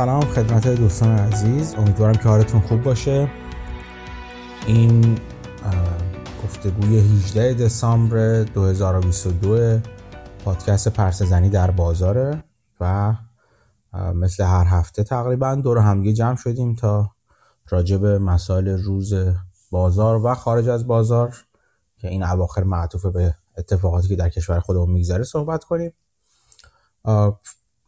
سلام خدمت دوستان عزیز. امیدوارم که حالتون خوب باشه. این گفتگوی 18 دسامبر 2022 پادکست پرس زنی در بازاره و مثل هر هفته تقریبا دور همگی جمع شدیم تا راجع به مسائل روز بازار و خارج از بازار که این اواخر معطوف به اتفاقاتی که در کشور خودمون میگذره صحبت کنیم.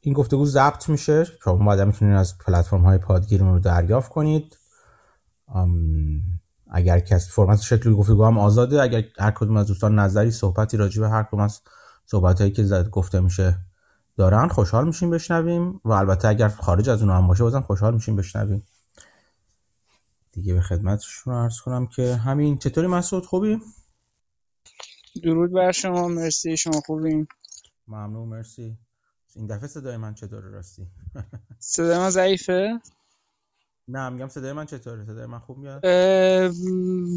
این گفتگو ضبط میشه. شما بعدا می‌تونید از پلتفرم های پادگیرمون رو دریافت کنید. اگر کسی فرمت شکل گفتگو هم آزاده اگر هر کدوم از دوستان نظری صحبتی راجع به هر کدوم از صحبت هایی که زد گفته میشه دارن خوشحال میشیم بشنویم و البته اگر خارج از اون هم باشه بازم خوشحال میشیم بشنویم. دیگه به خدمتشون عرض کنم که همین. چطوری مسعود؟ خوبی؟ درود بر شما. مرسی. شما خوبین؟ ممنون. مرسی. این دفعه صدای من چطوره راستی؟ صدای من ضعیفه؟ نه میگم صدای من چطوره؟ صدای من خوب میاد؟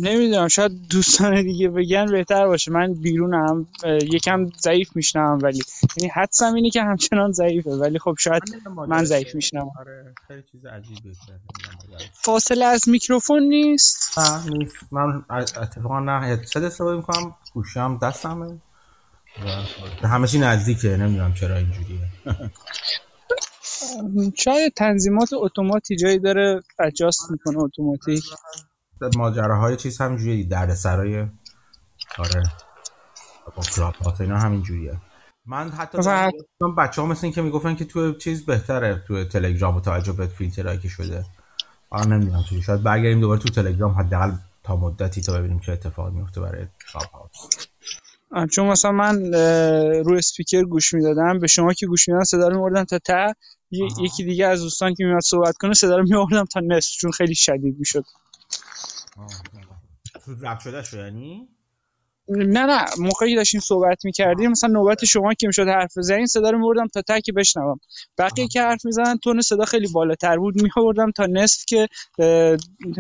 نمی‌دونم شاید دوستان دیگه بگن بهتر باشه. من بیرونم یکم ضعیف میشنم ولی یعنی حدسم اینه که همچنان ضعیفه. ولی خب شاید من ضعیف میشنم آره خیلی چیز عجیبه. فاصله از میکروفون نیست؟ نه نیست. من اتفاقا نه هدست استفاده می‌کنم. گوشیم دستمه. چی نزدیکه نمی‌دونم چرا اینجوریه. شاید تنظیمات اتوماتی جایی داره اجاست می‌کنه اتوماتیک ماجراهای چیز همینجوریه درد سرای آره با کلاپ اینا همینجوریه. من حتی بچه ها مثل این که می‌گفتن که تو چیز بهتره تو تلگرام و توجه به فیلترهایی که شده. آن نمی‌دونم چون شاید برگردیم دوباره تو تلگرام حداقل تا مدتی تا ببینیم چه اتفاقی میفته برای کلاب هاوس چون مثلا من رو اسپیکر گوش می‌دادم به شما که گوش می‌دادم صدا رو میوردم تا ته یکی دیگه از دوستان که میاد صحبت کنه صدا رو میوردم تا نصف چون خیلی شدید می‌شد. رب شده شو یعنی؟ نه نه موقعی داشتیم صحبت می‌کردیم مثلا نوبت شما که می‌شد حرف بزنین صدا رو میوردم تا ته که بشنوم. بقیه که حرف می‌زنن tone صدا خیلی بالاتر بود میوردم تا نصف که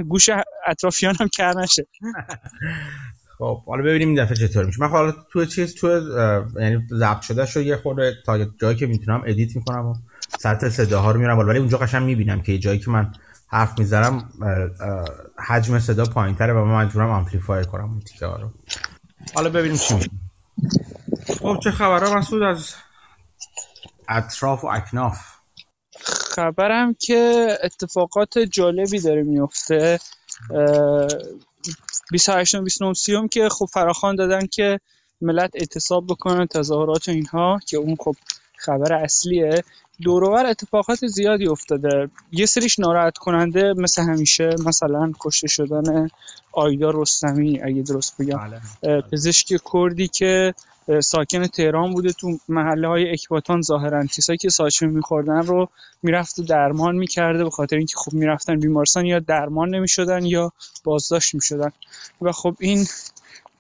گوش اطرافیانم کر نشه. خب حالا ببینیم این دفعه چطور میشه. من حالا تو چیز تو یعنی ضبط شده شو یه خورده تا جایی که می‌تونم edit می‌کنم و سطح صداها رو میارم ولی اونجا قشنگ می‌بینم که جایی که من حرف می‌ذارم حجم صدا پایینتره و من مجبورم amplify کنم اون تیکه رو. حالا ببینیم چی میشه. خب چه خبرها مسعود از اطراف و اکناف؟ خبرم که اتفاقات جالبی داره میفته 28 و 29 سیوم که خب فراخوان دادن که ملت اعتصاب بکنن تظاهرات و اینها که اون خب خبر اصلیه. دورور اتفاقات زیادی افتاده. یه سریش ناراحت کننده مثل همیشه مثلا کشته شدن آیدا رستمی اگه درست بگم. بله. پزشک کردی که ساکن تهران بوده تو محله های اکباتان ظاهرا. کسایی که ساچمه میخوردن رو می‌رفت و درمان می‌کرده به خاطر اینکه خب می‌رفتن بیمارستان یا درمان نمی‌شدن یا بازداشت می‌شدن. و خب این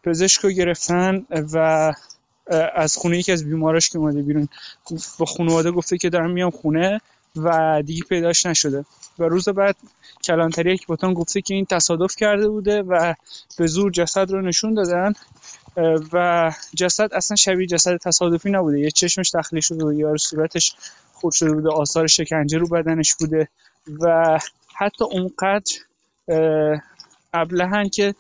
پزشک رو گرفتن و از خونه یکی از بیماراش که اومده بیرون با خانواده گفته که دارم میام خونه و دیگه پیداش نشده. و روز بعد کلانتری اکباتان گفته که این تصادف کرده بوده و به زور جسد رو نشون دادن. و جسد اصلا شبیه جسد تصادفی نبوده. یه چشمش تخلیه شده و یا صورتش خود شده بوده آثار شکنجه رو بدنش بوده و حتی اونقدر ابلهن که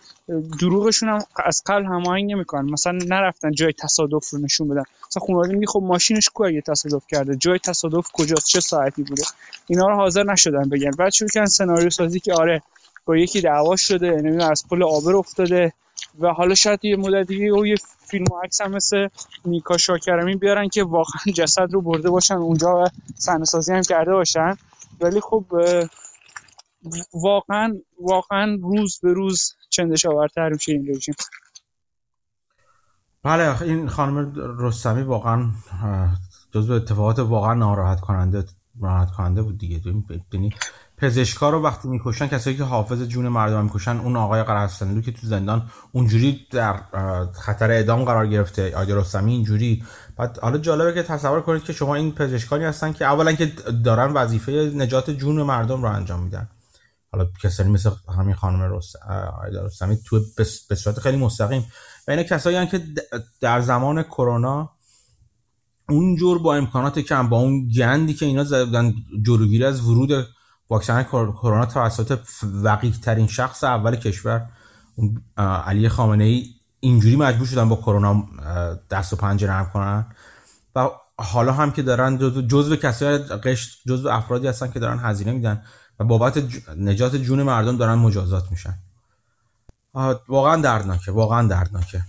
دروغشون هم از قبل هماهنگ نمی‌کنن. مثلا نرفتن جای تصادف رو نشون بدن. مثلا خانواده میگه خب ماشینش کو اگه تصادف کرده؟ جای تصادف کجاست؟ چه ساعتی بوده؟ اینا رو حاضر نشدن بگن. بعد شروع کردن سناریو سازی که آره با یکی دعوا شده نمی‌دونم از پل آبر افتاده. و حالا شاید یه مدت دیگه و یه فیلم و عکس هم مثل نیکا شاکرمی بیارن که واقعا جسد رو برده باشن اونجا و صحنه سازی هم کرده باشن. ولی خب واقعا واقعا روز به روز چندش آورتر میشه این رژیم. بله این خانم رستمی واقعا جزو اتفاقات واقعا ناراحت کننده ناراحت کننده بود دیگه. یعنی پزشکا رو وقتی می‌کشن کسایی که حافظ جون مردم می‌کشن اون آقای قرصندو که تو زندان اونجوری در خطر اعدام قرار گرفته آیدا رستمی اینجوری. بعد حالا جالبه که تصور کنید که شما این پزشکانی هستن که اولا که دارن وظیفه نجات جون مردم رو انجام میدن. حالا کسانی مثل همین خانم رستمی تو به صورت خیلی مستقیم. و اینا کسایی که در زمان کرونا اونجور با امکانات کم با اون گندی که اینا زدن جلوگیری از ورود واکسن کرونا توسط وقیح ترین شخص اول کشور علی خامنه ای اینجوری مجبور شدن با کرونا دست و پنجه نرم کنن. و حالا هم که دارن جزء کسای قشت جزء افرادی هستن که دارن هزینه میدن و بابت نجات جون مردم دارن مجازات میشن. واقعا دردناکه واقعا دردناکه.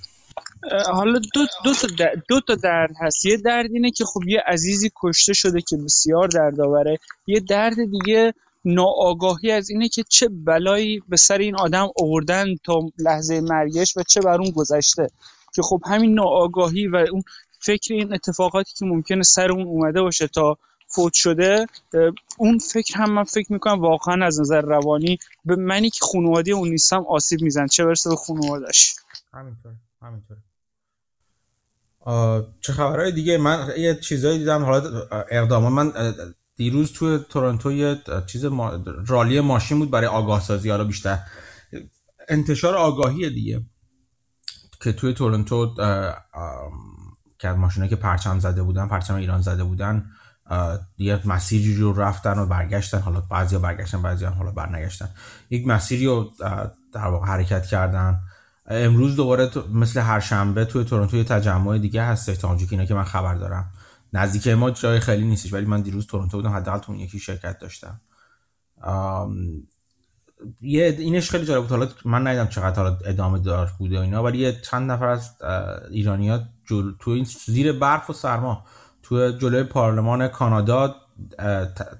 حالا دو, دو, تا دو تا درد هست. یه درد اینه که خب یه عزیزی کشته شده که بسیار دردآوره. یه درد دیگه ناآگاهی از اینه که چه بلایی به سر این آدم آوردن تا لحظه مرگش و چه بر اون گذشته. که خب همین ناآگاهی و اون فکر این اتفاقاتی که ممکنه سر اون اومده باشه تا فوت شده اون فکر هم من فکر می‌کنم واقعا از نظر روانی به منی که خانواده اون نیستم آسیب میزن چه برسه به خانوادش همینطور همینطور. چه خبرهای دیگه؟ من یه چیزایی دیدم حالا اقدام من دیروز توی تورنتو یه چیز رالی ماشین بود برای آگاه سازی حالا بیشتر انتشار آگاهی دیگه. که توی تورنتو که ماشینه که پرچم زده بودن پرچم ایران زده بودن یه مسیری رو رفتن و برگشتن. حالا بعضیا برگشتن بعضیا حالا برنگشتن. یک مسیری رو در واقع حرکت کردن. امروز دوباره مثل هر شنبه توی تورنتو یه تجمع دیگه هست که اینا که من خبر دارم. نزدیک ما جای خیلی نیستش ولی من دیروز تورنتو بودم حداقل تو یکی شرکت داشتم. یه اینش خیلی جالب بود. حالا من ندیدم چقدر حالا ادامه دار بوده اینا ولی یه چند نفر از ایرانیات جل... تو این زیر برف و سرما تو جلوی پارلمان کانادا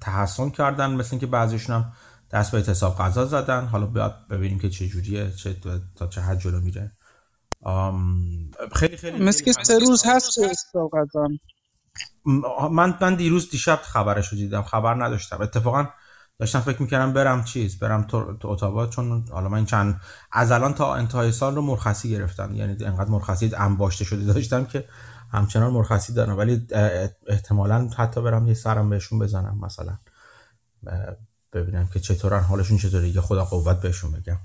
تحسن کردن. مثل اینکه بعضیشون هم دست به اعتصاب غذا زدن. حالا باید ببینیم که چه جوریه چه تا چه حد جلو میره. خیلی خیلی مثل که سه روز هست اعتصاب غذا. من من دیروز دیشب خبرش رو دیدم خبر نداشتم. اتفاقا داشتم فکر می‌کردم برم چیز برم تو, تو چون حالا من چند از الان تا انتهای سال رو مرخصی گرفتم. یعنی انقدر مرخصی انباشته شده داشتم که همچنان مرخصی دارم. ولی احتمالا حتی برم یه سرم بهشون بزنم مثلا. ببینم که چطورن حالشون چطوره یه خدا قوت بهشون بگم.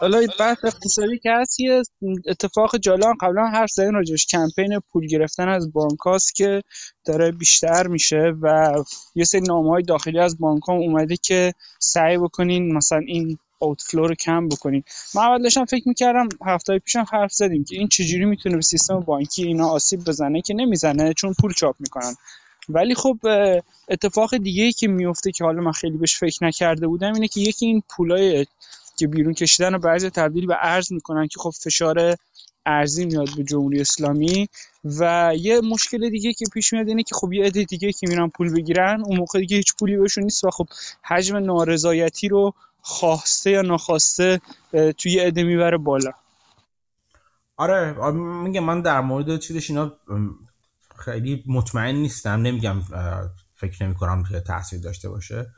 حالا بحث اقتصادی که هست یه اتفاق جالب قبلا هر زدیم راجش کمپین پول گرفتن از بانکاست که داره بیشتر میشه و یه سری نامه های داخلی از بانک اومده که سعی بکنین مثلا این اوتفلو رو کم بکنین. من اول داشتم فکر می‌کردم هفته پیشم حرف زدیم که این چجوری می‌تونه به سیستم بانکی اینا آسیب بزنه که نمی‌زنه چون پول چاپ می‌کنن. ولی خب اتفاق دیگه ای که میفته که حالا من خیلی بهش فکر نکرده بودم اینه که یکی این پولای که بیرون کشیدن و بعضی تبدیل به ارز می‌کنن که خب فشار ارزی میاد به جمهوری اسلامی و یه مشکل دیگه که پیش میاد اینه که خب یه عده دیگه که میرن پول بگیرن اون موقع دیگه هیچ پولی بهشون نیست و خب حجم نارضایتی رو خواسته یا ناخواسته توی عده می‌بره بالا. آره میگم من در مورد چیزش اینا خیلی مطمئن نیستم. نمیگم فکر نمی کنم که تاثیر داشته باشه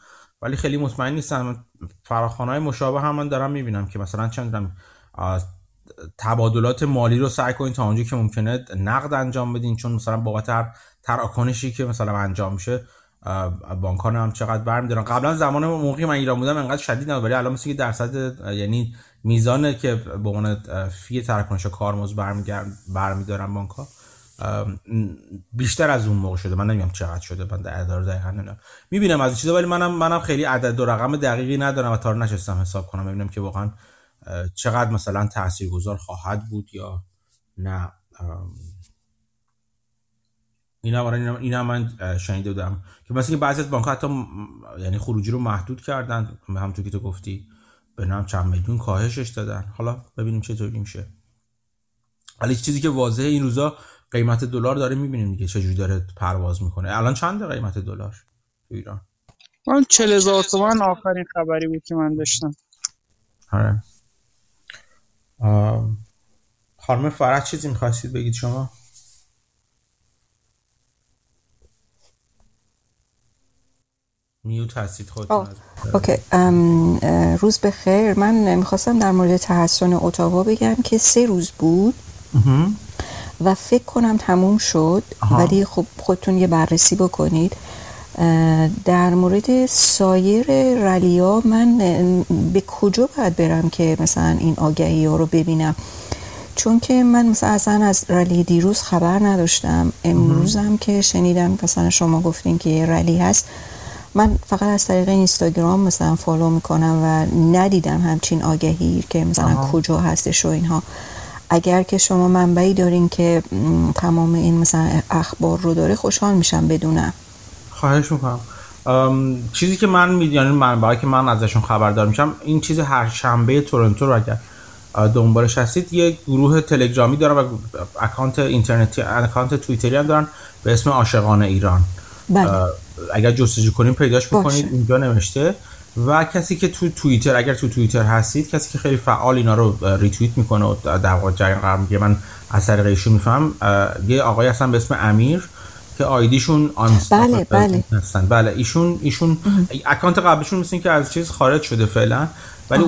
ولی خیلی مطمئن نیستم. فراخوان های مشابه هم من دارم می‌بینم که مثلا چند تبادلات مالی رو سعی کنید تا اونجا که ممکنه نقد انجام بدین. چون مثلا بابت هر تراکنشی که مثلا انجام میشه بانکان هم چقدر برمیدارن. قبلا زمان موقعی من ایران بودم انقدر شدید نبود ولی الان مثل که درصد یعنی میزانه که به عنوان فی تراکنش کارمز برمیدارن بانک ها بیشتر از اون موقع شده. من نمی‌دونم چقدر شده. من در اداره دقیقا نمی‌دونم. می‌بینم از این چیزا ولی منم منم خیلی عدد و رقم دقیقی ندارم و تا نشستم حساب کنم. ببینم که واقعا چقدر مثلا تاثیرگذار خواهد بود یا نه. اینا اینا, اینا من شنیده بودم که مثلا بعضی از بانک حتی یعنی خروجی رو محدود کردن. همونطور که تو گفتی به نام چند میلیون کاهشش دادن. حالا ببینیم چطوری میشه. ولی چیزی که واضحه این روزا قیمت دلار داره می‌بینیم دیگه چجوری داره پرواز می‌کنه. الان چند قیمت دلار تو ایران؟ من 40 هزار تومن آخرین خبری بود که من داشتم. آره. خانم فرح چیزی می‌خواستید بگید شما؟ میوت هستید خودتون اوکی. روز بخیر. من می‌خواستم در مورد تحسن اتاوا بگم که سه روز بود. و فکر کنم تموم شد. ولی خب خودتون یه بررسی بکنید. در مورد سایر رلیا من به کجا باید برم که مثلا این آگهی ها رو ببینم؟ چون که من مثلا اصلا از رلی دیروز خبر نداشتم. امروزم که شنیدم مثلا شما گفتین که یه رلی هست. من فقط از طریق اینستاگرام مثلا فالو می‌کنم و ندیدم همچین آگهی که مثلا کجا هستش و اینها. اگر که شما منبعی دارین که تمام این مثلا اخبار رو داره خوشحال میشم بدونم. خواهش می‌کنم. چیزی که من می‌دونم یعنی منبعی که من ازشون خبردار میشم این چیز هر شنبه تورنتو رو اگر دنبالش هستید یه گروه تلگرامی دارن و account اینترنتی account توییتری هم دارن به اسم عاشقان ایران. بله. اگر جستجو کنیم پیداش می‌کنید. اینجا نوشته. و کسی که تو توییتر اگر تو توییتر هستید کسی که خیلی فعال اینا رو ریتوییت می‌کنه و در واقع جریان قرار میگه من از طریق ایشون میفهم یه آقای هستن به اسم امیر که آیدیشون آن بله بله. هستن. بله ایشون ایشون اکانت قبلشون مثل که از چیز خارج شده فعلا ولی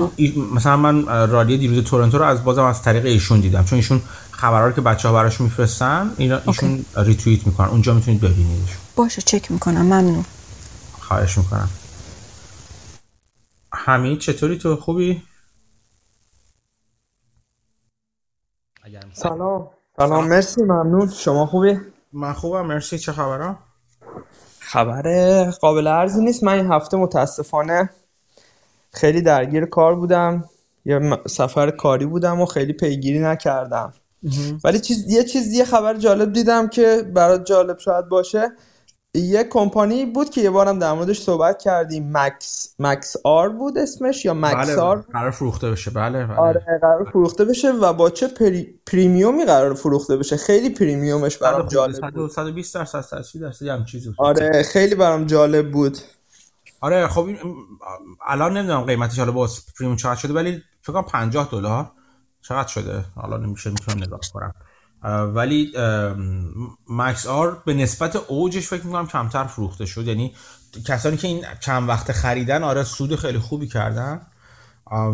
مثلا من رادیو دیروز تورنتو رو از بازم از طریق ایشون دیدم. چون ایشون خبرها که بچه ها براش میفرستن ایشون ریتوییت می‌کنن. اونجا می‌تونید ببینیدش. باشه چک می‌کنم. ممنون. خواهش می‌کنم. حمید چطوری تو؟ خوبی؟ سلام. سلام. مرسی ممنون. شما خوبی؟ من خوبم. مرسی. چه خبرها؟ خبر قابل ارزی نیست. من این هفته متاسفانه خیلی درگیر کار بودم. یه سفر کاری بودم و خیلی پیگیری نکردم. ولی چیز یه چیز یه خبر جالب دیدم که برات جالب شاید باشه. یه کمپانی بود که یه بارم در موردش صحبت کردیم. مکس مکس آر بود اسمش یا مکس بله آر؟ قرار فروخته بشه. بله, بله. آره قرار فروخته بشه و با چه پری... پریمیومی قرار فروخته بشه؟ خیلی پریمیومش برام بله، جالب بود. 120 درصد 130 درصد هم چیزی آره خیلی برام جالب بود. آره خب این الان نمی‌دونم قیمتش حالا با پریمیوم چقدر شده ولی فکر کنم 50 دلار چقدر شده؟ حالا نمیشه می‌تونم نگاه کنم. ولی مکس آر به نسبت اوجش فکر می‌کنم کمتر فروخته شد. یعنی کسانی که این چند وقت خریدن آره سود خیلی خوبی کردن.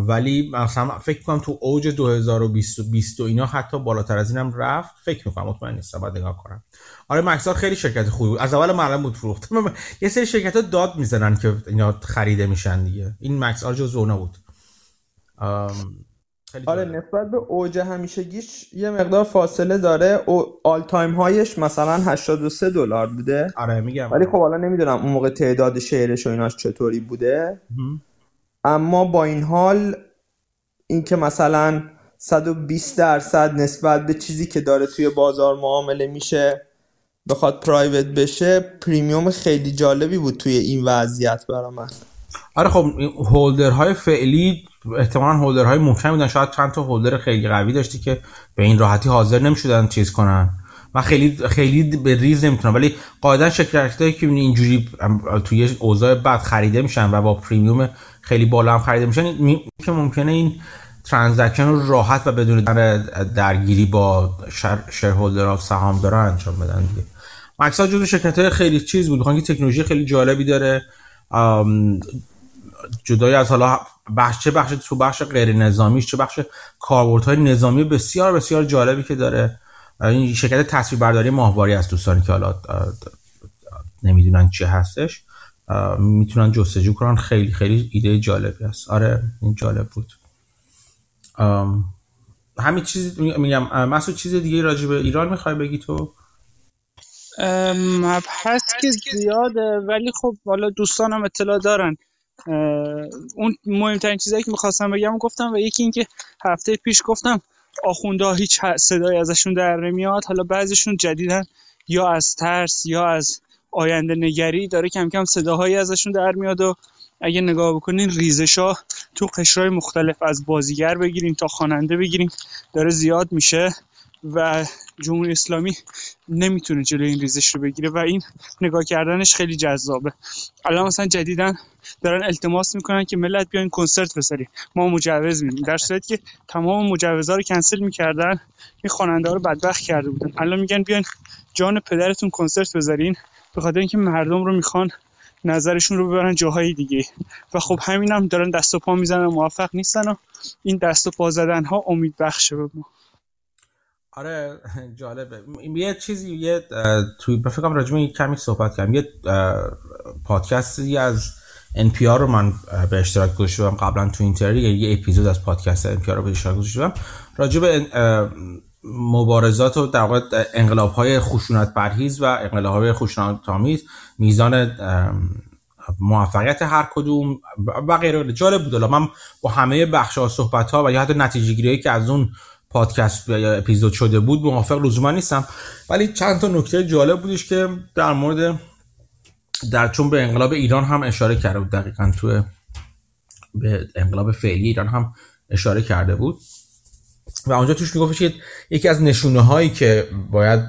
ولی مثلا فکر می‌کنم تو اوج 2020 و اینا حتی بالاتر از اینم رفت. فکر می‌کنم مطمئن نیستم باید نگاه کنم. آره مکسار خیلی شرکت خوبی بود. از اول معلوم بود فروخت یه سری شرکت ها داد می‌زنن که اینا خریده میشن دیگه. این مکسار جز اونا بود. آره نسبت به اوج همیشگیش یه مقدار فاصله داره. او آل تایم هایش مثلا 83 دلار بوده. آره میگم. ولی خب حالا نمی‌دونم اون موقع تعداد شیرش و ایناش چطوری بوده. اما با این حال اینکه مثلا 120 درصد نسبت به چیزی که داره توی بازار معامله میشه بخواد پرایوت بشه پریمیوم خیلی جالبی بود توی این وضعیت برا من. آره خب هولدرهای فعلی احتمالا هولدرهای محکمی بودن. شاید چند تا هولدر خیلی قوی داشتی که به این راحتی حاضر نمی‌شدن چیز کنن. و خیلی خیلی به ریز نمی‌تونن. ولی قاعدا شرکتایی که اینجوری توی اوضاع بد خریده میشن و با پریمیوم خیلی بالا هم خریده میشن که ممکنه این ترانزکشن رو راحت و بدون درگیری با شهر و سهام دارن انجام بدن دیگه. مکسا جزو شرکت های خیلی چیز بود. که تکنولوژی خیلی جالبی داره. جدای از حالا بخش چه بخش تو بخش غیر نظامیش چه بخش کاربردهای نظامی بسیار بسیار جالبی که داره. این شرکت تصویربرداری ماهواری از دوستانی که حالا نمی‌دونن چه هستش. می‌تونن جستجو کنن. خیلی خیلی ایده جالبی است آره این جالب بود. همین چیز میگم. مسعود چیز دیگه راجع به ایران می‌خوای بگی تو؟ مبحث که زیاده ولی خب حالا دوستانم اطلاع دارن. اون مهمترین چیزایی که می‌خواستم بگم گفتم و یکی اینکه هفته پیش گفتم آخونده هیچ صدایی ازشون در نمیاد. حالا بعضیشون جدیدن یا از ترس یا از آینده نگری داره کم کم صداهایی ازشون در میاد و اگه نگاه بکنین ریزش ها تو قشرهای مختلف از بازیگر بگیرین تا خواننده بگیرین داره زیاد میشه. و جمهوری اسلامی نمی‌تونه جلوی این ریزش رو بگیره و این نگاه کردنش خیلی جذابه. الان مثلا جدیدن دارن التماس می‌کنن که ملت بیاین کنسرت بساریم ما مجوز میدیم. در صورتی که تمام مجوزها رو کنسل می‌کردن این خواننده رو بدبخت کرده بودن. الان میگن بیاین جان پدرتون کنسرت بذارین به خاطر اینکه مردم رو می‌خوان نظرشون رو ببرن جاهای دیگه. و خب همین هم دارن دست و پا می‌زنن موفق نیستن و این دست و پا زدن ها امید بخشه به ما. آره جالبه. یه چیزی یه توی فکر کنم راجع کمی صحبت کردم. یه پادکستی از NPR رو من به اشتراک گذاشته قبلا تو اینترنت یه اپیزود از پادکست NPR رو به اشتراک گذاشته راجع به مبارزات و در واقع انقلاب های خشونت برهیز و انقلاب های خشونت آمیز میزان موفقیت هر کدوم و غیره جالب بود. من با همه بخش ها صحبت ها و یا حتی نتیجه گیری که از اون پادکست یا اپیزود شده بود موافق لزوما نیستم. ولی چند تا نکته جالب بودش که در مورد در چون به انقلاب ایران هم اشاره کرده بود دقیقا تو به انقلاب فعلی ایران هم اشاره کرده بود. و اونجا توش میگفتش که یکی از نشونه هایی که باید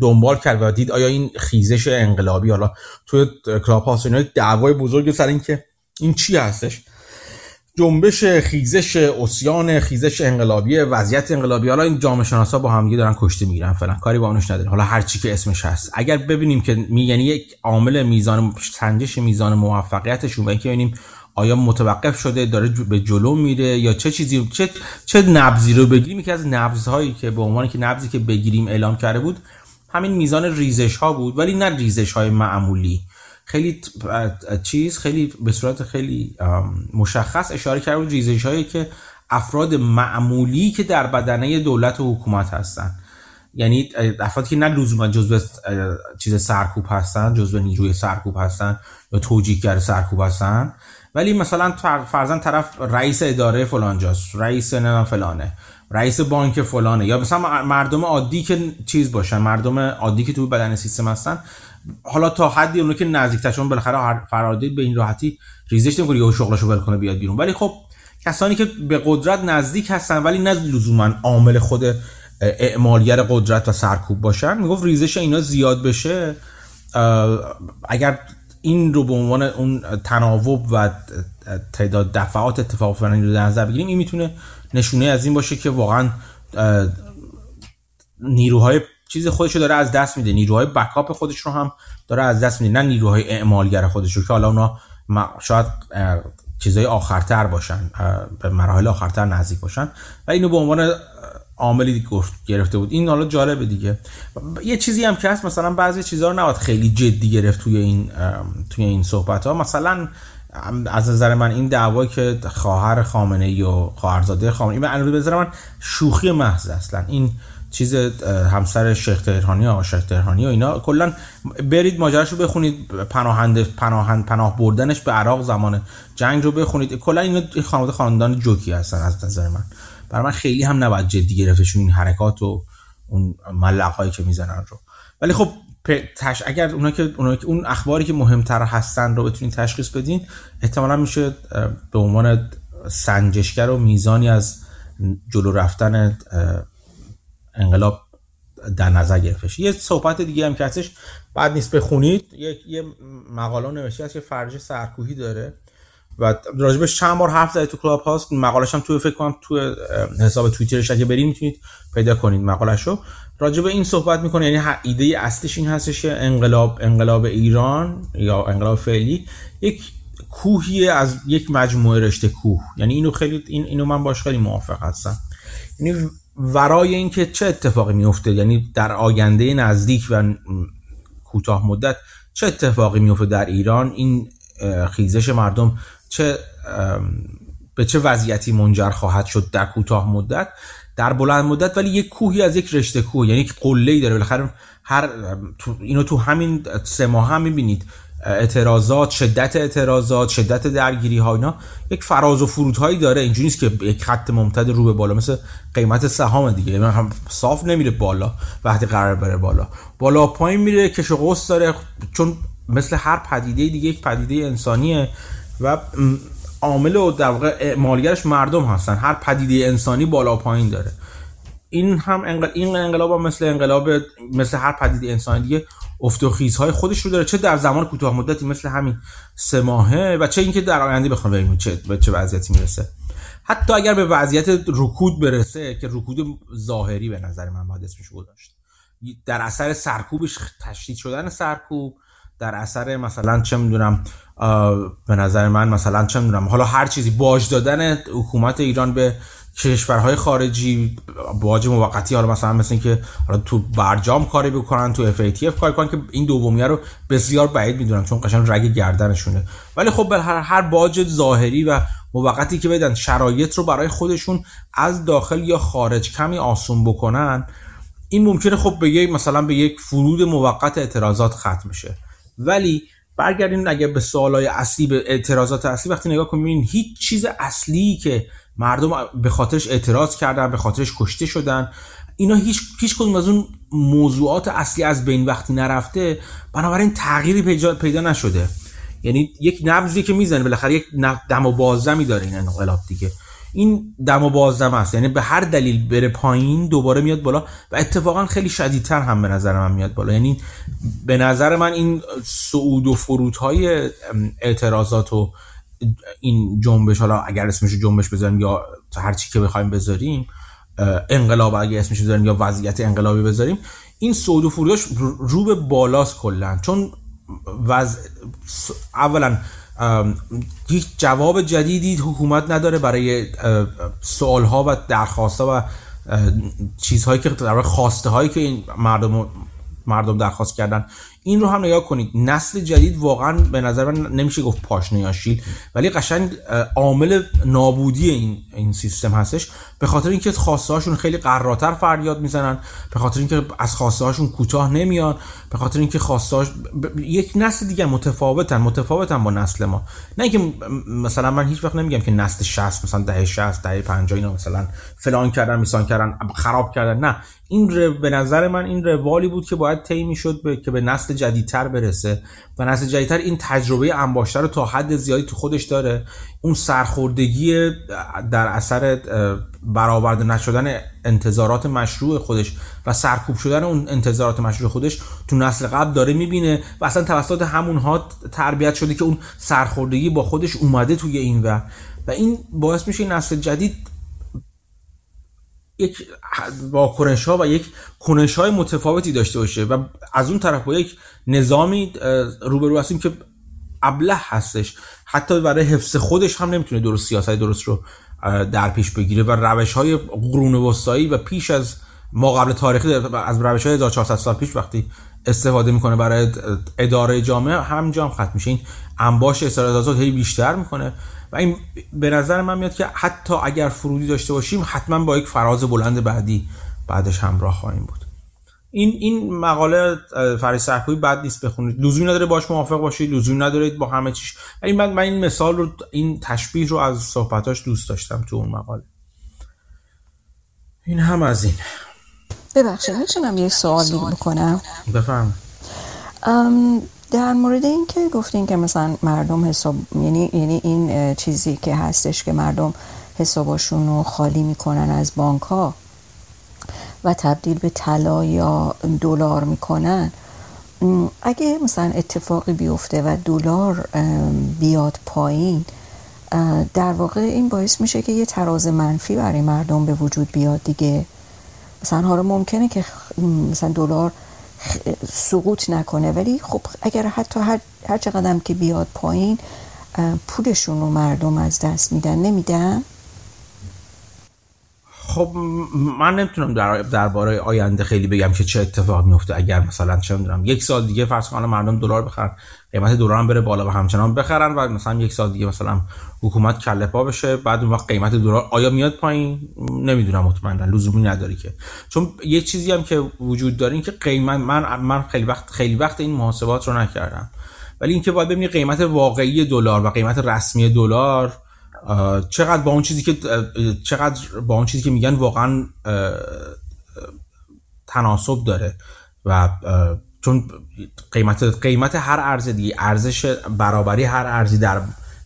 دنبال کرد و دید آیا این خیزش انقلابی حالا توی کلاب هاست دعوای بزرگ سر این که این چی هستش؟ جنبش خیزش اسیان خیزش انقلابی وضعیت انقلابی. حالا این جامعه شناسا با هم دارن کشته می‌گیرن فلان کاری با اونش نداره حالا هر چی که اسمش هست. اگر ببینیم که یعنی یک عامل میزان سنجش میزان موفقیتشون و اینکه ببینیم آیا متوقف شده داره به جلو میره یا چه چیزی چه چه نبزی رو بگیریم. که از نبزهایی که به عنوان که نبزی که بگیریم اعلام کرده بود همین میزان ریزش ها بود. ولی نه ریزش های معمولی. خیلی چیز خیلی به صورت خیلی مشخص اشاره بود ریزش هایی که افراد معمولی که در بدنه دولت و حکومت هستن. یعنی افرادی که نه لزوما جزء چیز سرکوب هستن جزء نیروی سرکوب هستن یا توجیهگر سرکوب هستن. ولی مثلا فرزن طرف رئیس اداره فلانجاست رئیس نه فلانه رئیس بانک فلانه یا مثلا مردم عادی که چیز باشن مردم عادی که تو بدن سیستم هستن حالا تا حدی اونو که نزدیک چون بالاخره فرادی به این راحتی ریزش نمی‌کنه یا شغلشو ول کنه بیاد بیرون. ولی خب کسانی که به قدرت نزدیک هستن ولی نه لزوما عامل خود اعمالگر قدرت و سرکوب باشن می‌گفت ریزش اینا زیاد بشه. اگر این رو به عنوان اون تناوب و تعداد دفعات اتفاق افتادن رو در نظر بگیریم این می‌تونه نشونه از این باشه که واقعا نیروهای چیز خودش رو داره از دست میده. نیروهای بکاپ خودش رو هم داره از دست میده. نه نیروهای اعمالگر خودش رو که حالا اونا شاید چیزهای آخرتر باشن به مراحل آخرتر نزدیک باشن. و اینو به عنوان عاملی گفت گرفته بود. این حالا جالبه دیگه. یه چیزی هم که هست مثلا بعضی چیزها رو نباید خیلی جدی گرفت توی این توی این صحبت ها مثلا از نظر من این دعوا که خواهر خامنه ای و خواهرزاده خامنه ای به نظر من شوخی محض اصلا. این چیز همسر شیخ تهرانی یا شیخ تهرانی و اینا. کلا برید ماجراشو بخونید پناهنده پناهند پناه بردنش به عراق زمان جنگ رو بخونید. کلا اینا خانواده خاندان جوکی هستن از نظر من. برای من خیلی هم نباید جدی گرفتشون این حرکات و اون ملق که می‌زنن رو. ولی خب تش اگر اونا که اونا که اون اخباری که مهمتر هستن رو بتونین تشخیص بدین احتمالا میشه به عنوان سنجشگر و میزانی از جلو رفتن انقلاب در نظر گرفتش. یه صحبت دیگه هم که هستش بعد نیست بخونید. یه, مقاله نوشته هست که فرج سرکوهی داره و راجبش چند بار حرف زده تو کلاب هاست. مقالش هم توی فکر کنم تو حساب توییترش اگه برید می‌تونید پیدا کنید مقالش رو راجب این صحبت می‌کنه یعنی ایده اصلیش این هستش که انقلاب انقلاب ایران یا انقلاب فعلی یک کوهی از یک مجموعه رشته کوه. یعنی اینو خیلی این اینو من باش خیلی موافق هستم. یعنی ورای اینکه چه اتفاقی میفته یعنی در آینده نزدیک و کوتاه مدت چه اتفاقی میفته در ایران؟ این خیزش مردم چه به چه وضعیتی منجر خواهد شد در کوتاه مدت؟ در بلند مدت ولی یک کوهی از یک رشته کوه یعنی یک قله داره. بالاخره هر اینو تو همین سه ماه هم می‌بینید. اعتراضات شدت اعتراضات شدت درگیری ها اینا یک فراز و فرودهایی داره. اینجوری نیست که یک خط ممتد رو به بالا مثل قیمت سهام دیگه. یعنی هم صاف نمیره بالا وقتی قرار بره بالا. بالا پایین میره کش و قوس داره. چون مثل هر پدیده دیگه یک پدیده انسانیه و عامل و در واقع مالگرش مردم هستن. هر پدیده انسانی بالا پایین داره. این هم انقل... این انقلاب هم مثل انقلاب مثل هر پدیده انسانی دیگه افت و خیزهای خودش رو داره. چه در زمان کوتاه مدتی مثل همین سه ماهه و چه اینکه در آینده بخوام ببینیم چه به چه وضعیتی می‌رسه. حتی اگر به وضعیت رکود برسه که رکود ظاهری به نظر من باید اسمش گذاشت. در اثر سرکوبش تشدید شدن سرکوب در اثر مثلا چه می‌دونم به نظر من مثلا چه می‌دونم حالا هر چیزی باج دادن حکومت ایران به کشورهای خارجی باج موقتی حالا مثلا مثل که حالا تو برجام کاری بکنن تو FATF کاری کنن که این دومیه رو بسیار بعید می‌دونم چون قشنگ رگ گردنشونه. ولی خب به هر هر باج ظاهری و موقتی که بدن شرایط رو برای خودشون از داخل یا خارج کمی آسون بکنن این ممکنه خب به یک مثلا به یک فرود موقت اعتراضات ختم شه ولی برگردیم اگر به سوالای اصلی به اعتراضات اصلی وقتی نگاه کنیم هیچ چیز اصلی که مردم به خاطرش اعتراض کردن به خاطرش کشته شدن. اینا هیچ هیچ کدوم از اون موضوعات اصلی از بین وقتی نرفته بنابراین تغییری پیدا, پیدا نشده. یعنی یک نبضی که می‌زنه بالاخره یک دم و بازدمی داره این انقلاب دیگه. این دم و بازدم است. یعنی به هر دلیل بره پایین دوباره میاد بالا و اتفاقا خیلی شدیدتر هم به نظر من میاد بالا. یعنی به نظر من این صعود و فرودهای اعتراضات و این جنبش حالا اگر اسمش جنبش بذاریم یا هر چی که بخوایم بذاریم انقلاب اگه اسمش بذاریم یا وضعیت انقلابی بذاریم این صعود و فروداش رو به بالاست کلا. چون وضع اولا هیچ جواب جدیدی حکومت نداره برای سوال ها و درخواست ها و چیزهایی که در خواسته هایی که این مردم مردم درخواست کردن. این رو هم نگاه کنید. نسل جدید واقعا به نظر من نمیشه گفت پاشنه یا شیل ولی قشنگ عامل نابودی این این سیستم هستش. به خاطر اینکه خواسته هاشون خیلی قراتر فریاد می‌زنن به خاطر اینکه از خواسته هاشون کوتاه نمیان. به خاطر اینکه خواسته هاش... یک نسل دیگه متفاوتن متفاوتن با نسل ما. نه اینکه مثلا من هیچ وقت نمیگم که نسل 60 مثلا دهه 60 دهه 50 اینا مثلا فلان کردن میسان کردن خراب کردن. نه این ر... به نظر من این روالی بود که باید طی می‌شد به... که به نسل جدیدتر برسه. و نسل جدیدتر این تجربه انباشته رو تا حد زیادی تو خودش داره. اون سرخوردگی در اثر برآورده نشدن انتظارات مشروع خودش و سرکوب شدن اون انتظارات مشروع خودش تو نسل قبل داره می‌بینه و اصلا توسط همونها تربیت شده که اون سرخوردگی با خودش اومده توی این و و این باعث میشه نسل جدید یک واکنش ها و یک کنش های متفاوتی داشته باشه و از اون طرف با یک نظامی روبرو هستیم که ابله هستش. حتی برای حفظ خودش هم نمی‌تونه درست سیاست درست رو در پیش بگیره و روش های قرون وسطایی و پیش از ما قبل تاریخی از روش های 1400 سال پیش وقتی استفاده می‌کنه برای اداره جامعه همینجا هم ختم میشه. این انباش استراتژیات هی بیشتر می‌کنه. و این به نظر من میاد که حتی اگر فرودی داشته باشیم حتما با یک فراز بلند بعدی بعدش همراه خواهیم بود. این این مقاله فریس سرکوی بد نیست بخونید. لزومی نداره باش موافق باشید لزومی نداره با همه چیش. ولی من من این مثال رو این تشبیه رو از صحبتاش دوست داشتم تو اون مقاله. این هم از این. ببخشید می‌تونم یه سوالی بکنم؟ بفهم در مورد این که گفتین که مثلا مردم حساب یعنی یعنی این چیزی که هستش که مردم حساباشون رو خالی می‌کنن از بانک ها و تبدیل به طلا یا دلار می‌کنن اگه مثلا اتفاقی بیفته و دلار بیاد پایین در واقع این باعث میشه که یه تراز منفی برای مردم به وجود بیاد دیگه. مثلا حالا ممکنه که مثلا دلار سقوط نکنه. ولی خب اگر حتی هر, هر چقدر که بیاد پایین پولشون رو مردم از دست میدن. نمیدن؟ خب من نمی‌تونم در درباره آینده خیلی بگم که چه اتفاق میفته اگر مثلا چه می‌دونم یک سال دیگه فرض کنم مردم دلار بخرن قیمت دلار هم بره بالا و همچنان بخرن و مثلا یک سال دیگه مثلا حکومت کله پا بشه بعد اون وقت قیمت دلار آیا میاد پایین؟ نمی‌دونم مطمئنا. لزومی نداری که. چون یه چیزی هم که وجود داره این که قیمت من من خیلی وقت خیلی وقت این محاسبات رو نکردم. ولی اینکه باید ببینی قیمت واقعی دلار و قیمت رسمی دلار چقدر با اون چیزی که چقدر با اون چیزی که میگن واقعا تناسب داره و چون قیمت قیمت هر ارز دیگه ارزش برابری هر ارزی در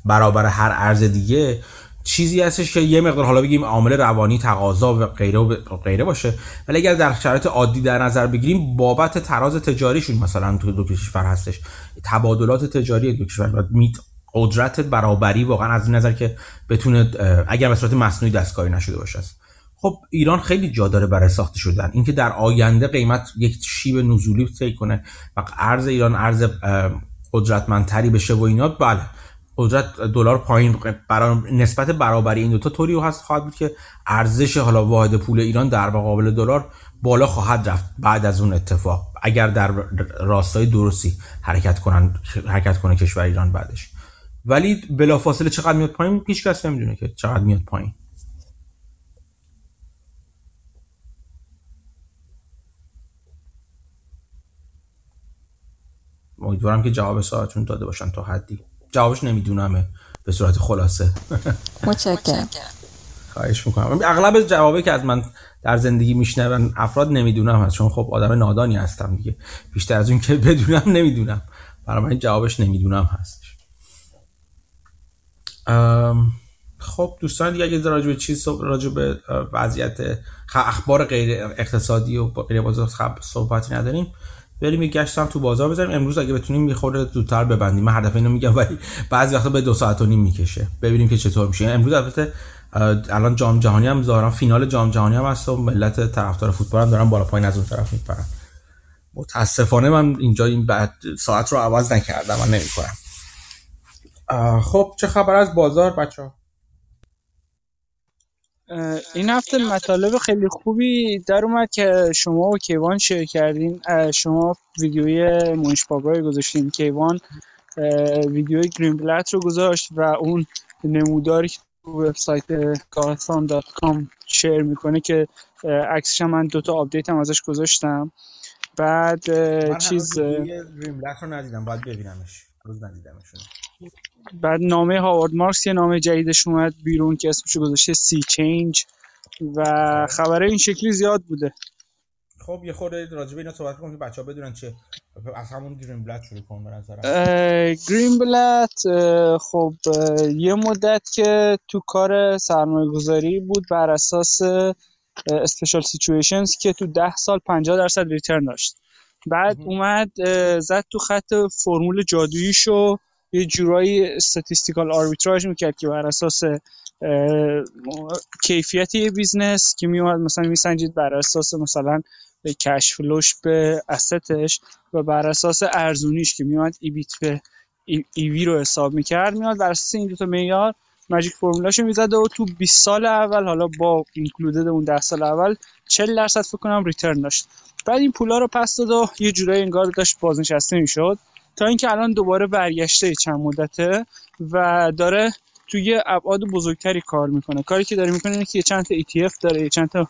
برابر هر ارز دیگه چیزی هستش که یه مقدار حالا بگیم عامل روانی تقاضا و غیره و غیره باشه ولی اگر در شرایط عادی در نظر بگیریم بابت تراز تجاریشون مثلا تو دو کشور هستش تبادلات تجاری دو کشور قدرت برابری واقعا از این نظر که بتونه اگر به صورت مصنوعی دستکاری نشده باشه. خب ایران خیلی جا داره برای ساخته شدن. اینکه در آینده قیمت یک شیب نزولی طی کنه و ارز ایران ارز قدرتمندتری بشه و اینا بله. قدرت دلار پایین برا نسبت برابری این دوتا طوری هست خواهد بود که ارزش حالا واحد پول ایران در مقابل دلار بالا خواهد رفت بعد از اون اتفاق. اگر در راستای درستی حرکت کنن حرکت کنه کشور ایران بعدش. ولی بلافاصله چقدر میاد پایین هیچ کس نمی‌دونه که چقدر میاد پایین. امیدوارم که جواب سوالتون داده باشن تا حدی. جوابش نمیدونمه به صورت خلاصه. متشکرم. خواهش می‌کنم. اغلب جوابی که از من در زندگی میشنون افراد نمی‌دونم هست چون خب آدم نادانی هستم دیگه. بیشتر از اون که بدونم نمی‌دونم. برای من جوابش نمی‌دونم هستش خب دوستان دیگه اگه راجع به چیز راجع به وضعیت اخبار غیر اقتصادی و غیر بازار صحبتی نداریم بریم یه گشت هم تو بازار بزنیم. امروز اگه بتونیم می‌خوره زودتر ببندیم. من هر دفعه اینو میگم ولی بعضی وقتا به دو ساعت و نیم می‌کشه. ببینیم که چطور میشه. امروز البته الان جام جهانی هم دارن فینال جام جهانی هم هست و ملت طرفدار فوتبال هم دارن بالا پایین از اون طرف میپرن. متاسفانه من اینجا این بعد ساعت رو عوض نکردم. من نمی‌کنم خب چه خبر از بازار بچه ها؟ این هفته مطالب خیلی خوبی در اومد که شما و کیوان شیر کردین. شما ویدیوی مونش پاگای گذاشتین. کیوان ویدیوی گرین بلت رو گذاشت و اون نموداری که تو وبسایت کام share می‌کنه که عکسش من دوتا update هم ازش گذاشتم. بعد من چیز گرین بلت رو ندیدم. باید ببینمش. روز ندیدمش بعد نامه هاوارد مارکس یه نامه جدیدش اومد بیرون که اسمش گذاشته Sea Change و خبره این شکلی زیاد بوده. خب یه خورده راجع به اینا صحبت کنیم که بچه‌ها بدونن چه از همون گرین بلد شروع کن به نظرم. گرین بلد خب یه مدت که تو کار سرمایه گذاری بود بر اساس special situations که تو ده سال 50 درصد return داشت. بعد اومد زد تو خط فرمول جادوییشو. یه جورایی statistical arbitrage می‌کرد که بر اساس کیفیت یه business که میومد مثلا میسنجید بر اساس مثلا کش فلوش به استش و بر اساس ارزونیش که میومد ای بیت به ای وی رو حساب می‌کرد. میاد بر اساس این دو تا معیار ماجیک فرمولاشو می‌زد و تو 20 سال اول حالا با اینکلودد اون 10 سال اول 40 درصد فکر کنم ریترن داشت. بعد این پولا رو پس داد و یه جورایی انگار داشت بازنشسته می‌شد. تا اینکه الان دوباره برگشته چند مدته و داره توی ابعاد بزرگتری کار می‌کنه. کاری که داره می‌کنه اینه که چند تا ETF داره یه چند تا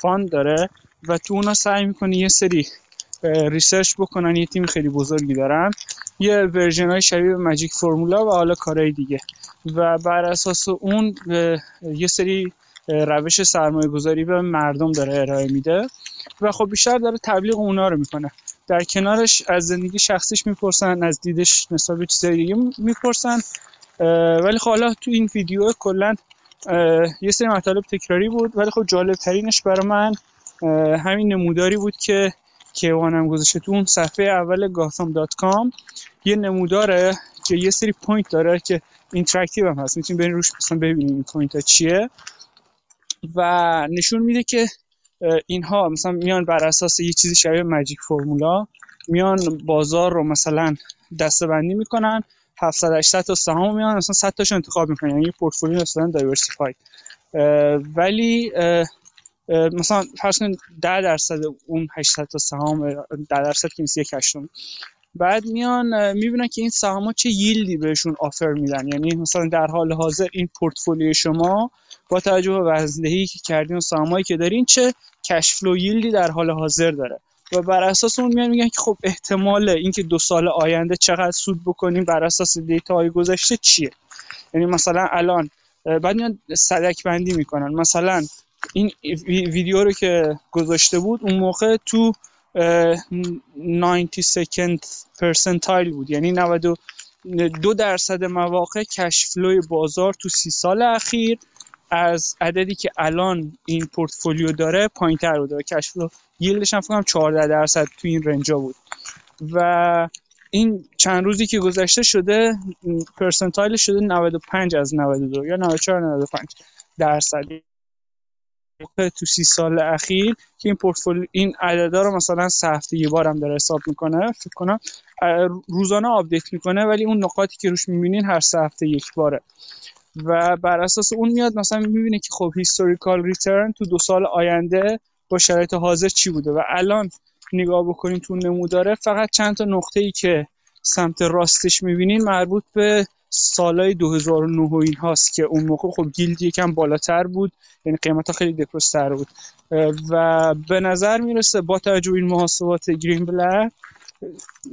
fund داره و تو اونا سعی می‌کنه یه سری research بکنن یه تیم خیلی بزرگی دارن یه version های شبیه به magic formula و حالا کارهای دیگه. و بر اساس اون یه سری روش سرمایه گذاری به مردم داره ارائه میده و خب بیشتر داره تبلیغ اونا رو می‌کنه. در کنارش از زندگی شخصیش می‌پرسن از دیدش نسبت به چیزای دیگه می‌پرسن. ولی خب حالا تو این ویدیو کلا یه سری مطالب تکراری بود ولی خب جالب ترینش برای من همین نموداری بود که کیوانم گذاشته تو اون صفحه اول gotham.com یه نموداره که یه سری point داره که interactive هم هست. می‌تونید برین روش مثلا ببینید این point ها چیه. و نشون میده که اینها مثلا میان بر اساس یه چیزی شبیه magic formula میان بازار رو مثلا دسته بندی می‌کنن 700 800 تا سهام میان مثلا 100 تاشو انتخاب می‌کنن یعنی پورتفولیو مثلا diversified ولی مثلا فرض کن 10 درصد اون 800 تا سهام 10 درصد که میشه یک هشتم. بعد میان می‌بینن که این سهام چه yield ی بهشون offer میدن. یعنی مثلا در حال حاضر این پورتفولیو شما با توجه به وزندهی که کردین و سهامایی که دارین چه cash flow yield ی در حال حاضر داره؟ و بر اساس اون میان میگن که خب احتمال اینکه دو سال آینده چقدر سود بکنیم بر اساس data های گذشته چیه؟ یعنی مثلا الان بعد میان صدک بندی می‌کنن. مثلا این ویدیو رو که گذاشته بود اون موقع تو 90 second percentile بود. یعنی 92 درصد مواقع cash flow ی بازار تو سی سال اخیر از عددی که الان این پورتفولیو داره پایین تر بوده و cash flow yield ش هم فکرم 14 درصد تو این range ا بود. و این چند روزی که گذشته شده percentile شده 95 از 92 یا 94 95 درصد تو سی سال اخیر که این پورتفولیو این عددا رو مثلا سه هفته یه بارم داره حساب می‌کنه فکر کنم روزانه update می‌کنه ولی اون نقاطی که روش می‌بینین هر سه هفته یک باره. و بر اساس اون میاد مثلا می‌بینه که خب historical return تو دو سال آینده با شرایط حاضر چی بوده و الان نگاه بکنیم تو نموداره فقط چند تا نقطه ای که سمت راستش می‌بینین مربوط به سالای 2009 و این هاست که اون موقع خب گیلد یکم بالاتر بود یعنی قیمت ها خیلی دپرستر بود. و به نظر می‌رسه با توجه این محاسبات گرین بلک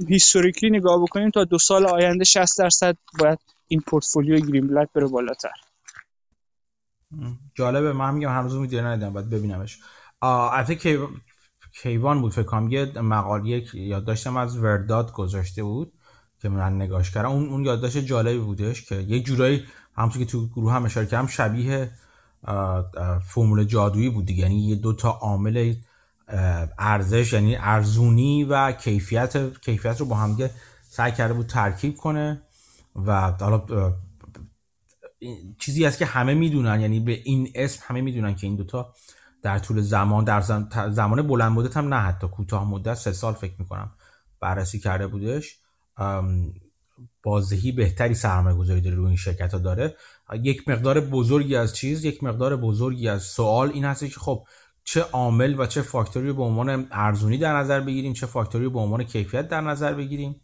هیستوریکلی نگاه بکنیم تا دو سال آینده 60 درصد باید این پورتفولیو گرین بلک بره بالاتر. جالبه من میگم هنوز ویدیو ندیدم باید ببینمش. البته که کیوان بود فکر کنم یه مقاله یادداشتم از ورداد گذاشته بود. که من نگاش کردم. اون اون یادداشت جالبی بودش که یه جورایی همونطور که تو گروه هم اشاره کردم شبیه فرمول جادویی بود دیگه. یعنی یه دو تا عامل ارزش یعنی ارزونی و کیفیت کیفیت رو با هم سعی کرده بود ترکیب کنه و حالا چیزی هست که همه می‌دونن. یعنی به این اسم همه می‌دونن که این دوتا در طول زمان در زمان بلند مدت هم نه حتی کوتاه مدت سه سال فکر می‌کنم بررسی کرده بودش. بازدهی بهتری سرمایه گذاری داره روی این شرکت ها داره. یک مقدار بزرگی از چیز یک مقدار بزرگی از سوال این هست که خب چه عامل و چه فاکتوری رو به عنوان ارزونی در نظر بگیریم چه فاکتوری رو به عنوان کیفیت در نظر بگیریم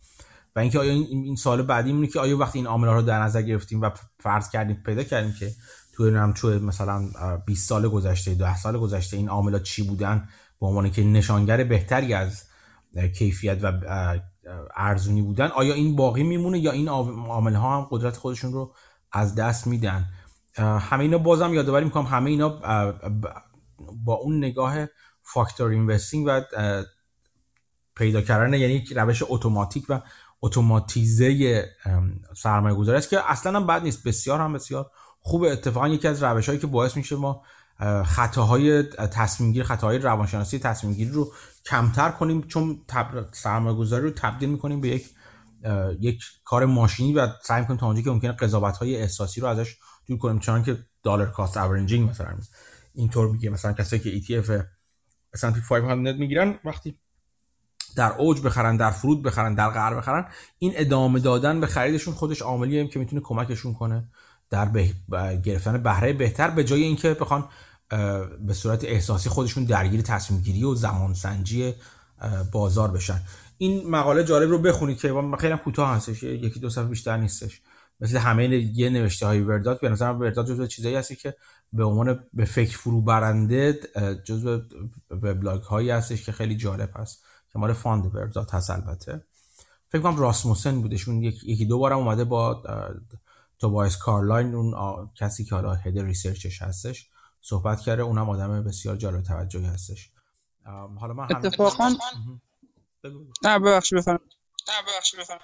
و اینکه آیا این سال بعدی میونه که آیا وقتی این عامل رو در نظر گرفتیم و فرض کردیم پیدا کردیم که توی توی مثلا 20 سال گذشته 10 سال گذشته این عامل چی بودن به عنوان که نشانگر بهتری از کیفیت و ارزونی بودن آیا این باقی میمونه یا این عامل ها هم قدرت خودشون رو از دست میدن؟ همه اینا بازم یادآوری می‌کنم همه اینا با اون نگاه فاکتور اینوستینگ و پیدا کردن یعنی روش اتوماتیک و اتوماتیزه سرمایه گذاری است که اصلا هم بد نیست. بسیار هم بسیار خوب اتفاقا یکی از روش هایی که باعث میشه ما خطاهای تصمیم گیری خطاهای روانشناسی تصمیم گیری رو کمتر کنیم چون سرمایه گذاری رو تبدیل می‌کنیم به یک یک کار ماشینی و سعی کنیم تا اونجایی که ممکنه قضاوت های احساسی رو ازش دور کنیم چون که دلار کاست اورنجینگ مثلا اینطور میگه مثلا کسایی که ETF S&P 500 می‌گیرن وقتی در اوج بخرن در فرود بخرن در قرار بخرن این ادامه دادن به خریدشون خودش عاملیه که می‌تونه کمکشون کنه در گرفتن بهره بهتر به جای اینکه بخوان به صورت احساسی خودشون درگیر تصمیم گیری و زمان سنجی بازار بشن. این مقاله جالب رو بخونید که خیلی کوتاه هستش یکی دو صفحه بیشتر نیستش. مثل همه یه نوشته های ورداد به نظر ورداد جزو چیزایی هستی که به عنوان به فکر فرو برنده جزو وبلاگ هایی هستش که خیلی جالب هست. که مال fund ورداد هست البته. فکر کنم راسموسن بودشون یکی دو بارم اومده با توبایس کارلایل اون کسی که حالا head research ش هستش. صحبت کرده اونم آدم بسیار جالب توجهی هستش. حالا من اتفاقا نه ببخش بفرم نه ببخش بفرم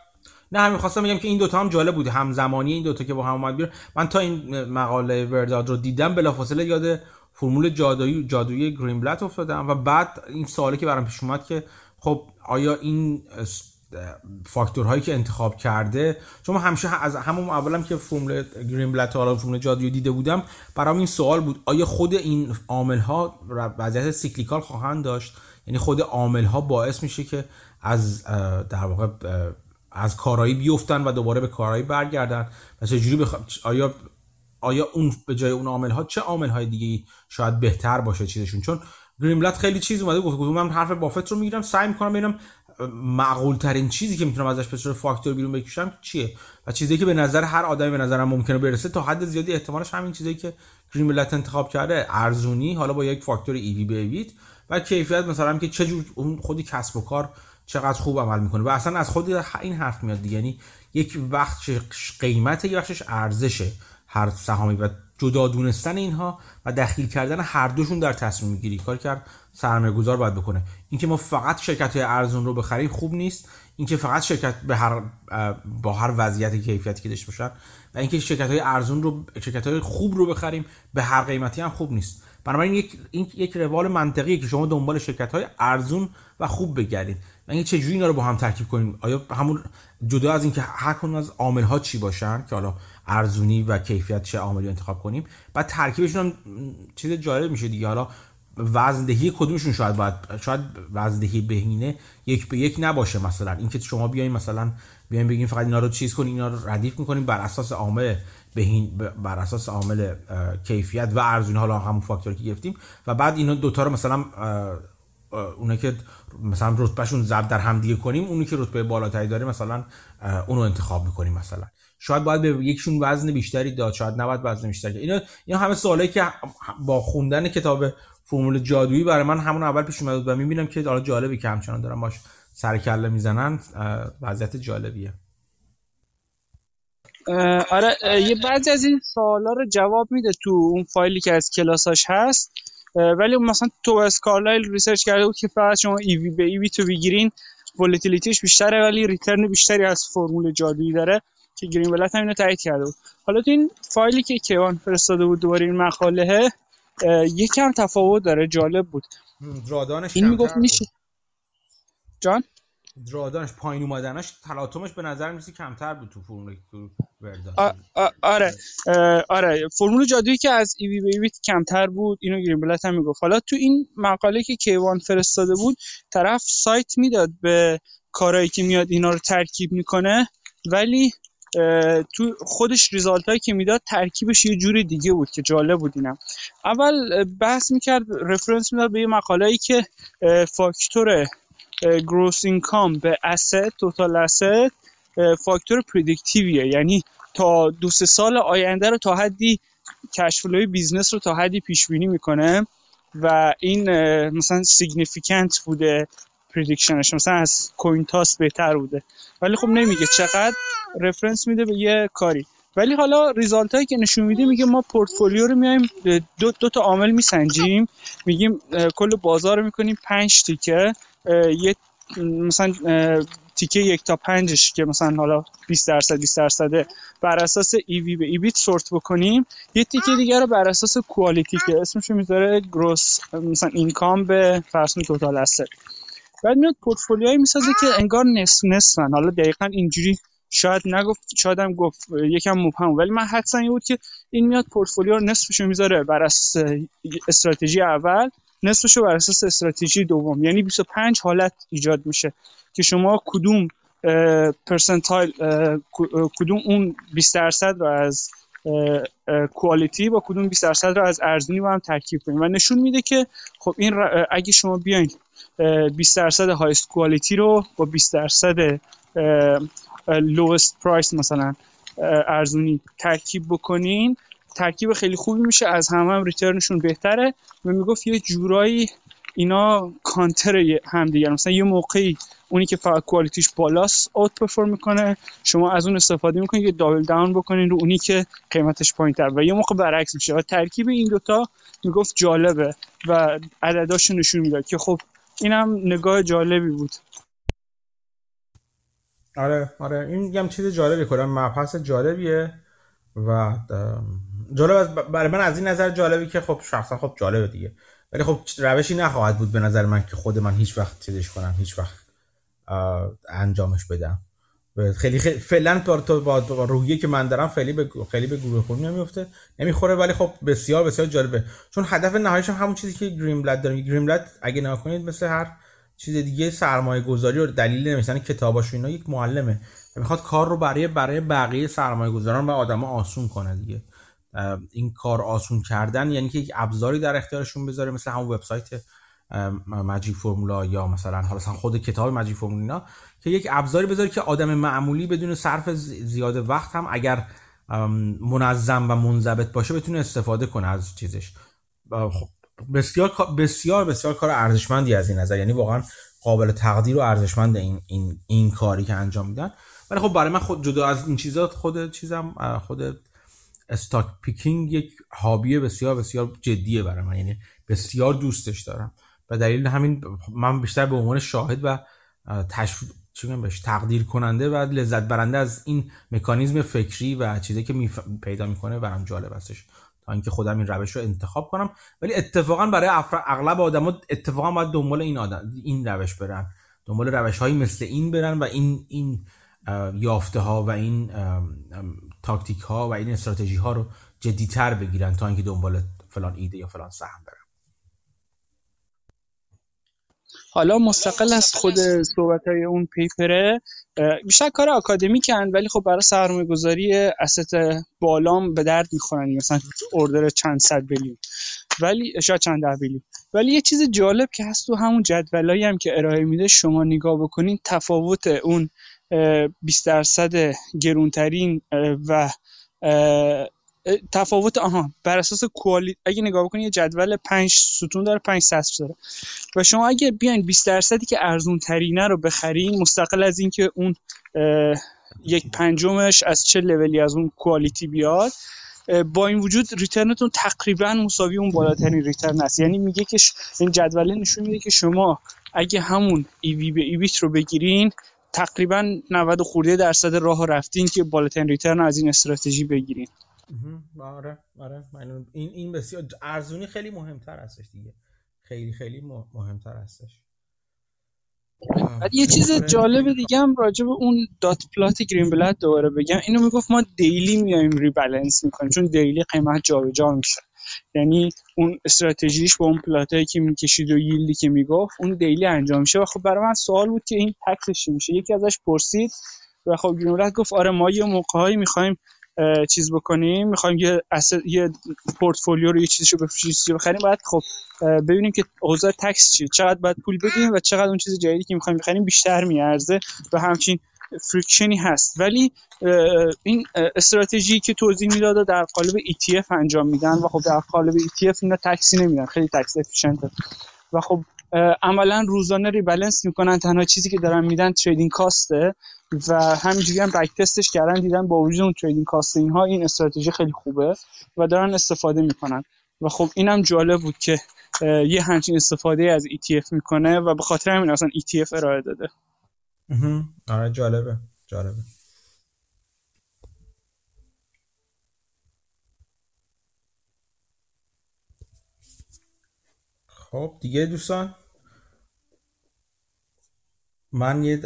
نه همین خواستم بگم که این دوتا هم جالب بوده. همزمانی این دوتا که با هم اومد بیرون. من تا این مقاله ورداد رو دیدم بلافاصله یاد فرمول جادویی جادویی گرین بلت افتادم و بعد این سوالی که برام پیش اومد که خب آیا این فاکتورهایی که انتخاب کرده چون همیشه از همون اولم که فرمول گرین بلت و فرمول جادویی دیده بودم برام این سوال بود آیا خود این عامل ها وضعیت سیکلیکال خواهند داشت؟ یعنی خود عامل ها باعث میشه که از در واقع از کارایی بیفتن و دوباره به کارایی برگردن؟ و چجوری بخ... آیا آیا اون به جای اون عامل ها چه عامل های دیگه شاید بهتر باشه چیزشون؟ چون گریملت خیلی چیز اومده گفت من حرف بافت رو می‌گیرم سعی می‌کنم ببینم معقول ترین چیزی که می‌تونم ازش به صورت فاکتور بیرون بکشم چیه؟ و چیزی که به نظر هر آدمی به نظرم ممکنه برسه تا حد زیادی احتمالش همین چیزی که گریملت انتخاب کرده ارزونی حالا با یک فاکتور ایوی به ایویت و کیفیت مثلا که چه جور اون خودی کسب و کار چقدر خوب عمل می‌کنه. و اصلا از خود این حرف میاد دیگه یعنی یک وقت قیمت یک بخشش ارزشه هر سهامی و جدا دونستن اینها و دخیل کردن هر دوشون در تصمیم گیری کار کرد سرمایه گذار باید بکنه. اینکه ما فقط شرکت های ارزون رو بخریم خوب نیست. اینکه فقط شرکت به هر با هر وضعیت کیفیتی که داشته باشن و اینکه شرکت های ارزون رو شرکت های خوب رو بخریم به هر قیمتی هم خوب نیست. بنابراین یک این یک روال منطقیه که شما دنبال شرکت های ارزون و خوب بگردید. و اینکه چجوری اینا رو با هم ترکیب کنیم؟ آیا همون جدا از اینکه هر کدوم از عامل ها چی باشن که حالا ارزونی و کیفیت چه عاملی انتخاب کنیم بعد ترکیبشون هم چیز جالب میشه دیگه. حالا وزندهی کدومشون شاید باید شاید وزندهی بهینه یک به یک نباشه مثلا. اینکه شما بیاین مثلا بیاین بگین فقط اینا رو چیز کنین اینا رو ردیف می‌کنین بر اساس عامل بهین بر اساس عامل کیفیت و ارزونی حالا همون فاکتوری که گرفتیم. و بعد اینا دوتا رو مثلا اونا که مثلا رتبهشون ضرب در هم دیگه کنیم اونی که رتبه بالاتری داره مثلا اونو انتخاب می‌کنیم مثلا. شاید باید به یکشون وزن بیشتری داد شاید نباید وزن بیشتری اینا اینا همه سوالایی که با خوندن کتاب فرمول جادویی برای من همون اول پیش اومد و می‌بینم که حالا جالبی که همچنان دارم باش سر کله می‌زنن وضعیت جالبیه. آره یه بعضی از این سوالا رو جواب میده تو اون فایلی که از کلاساش هست. ولی مثلا توبایس کارلایل research کرده بود که فقط شما EV به EBIT و بگیرین volatility ش بیشتره ولی return بیشتری از فرمول جادویی داره که گرین‌بلت هم اینو تایید کرده بود. حالا تو این فایلی که کیوان فرستاده بود دوباره این مقاله یکم تفاوت داره جالب بود. drawdown ش این می‌گفت میشه. جان؟ drawdown ش پایین اومدنش تلاطمش به نظر میرسید کمتر بود تو فرمول آره آره. فرمول جادویی که از ایوی به ایوی کمتر بود اینو گرین بلت هم می‌گفت. حالا تو این مقاله که کیوان فرستاده بود طرف سایت می‌داد به کارهایی که میاد اینا رو ترکیب می‌کنه ولی تو خودش ریزالت هایی که می‌داد ترکیبش یه جوری دیگه بود که جالب بود اینم. اول بحث می‌کرد رفرنس می‌داد به یه مقاله که فاکتور گروس اینکام به asset توتال asset فاکتور predictive یه یعنی تا دو سه سال آینده رو تا حدی cash flow ی business رو تا حدی پیش بینی می‌کنه و این مثلا significant بوده. prediction ش مثلا از coin toss بهتر بوده. ولی خب نمیگه. چقدر reference میده به یه کاری. ولی حالا result هایی که نشون میده میگه ما پورتفولیو رو میایم دو, دو تا عامل میسنجیم. میگیم کل بازار رو می‌کنیم پنج تیکه. یه مثلا تیکه یک تا پنجش که مثلا حالا 20 درصد 20 درصد بر اساس EV به EBIT sort بکنیم. یه تیکه دیگه رو بر اساس quality که اسمش می‌ذاره gross مثلا income به فرض total asset بعد میاد پورتفولیوهایی می‌سازه که انگار نصف نصفن. حالا دقیقا اینجوری شاید نگفت شاید هم گفت یکم مبهم. ولی من حدسم این بود که این میاد پورتفولیو رو نصفشو می‌ذاره بر اساس استراتژی اول نصفشو بر اساس استراتژی دوم. یعنی 25 حالت ایجاد میشه که شما کدوم پرسنتایل کدوم اون 20 درصد رو از کوالیتی با کدوم 20 درصد رو از ارزونی با هم ترکیب کنیم. و نشون میده که خب این اگه شما بیاین 20 درصد هایست کوالیتی رو با 20 درصد لوست پرایس مثلا ارزونی ترکیب بکنین. ترکیب خیلی خوبی میشه از همه هم ریترنشون بهتره. و می‌گفت یه جورایی اینا کانتر هم دیگر. مثلا یه موقعی اونی که فقط کوالیتیش بالاست اوت پرفورم می‌کنه. شما از اون استفاده می‌کنید یه دابل داون بکنین رو اونی که قیمتش پایین تر و یه موقع برعکس میشه. و ترکیب این دوتا می‌گفت جالبه و عدداشو نشون می‌داد که خب اینم نگاه جالبی بود. آره آره. این میگم چیز جالبی کنم مبحث جالبیه و جالب برای من از این نظر جالبی که خب شخصا خب جالبه دیگه. ولی خب روشی نخواهد بود به نظر من که خود من هیچ وقت چیزش کنم هیچ وقت انجامش بدم. خیلی خیلی فعلا تو با روحیه که من دارم خیلی به خیلی به گروه خود نمیفته نمی‌خوره ولی خب بسیار بسیار جالبه. چون هدف نهاییش هم همون چیزی که گرین بلد داریم گرین بلد اگه نگاه کنید مثل هر چیز دیگه سرمایه گذاری و دلیل نمیشن کتاباش اینا یک معلمه. می‌خواد کار رو برای برای بقیه سرمایه گذاران و آدما آسون کنه دیگه. این کار آسون کردن یعنی که یک ابزاری در اختیارشون بذاره مثل همون وبسایت مجی فرمولا یا مثلا حالا خود کتاب مجی فرمولا که یک ابزاری بذاره که آدم معمولی بدون صرف زیاد وقت هم اگر منظم و منضبط باشه بتونه استفاده کنه از چیزش. خب بسیار بسیار بسیار کار ارزشمندی از این نظر یعنی واقعا قابل تقدیر و ارزشمند این این این کاری که انجام میدن. ولی خب برای من خود جدا از این چیزا خود چیزم خود استاک پیکینگ یک هابی بسیار بسیار جدیه برای من یعنی بسیار دوستش دارم. و دلیل همین من بیشتر به عنوان شاهد و بهش؟ تقدیر کننده و لذت برنده از این مکانیزم فکری و چیزی که می پیدا می‌کنه برام جالب هستش. تا اینکه خودم این روش رو انتخاب کنم. ولی اتفاقا برای اغلب آدما اتفاقا باید دنبال این آدم این روش برن. دنبال روش هایی مثل این برن و این این یافته ها و این تاکتیک ها و این استراتژی ها رو جدیتر بگیرن تا اینکه دنبال فلان ایده یا فلان سهم برن. حالا مستقل از خود صحبت های اون پیپره بیشتر کار اکادمیکن ولی خب برای سرمایه گذاری اسست بالام به درد می‌خورن مثلا اردر چند صد بیلیون ولی شاید چند ده بیلیون ولی یه چیز جالب که هست تو همون جدولایی هم که ارائه میده شما نگاه بکنین تفاوت اون 20 درصد گرونترین و تفاوت آها بر اساس کوالیتی اگه نگاه بکنید یه جدول 5 ستون داره 5 سطر داره. و شما اگه بیاین 20 درصدی که ارزون ترینه رو بخرین مستقل از اینکه اون یک پنجمش از چه لولی از اون quality بیاد با این وجود return تون تقریبا مساوی اون بالاترین return است یعنی میگه که این جدوله نشون میده که شما اگه همون EV به EBIT رو بگیرین تقریبا 90 خورده درصد راه رفتین که بالاترین return از این استراتژی بگیرین. آره آره. این این بسیار ارزونی خیلی مهمتر هستش دیگه. خیلی خیلی مهمتر هستش. یه چیز آره. جالب دیگه هم راجع به اون dot plot گرین‌بلت دوباره بگم. اینو می‌گفت ما daily میایم rebalance می‌کنیم چون daily قیمت جابجا میشه. یعنی اون استراتژیش با اون plot ایی که می‌کشید و yield ی که می‌گفت اون daily انجام میشه. و خب برای من سوال بود که این tax ش میشه؟ یکی ازش پرسید و خب گرین گفت آره ما یه موقعهایی می‌خوایم چیز بکنیم. می‌خوایم یه یه پورتفولیو رو یه چیزی رو بخریم. باید خب ببینیم که اوضاع tax چیه چقدر باید پول بدیم و چقدر اون چیز جدیدی که می‌خوایم بخریم بیشتر میارزه و همچین friction ی هست. ولی این استراتژی که توضیح می‌داده در قالب ETF انجام میدن و خب در قالب ETF اینا tax ی نمیدن خیلی tax efficient و خب عملا روزانه rebalance می‌کنن تنها چیزی که دارن میدن trading cost ه و همینجوری هم backtest ش کردن دیدن با وجود اون trading cost اینها این استراتژی خیلی خوبه و دارن استفاده می‌کنن. و خب اینم جالب بود که یه همچین استفاده از ETF می‌کنه و به خاطر همین اصلا ETF ارائه داده. آره جالبه. جالبه. خب دیگه دوستان؟ من یه,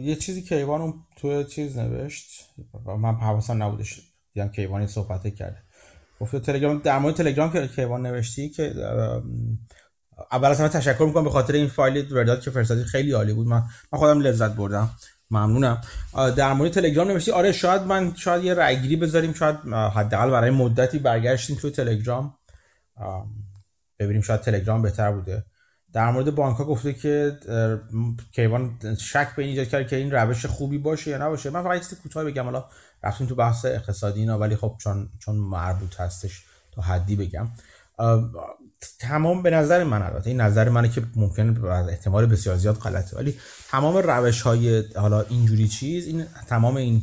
یه چیزی کیوان اون تو چیز نوشت. من حواسم نبودش. دیدم کیوان صحبت کرده. گفت تلگرام در مورد تلگرام که کیوان نوشتی که اول از همه تشکر می‌کنم به خاطر این فایل ورداد که فرستادی. خیلی عالی بود. من من خودم لذت بردم. ممنونم. در مورد تلگرام نوشتی. آره شاید من شاید یه رأیگیری بذاریم. شاید حداقل برای مدتی برگشتیم تو تلگرام. ببینیم شاید تلگرام بهتر بوده. در مورد بانک ها گفته که کیوان شک به این ایجاد کرد که این روش خوبی باشه یا نباشه. من فقط چیز کوتاه بگم. حالا رفتیم تو بحث اقتصادی اینا ولی خب چون چون مربوط هستش تا حدی بگم. تمام به نظر من البته این نظر منه که ممکن احتمال بسیار زیاد غلطه. ولی تمام روش های حالا اینجوری چیز این تمام این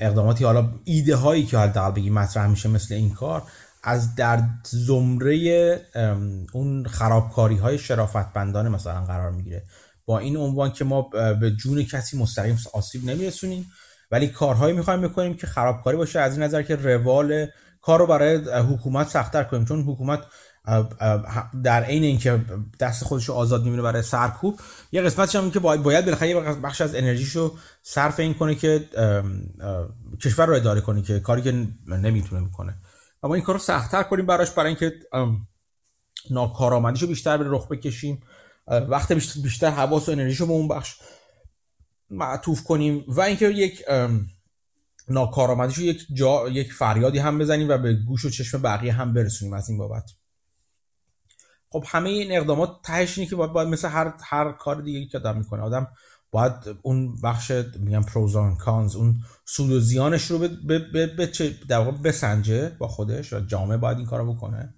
اقداماتی حالا ایده هایی که حداقل بگی مطرح میشه مثل این کار از در زمره اون خرابکاری های شرافت بندانه مثلا قرار می‌گیره. با این عنوان که ما به جون کسی مستقیم آسیب نمیرسونیم ولی کارهایی می‌خوایم بکنیم که خرابکاری باشه از این نظر که روال کار رو برای حکومت سختتر کنیم. چون حکومت در عین اینکه دست خودش رو آزاد می‌بینه برای سرکوب یه قسمتش هم که باید باید بالاخره یه بخش از انرژیشو صرف این کنه که کشور رو اداره کنه که کاری که نمی‌تونه می‌کنه اما این کار رو سختتر کنیم براش برای اینکه ناکارآمدیشو بیشتر به رخ بکشیم. وقت بیشتر حواس و انرژیشو به اون بخش معطوف کنیم و اینکه یک ناکارآمدیشو یک جا یک فریادی هم بزنیم و به گوش و چشم بقیه هم برسونیم از این بابت. خب همه این اقدامات تهش که باید, باید مثل هر هر کار دیگه که آدم می‌کنه. آدم باید اون بخش میگم پروزان کانز اون سود و زیانش رو به, به, به, در واقع بسنجه با خودش و جامعه باید این کارو بکنه.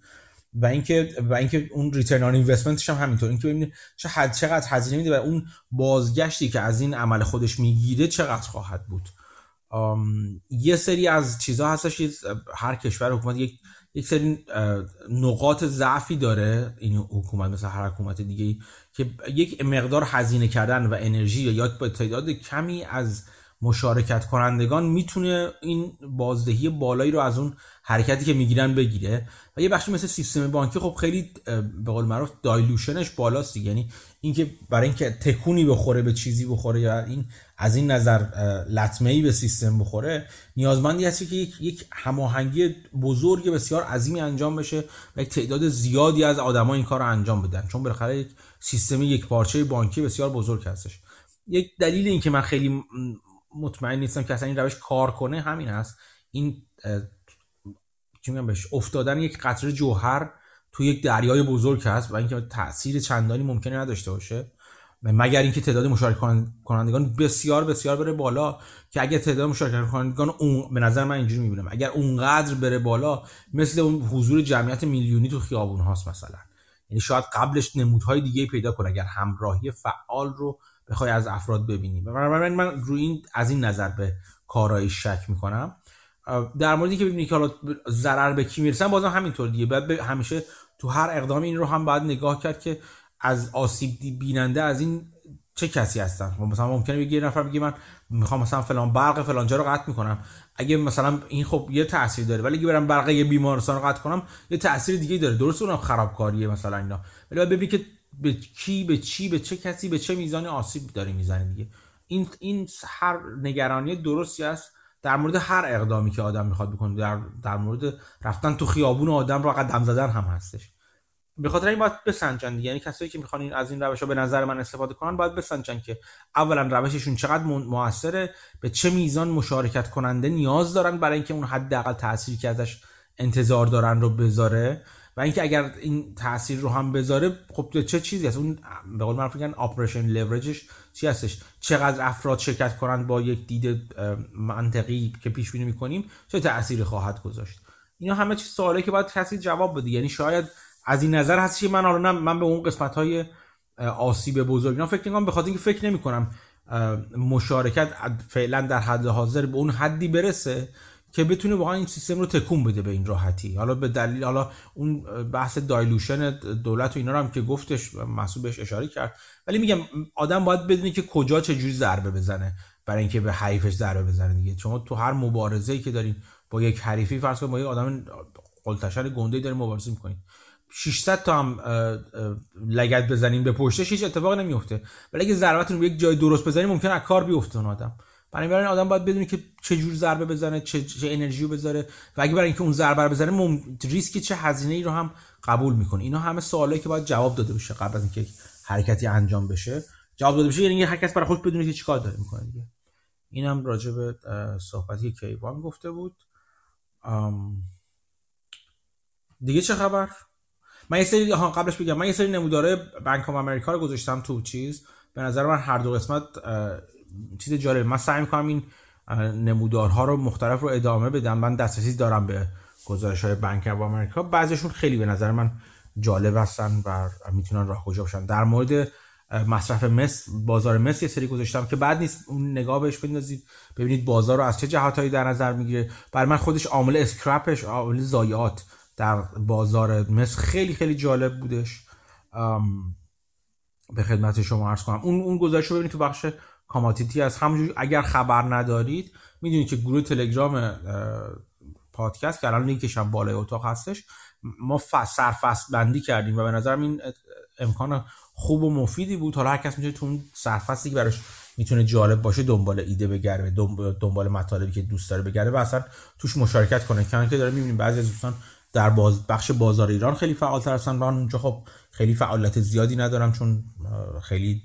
و اینکه و اینکه اون ریترن آن اینوستمنتش هم همینطور. اینکه ببینید چه حد چقدر هزینه میده و اون بازگشتی که از این عمل خودش می‌گیره چقدر خواهد بود. یه سری از چیزها هستش هر کشور حکومت یک یک سری نقاط ضعفی داره این حکومت مثل هر حکومت دیگه که یک مقدار هزینه کردن و انرژی یا با تعداد کمی از مشارکت کنندگان می‌تونه این بازدهی بالایی رو از اون حرکتی که می‌گیرن بگیره. و یه بخشی مثل سیستم بانکی خب خیلی به قول معروف دایلوشنش بالاست یعنی اینکه برای اینکه تکونی بخوره به چیزی بخوره یا این از این نظر لطمه ای به سیستم بخوره. نیازمندی هستی که یک, یک هماهنگی بزرگ بسیار عظیمی انجام بشه و یک تعداد زیادی از آدما این کار رو انجام بدن. چون بالاخره یک سیستم یک پارچه بانکی بسیار بزرگ هستش. یک دلیل این که من خیلی مطمئن نیستم که اصلا این روش کار کنه همین هست. این چی بهش افتادن یک قطره جوهر تو یک دریای بزرگ هست و اینکه تاثیر چندانی ممکنه نداشته باشه. مگر اینکه تعداد مشارکت کنندگان بسیار بسیار بره بالا که اگر تعداد مشارکت کنندگان اون به نظر من اینجوری می‌بینم. اگر اونقدر بره بالا مثل اون حضور جمعیت میلیونی تو خیابون هاست مثلا. یعنی شاید قبلش نمودهای دیگه پیدا کنه اگر همراهی فعال رو بخوای از افراد ببینی. من من روی این از این نظر به کارهای شک می‌کنم. در موردی که ببینی که حالا ضرر به کی می‌رسن بازم همینطور دیگه. بعد همیشه تو هر اقدام این رو هم باید نگاه کرد که از آسیب بیننده از این چه کسی هستن؟ خب مثلا ممکنه یه نفر بگه من می‌خوام مثلا فلان برق فلان جا رو قطع می‌کنم. اگه مثلا این خب یه تاثیر داره ولی اگه برم برق یه بیمارستان رو قطع کنم یه تاثیر دیگه داره. درست اونم خرابکاریه مثلا اینا. ولی باید ببینی که به کی به چی به چه کسی به چه میزانی آسیب داره می‌زنه دیگه. این این هر نگرانی درستی است در مورد هر اقدامی که آدم می‌خواد بکنه. در, در مورد رفتن تو خیابون آدم رو قدم زدن هم هستش. به خاطر این باید بسنجن یعنی کسایی که می‌خوان از این روش ها به نظر من استفاده کنن باید بسنجن که اولا روششون چقدر موثره به چه میزان مشارکت کننده نیاز دارن برای اینکه اون حداقل تاثیری که ازش انتظار دارن رو بذاره. و اینکه اگر این تاثیر رو هم بذاره خب چه چیزی هست؟ اون به قول معروف میگن اپریشن لورجش چی هستش؟ چقدر افراد شرکت کنند با یک دید منطقی که پیش بینی می‌کنیم چه تأثیری خواهد گذاشت؟ اینا همه چیز سوالی که باید کسی جواب بده. یعنی شاید از این نظر هست که من حالا من به اون قسمت های آسیب بزرگ اینا فکر نمی‌کنم به خاطر اینکه فکر نمی کنم مشارکت فعلا در حد حاضر به اون حدی برسه که بتونه واقعا این سیستم رو تکون بده به این راحتی. حالا به دلیل حالا اون بحث دایلوشن دولت و اینا رو هم که گفتش مسئول بهش اشاره کرد. ولی میگم آدم باید بدونه که کجا چه جوری ضربه بزنه برای اینکه به حریفش ضربه بزنه دیگه. شما تو هر مبارزه‌ای که دارین با یک حریفی فرض کنید با یک آدم قلتشر گنده دارین مبارزه می‌کنید. 600 تا هم لگت بزنین به پشتش هیچ اتفاق نمیفته. ولی اگه ضربتون رو یک جای درست بزنین ممکن از کار بیفته اون آدم. برای این آدم باید بدونه که چه جور ضربه بزنه چه, چه انرژی بذاره. و اگه برای اینکه اون ضربه رو بزنه مم... ریسک چه هزینه ای رو هم قبول می‌کنه. اینا همه سوالایی که باید جواب داده بشه قبل از اینکه حرکتی انجام بشه. جواب داده بشه یعنی هر کس برای خودش بدونه که چیکار داره می‌کنه دیگه. اینم راجع به صحبتی که کیوان گفته بود. دیگه چه خبر؟ من یه سری ها قبلش بگم. من یه سری نموداره بانک آف امریکا رو گذاشتم تو چیز. به نظر من هر دو قسمت چیز جالب من سعی می‌کنم این نمودارها رو مختلف رو ادامه بدم. من دسترسی دارم به گزارش های بانک آف امریکا بعضیشون خیلی به نظر من جالب هستن و می‌تونن راهگشا باشن. در مورد مصرف مس بازار مس یه سری گذاشتم که بد نیست. اون نگاه بهش بندازید. ببینید بازار رو از چه جهاتایی در نظر می‌گیره. برای من خودش عامل scrap ش عامل ضایعات. در بازار مس خیلی خیلی جالب بودش. به خدمت شما عرض کنم. اون اون گزارش رو ببینید تو بخش کاماتیتی از همونجور اگر خبر ندارید می‌دونید که گروه تلگرام پادکست که الان لینکش هم بالای اتاق هستش ما سرفصل بندی کردیم و به نظرم این امکان خوب و مفیدی بود. حالا هر کس می‌تونه تو اون سرفصلی که براش می‌تونه جالب باشه دنبال ایده بگرده دنبال مطالبی که دوست داره بگرده و اصلا توش مشارکت کنه. که داره می‌بینیم بعضی از دوستان در باز بخش بازار ایران خیلی فعال هستن من اونجا خب خیلی فعالیت زیادی ندارم چون خیلی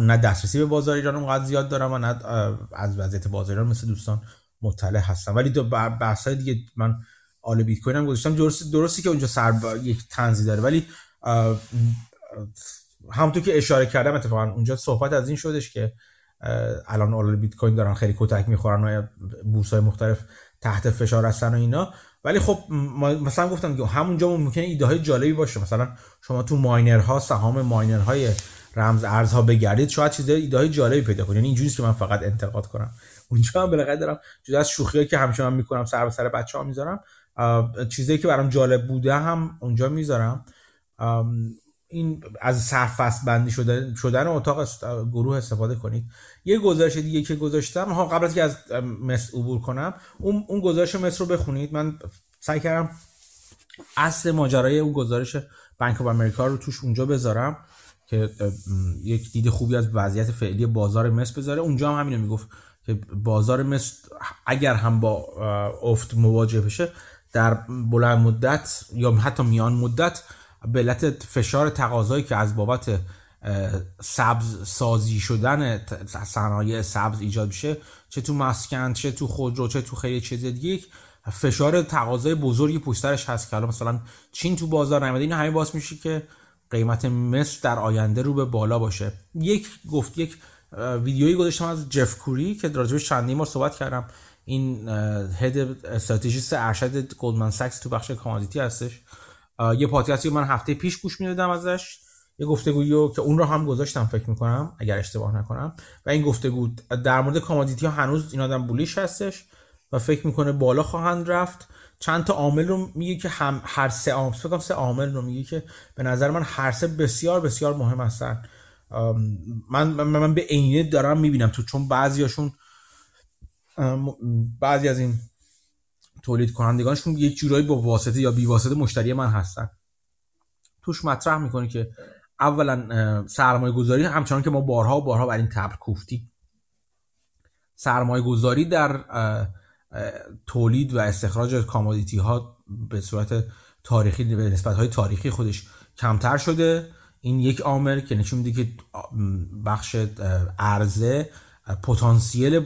نه دسترسی به بازار ایران اونقدر زیاد دارم و نه از وضعیت بازار ایران مثل دوستان مطلع هستم ولی دو بحث دیگه من آل بیت کوین هم گذاشتم درست درستی که اونجا سر یک تنزی داره. ولی همونطور که اشاره کردم اتفاقا اونجا صحبت از این شدش که الان آل بیت کوین دارن خیلی کتک می‌خورن و بورس های مختلف تحت فشار هستن و اینا. ولی خب مثلا گفتم که همونجا ممکنه ایده های جالبی باشه. مثلا شما تو ماینرها سهام ماینرهای رمز ارزها بگردید شاید چیزای ایده های جالبی پیدا کنید. یعنی اینجوری که من فقط انتقاد کنم. اونجا هم بالاخره دارم جدا از شوخی که همیشه من می‌کنم سر به سر بچه ها می‌ذارم چیزایی که برام جالب بوده هم اونجا می‌ذارم. این از سرفست بندی شدن شدن اتاق گروه استفاده کنید. یه گزارش دیگه که گذاشتم ها قبل از که از مصر عبور کنم اون اون گزارش مصر رو بخونید. من سعی کردم اصل ماجرای اون گزارش بانک آف امریکا رو توش اونجا بذارم که یک دید خوبی از وضعیت فعلی بازار مصر بذاره. اونجا هم همینو می‌گفت که بازار مصر اگر هم با افت مواجه بشه در بلند مدت یا حتی میان مدت به علت فشار تقاضایی که از بابت سبز سازی شدن صنایع سبز ایجاد میشه چه تو مسکن چه تو خودرو چه تو خیلی چیز دیگه فشار تقاضای بزرگی پشترش هست که مثلا چین تو بازار نیامده این همه باعث میشه که قیمت مصر در آینده رو به بالا باشه. یک گفت یک ویدیویی گذاشتم از جف کوری که راجبش چندین بار صحبت کردم. این head strategist ارشد گلدمن ساکس تو بخش commodity هستش. یه podcastی من هفته پیش گوش می‌دادم ازش. یه گفتگویی که اون رو هم گذاشتم فکر می‌کنم اگر اشتباه نکنم. و این گفتگو در مورد commodity ها هنوز این آدم bullish هستش و فکر می‌کنه بالا خواهند رفت. چند تا عامل رو میگه که هم هر سه عامل سه عامل رو میگه که به نظر من هر سه بسیار بسیار مهم هستن. من من به عینه دارم می‌بینم تو چون بعضیاشون بعضی از این تولید کنندگانشون یک جورایی با واسطه یا بی واسطه مشتری من هستن. توش مطرح می‌کنه که اولا سرمایه گذاری همچنان که ما بارها و بارها بر این تبر کوفتی سرمایه گذاری در تولید و استخراج کامودیتی ها به صورت تاریخی به نسبت های تاریخی خودش کمتر شده. این یک عامل که نشون میده که بخش عرضه پتانسیل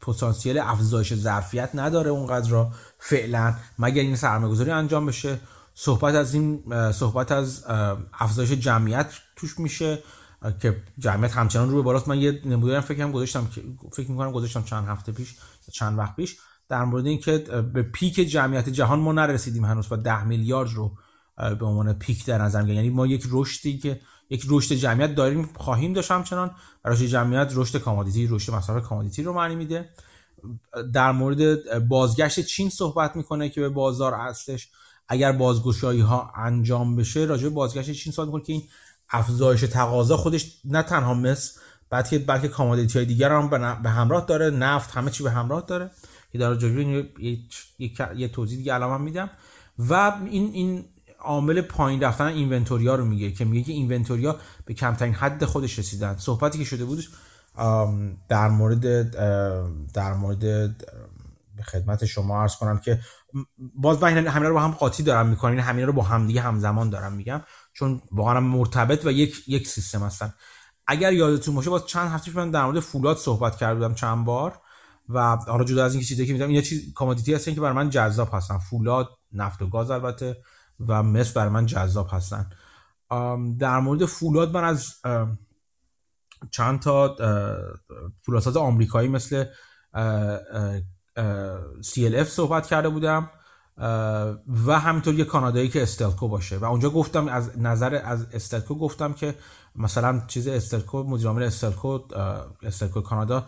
پتانسیل افزایش ظرفیت نداره اونقدر را فعلا مگر این سرمایه‌گذاری انجام بشه. صحبت از این صحبت از افزایش جمعیت توش میشه که جمعیت همچنان رو به بالاست. من یه نمودارم فکرم گذاشتم که فکر می‌کنم گذاشتم چند هفته پیش چند وقت پیش در مورد اینکه به پیک جمعیت جهان ما نرسیدیم هنوز و 10 میلیارد رو به عنوان peak در نظر می‌گیریم. یعنی ما یک رشدی که یک رشد جمعیت داریم خواهیم داشت همچنان. رشد جمعیت رشد commodity رشد مصرف commodity رو معنی میده. در مورد بازگشت چین صحبت می‌کنه که به بازار هستش. اگر بازگشایی ها انجام بشه راجع بازگشت چین صحبت می‌کنه که این افزایش تقاضا خودش نه تنها مس بلکه بلکه commodity های دیگر هم به همراه داره. نفت همه چی به همراه داره. که در جلوی یه, توضیح دیگه الان میدم. و این این عامل پایین رفتن اینونتوریا رو میگه که میگه که اینونتوریا به کمترین حد خودش رسیدن. صحبتی که شده بود در مورد در مورد به خدمت شما عرض کنم که باز من همین رو با هم قاطی دارم می‌کنم همین رو با هم دیگه همزمان دارم میگم چون واقعا مرتبط و یک یک سیستم هستن. اگر یادتون باشه باز چند هفته من در مورد فولاد صحبت کرده بودم چند بار و حالا جدا از اینکه چیزی که میگم اینا چیز کامودیتی هستن که برای من جذاب هستن. فولاد نفت و گاز البته و مس برای من جذاب هستن. در مورد فولاد من از چند تا فولادساز آمریکایی مثل CLF صحبت کرده بودم و همینطور یه کانادایی که استلکو باشه. و اونجا گفتم از نظر از استلکو گفتم که مثلا چیز استلکو مدیر عامل استلکو استلکو کانادا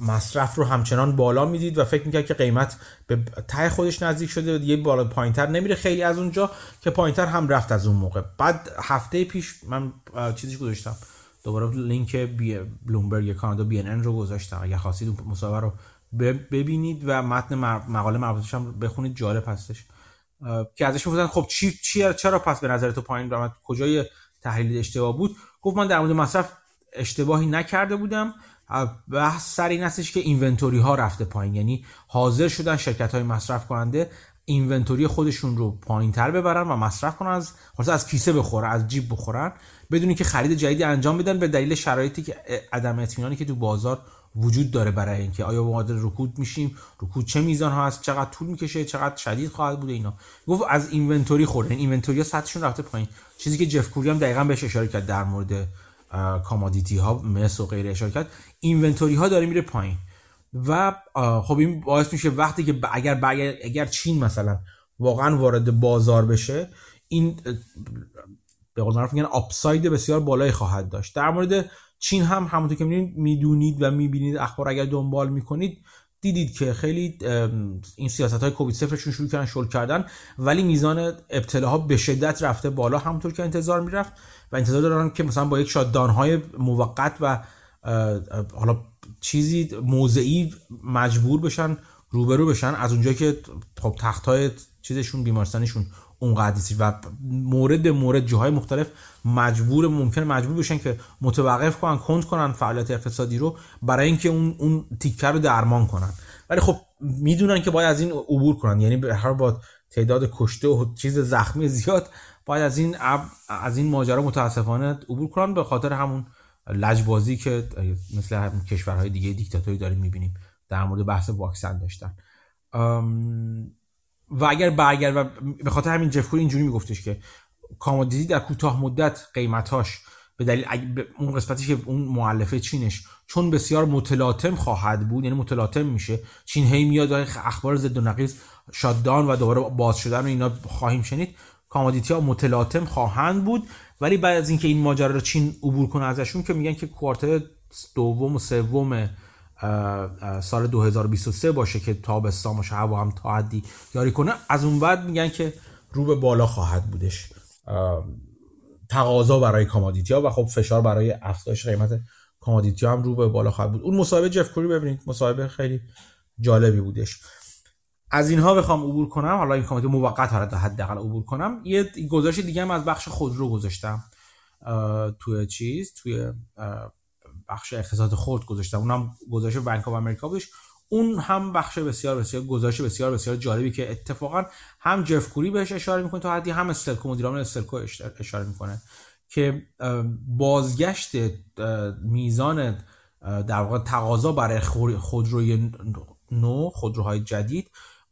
مصرف رو همچنان بالا می‌دید و فکر می‌کرد که قیمت به ته خودش نزدیک شده یه بالا پایینتر نمیره خیلی از اونجا که پایینتر هم رفت از اون موقع. بعد هفته پیش من چیزی گذاشتم. دوباره لینک بلومبرگ کانادا بی ان رو گذاشتم. اگر خواستید مصاحبه رو ببینید و متن مقاله مربوطش هم بخونید جالب هستش. که ازش می‌پرسن خب چی, چی چرا پس به نظر تو پایین رفت؟ کجای تحلیل اشتباه بود؟ گفت من در مورد مصرف اشتباهی نکرده بودم. بحث سر این هستش که اینونتوری ها رفته پایین. یعنی حاضر شدن شرکت های مصرف کننده اینونتوری خودشون رو پایین تر ببرن و مصرف کنن از از کیسه بخورن از جیب بخورن بدونی که خرید جدیدی انجام بدن به دلیل شرایطی که عدم اطمینانی که تو بازار وجود داره برای اینکه آیا وارد رکود میشیم رکود چه میزان هست چقدر طول می‌کشه چقدر شدید خواهد بوده اینا. گفت از inventory خورده این inventory سطحشون رفته پایین. چیزی که جف کوری هم دقیقا بهش اشاره کرد در مورد commodity ها مس و غیره اشاره کرد. inventory ها داره میره پایین. و خب این باعث میشه وقتی که اگر اگر چین مثلا واقعا وارد بازار بشه این به قول معروف میگن upside بسیار بالایی خواهد داشت. در مورد چین هم همونطور که می‌دونید و می‌بینید اخبار اگر دنبال می‌کنید دیدید که خیلی این سیاست های کووید صفرشون شروع کردن شل کردن ولی میزان ابتلاها به شدت رفته بالا همونطور که انتظار می‌رفت و انتظار دارن که مثلا با یک شاددان های موقت و حالا چیزی موضعی مجبور بشن روبرو بشن از اونجا که خب تخت های چیزشون بیمارستانشون اونقدر نیست و مورد مورد جاهای مختلف مجبور ممکن مجبور بشن که متوقف کنن کند کنن فعالیت اقتصادی رو برای اینکه اون اون تیکه رو درمان کنن. ولی خب می‌دونن که باید از این عبور کنن. یعنی به هر با تعداد کشته و چیز زخمی زیاد باید از این از این ماجرا متاسفانه عبور کنن به خاطر همون لجبازی که مثل کشورهای دیگه دیکتاتوری داریم می‌بینیم در مورد بحث واکسن داشتن. و اگر برگرد و به خاطر همین جفکوری اینجوری میگفتش که کامودیتی در کوتاه مدت قیمتاش به دلیل اون قسمتی که اون معلفه چینش چون بسیار متلاطم خواهد بود یعنی متلاطم میشه چین هی میاد اخبار ضد و نقیض شاددان و دوباره باز شدن و اینا خواهیم شنید کامودیتی ها متلاطم خواهند بود. ولی بعد از اینکه این ماجرا رو چین عبور کنه ازشون که میگن که کوارتر دوم و سوم سال 2023 باشه که تابستان باشه هوا هم تا حدی یاری کنه از اون بعد میگن که رو به بالا خواهد بودش. تقاضا برای commodity ها و خب فشار برای افزایش قیمت commodity ها هم رو به بالا خواهد بود. اون مصاحبه جف کوری ببینید مصاحبه خیلی جالبی بودش. از اینها بخوام عبور کنم حالا این commodity موقت حالا حداقل عبور کنم یه گزارش دیگه هم از بخش خودرو گذاشتم توی چیز توی بخش اقتصاد خرد گذاشتم اونم گزارش بانک آف امریکا بودش اون هم بخش بسیار بسیار گزارش بسیار بسیار جالبی که اتفاقا هم جف کوری بهش اشاره می‌کنه تا حدی هم استلکو مدیران استلکو اشاره می‌کنه که بازگشت میزان در واقع تقاضا برای خودروی نو خودروهای جدید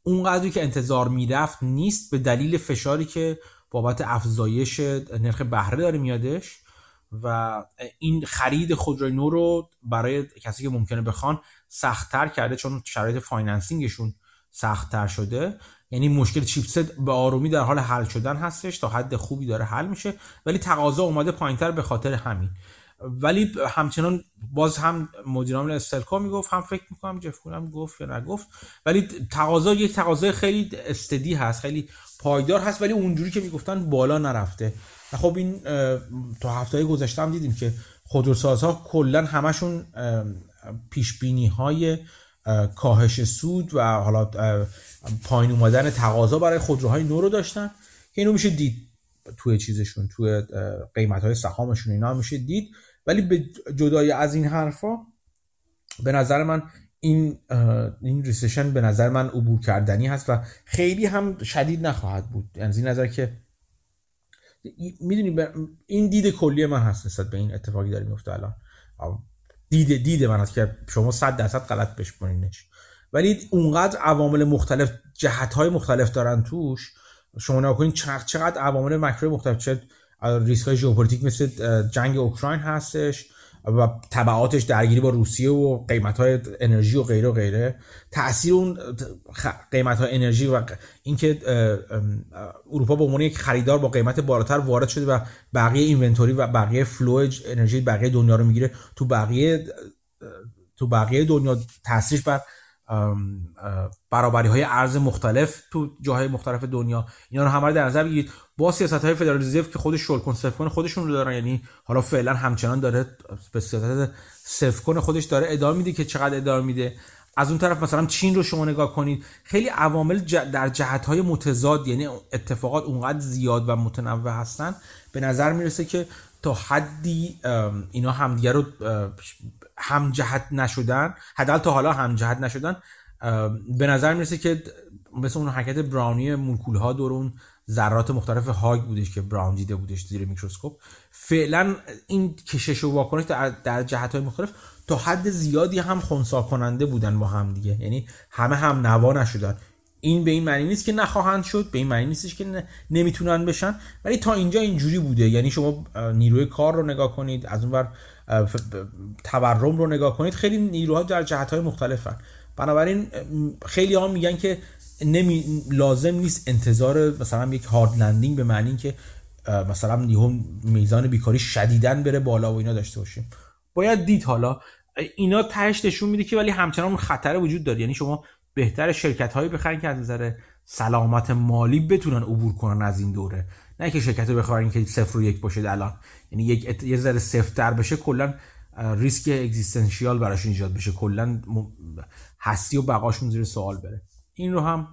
اونقدری که انتظار می‌رفت نیست به دلیل فشاری که بابت افزایش نرخ بهره داره میادش و این خرید خودروی نو رو برای کسی که ممکنه بخوان سختتر کرده چون شرایط financing شون سختتر شده. یعنی مشکل چیپست به آرومی در حال حل شدن هستش تا حد خوبی داره حل میشه ولی تقاضا اومده پایینتر به خاطر همین. ولی همچنان باز هم مدیران استلکا می‌گفت هم فکر می‌کنم جف کنم گفت یا نگفت. ولی تقاضا یک تقاضای خیلی استدی هست خیلی پایدار هست ولی اونجوری که می‌گفتن بالا نرفته. خب این تا هفته گذشته هم دیدیم که خودروسازها کلا همشون پیش بینی های کاهش سود و حالا پایین اومدن تقاضا برای خودروهای نو رو داشتن که اینو میشه دید. توی چیزشون توی قیمت های سهامشون اینا میشه دید. ولی به جدای از این حرفا به نظر من این این ریسشن به نظر من عبور کردنی هست و خیلی هم شدید نخواهد بود. یعنی از این نظر که می‌دونی این دید کلی من هست نسبت به این اتفاقی داره میفته الان. دید دید من هست که شما 100 درصد غلط بشمارینش. ولی اونقدر عوامل مختلف جهت های مختلف دارن توش شما نگاه کنید چقدر عوامل مکرو مختلف چه ریسک های ژئوپلیتیک مثل جنگ اوکراین هستش و تبعاتش درگیری با روسیه و قیمت های انرژی و غیره و غیره. تاثیر اون قیمت های انرژی و اینکه اروپا به عنوان یک خریدار با قیمت بالاتر وارد شده و بقیه inventory و بقیه flow انرژی بقیه دنیا رو می‌گیره. تو بقیه تو بقیه دنیا تاثیرش بر برابری های ارز مختلف تو جاهای مختلف دنیا. اینا رو همه در نظر بگیرید. با سیاست های فدرال رزرو که خودش شل کن خودشون رو دارن. یعنی حالا فعلا همچنان داره به سیاست سفت کن خودش داره ادامه میده که چقدر ادامه میده. از اون طرف مثلا چین رو شما نگاه کنید. خیلی عوامل در جهت های متضاد یعنی اتفاقات اونقدر زیاد و متنوع هستن به نظر می‌رسه که تا حدی اینا همدیگه رو هم جهت نشدن حداقل تا حالا هم جهت نشدن به نظر می‌رسه که مثل اون حرکت براونی مولکول ها دور اون ذرات مختلف هاگ بودش که براون دیده بودش زیر میکروسکوپ. فعلا این کشش و واکنش در, جهت های مختلف تا حد زیادی هم خونسا کننده بودن با هم دیگه. یعنی همه هم نوا نشدن. این به این معنی نیست که نخواهند شد به این معنی نیستش که نمی‌تونن بشن. ولی تا اینجا اینجوری بوده. یعنی شما نیروی کار رو نگاه کنید از اون تورم رو نگاه کنید خیلی نیروها در جهت های مختلفن. بنابراین خیلی ها میگن که نمی لازم نیست انتظار مثلا یک هارد لندینگ به معنی که مثلا نیهم میزان بیکاری شدیدن بره بالا و اینا داشته باشیم. باید دید حالا اینا تهش نشون میده که ولی همچنان خطر وجود داره. یعنی شما بهتر شرکت هایی بخرین که از نظر سلامت مالی بتونن عبور کنن از این دوره. نه که شرکت بخرین که صفر و یک باشه الان. یعنی یک یه ذره صفر بشه کلا ریسک اگزیستانسیال براشون ایجاد بشه. کلا هستی و بقاشون زیر سوال بره. این رو هم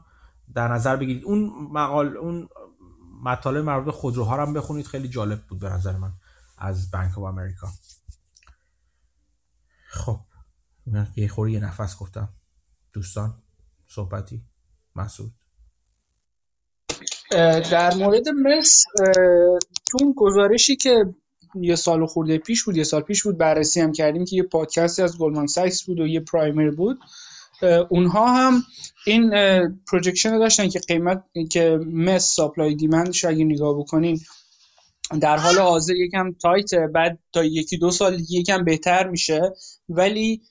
در نظر بگیرید. اون مقال اون مطالب مربوط خودروها هم بخونید. خیلی جالب بود به نظر من از بانک آف امریکا خب یه خورده یه نفس گفتم. دوستان صحبتی. مسعود. در مورد مس تو اون گزارشی که یه سال خورده پیش بود یه سال پیش بود بررسی هم کردیم که یه podcastی از گلدمن ساکس بود و یه primer بود. اونها هم این projection رو داشتن که قیمت که مس supply demand ش اگه نگاه بکنین در حال حاضر یکم tight بعد تا یکی دو سال یکم بهتر میشه. ولی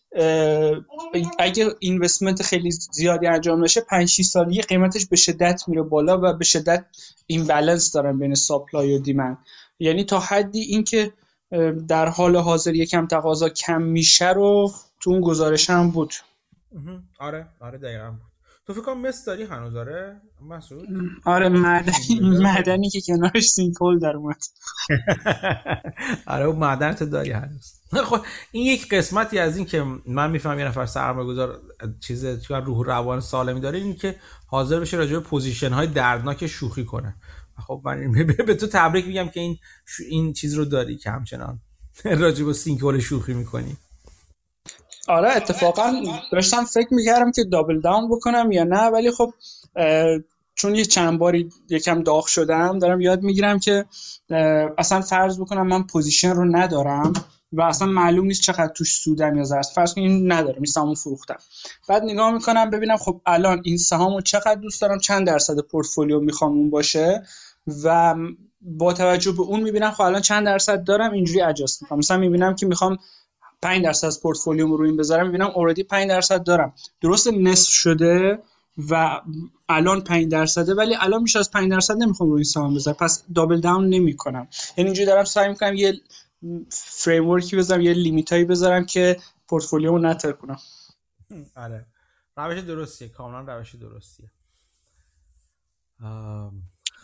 اگه investment خیلی زیادی انجام نشه 5 6 سالی قیمتش به شدت میره بالا و به شدت imbalance دارن بین supply و demand یعنی تا حدی اینکه در حال حاضر یکم تقاضا کم میشه رو تو اون گزارش هم بود. آره آره دقیقا. بود تو فکر کنم مس داری هنوز آره؟ مسعود آره معدنی معدنی که کنارش سینکل در اومد. آره اون معدن تو داری هنوز. خب این یک قسمتی از این که من می‌فهمم یه نفر سرمایه گذار چیز تو روح روان سالمی داره این که حاضر بشه راجع به position های دردناک شوخی کنه. خب من به تو تبریک میگم که این این چیز رو داری که همچنان راجع به سینکل شوخی می‌کنی. آره اتفاقا داشتم فکر می‌کردم که double down بکنم یا نه ولی خب چون یه چند باری یکم داغ شدم دارم یاد می‌گیرم که اصلا فرض بکنم من position رو ندارم و اصلا معلوم نیست چقدر توش سودم یا ضرر فرض کنید این ندارم این سهامو فروختم بعد نگاه می‌کنم ببینم خب الان این سهامو چقدر دوست دارم چند درصد پورتفولیو می‌خوام اون باشه و با توجه به اون می‌بینم خب الان چند درصد دارم اینجوری adjust می‌کنم. مثلا می‌بینم که می‌خوام 5 درصد از پورتفولیوم رو این بذارم می‌بینم اوردی 5 درصد دارم. درست نصف شده و الان 5 درصده ولی الان میشه از 5 درصد نمی‌خوام روی این سهام بذارم. پس دابل داون نمی‌کنم. یعنی اینجوری دارم سعی می‌کنم یه فریم ورکی بذارم یه لیمیتایی بذارم که پورتفولیومو نتر کنم آره. روش درستیه. کاملا روش درستیه.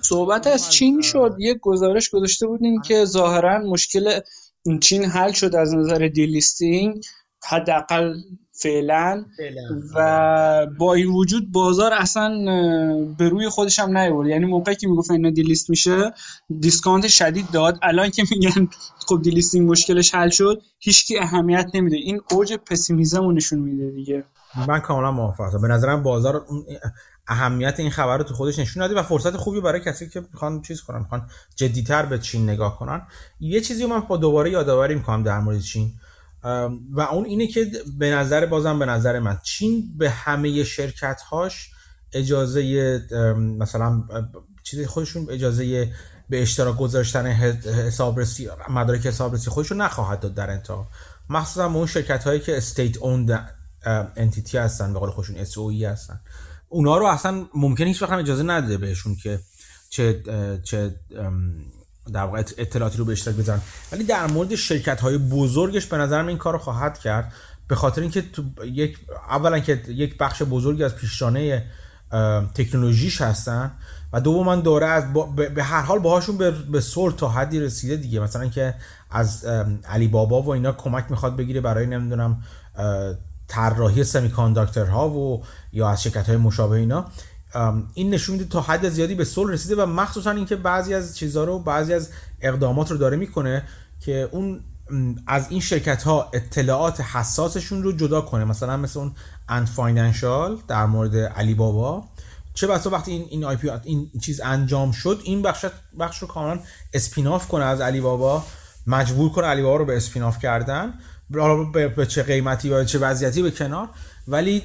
صحبت از چین شد. یه گزارش گذاشته بودیم که ظاهرا مشکل چین حل شد از نظر delisting حداقل فعلا. و. با این وجود بازار اصلا به روی خودش هم نیورد یعنی موقعی که می‌گفت اینا delist میشه discount شدید داد. الان که میگن خب delisting مشکلش حل شد هیچکی اهمیت نمیده. این اوج pessimism رو نشون میده دیگه. من کاملا موافقم. به نظرم بازار اهمیت این خبر رو تو خودش نشون داده و فرصت خوبی برای کسی که می‌خوان چیز کنن می‌خوان جدیتر به چین نگاه کنن. یه چیزی من با دوباره یادآوری می‌کنم در مورد چین. و اون اینه که به نظر بازم به نظر من چین به همه شرکت هاش اجازه مثلا چیزی خودشون اجازه به اشتراک گذاشتن حسابرسی مدارک حسابرسی خودشون نخواهد داد در انتها. مخصوصا اون شرکت هایی که state-owned entity هستن به قول خودشون SOE هستن. اونا رو اصلا ممکن هیچ وقت اجازه نده بهشون که چه چه در واقع اطلاعاتی رو به اشتراک بذارن ولی در مورد شرکت های بزرگش به نظرم این کار رو خواهد کرد. به خاطر اینکه تو یک اولا که یک بخش بزرگی از پیشرانه تکنولوژیش هستن و دوما دوره از به هر حال باهاشون به, به صلح تا حدی رسیده دیگه. مثلا که از علی بابا و اینا کمک می‌خواد بگیره برای نمی‌دونم طراحی سمی ها و یا از شرکت های مشابه اینا این نشون میده تا حد زیادی به صلح رسیده و مخصوصا اینکه بعضی از چیزها رو بعضی از اقدامات رو داره می‌کنه که اون از این شرکت ها اطلاعات حساسشون رو جدا کنه. مثلا مثل اون Ant Financial در مورد علی بابا چه بسا وقتی این این, IPO این چیز انجام شد این بخش بخش رو کاملا spin-off کنه از علی بابا مجبور کنه علی بابا رو به اسپیناف کردن. به چه قیمتی و چه وضعیتی به کنار ولی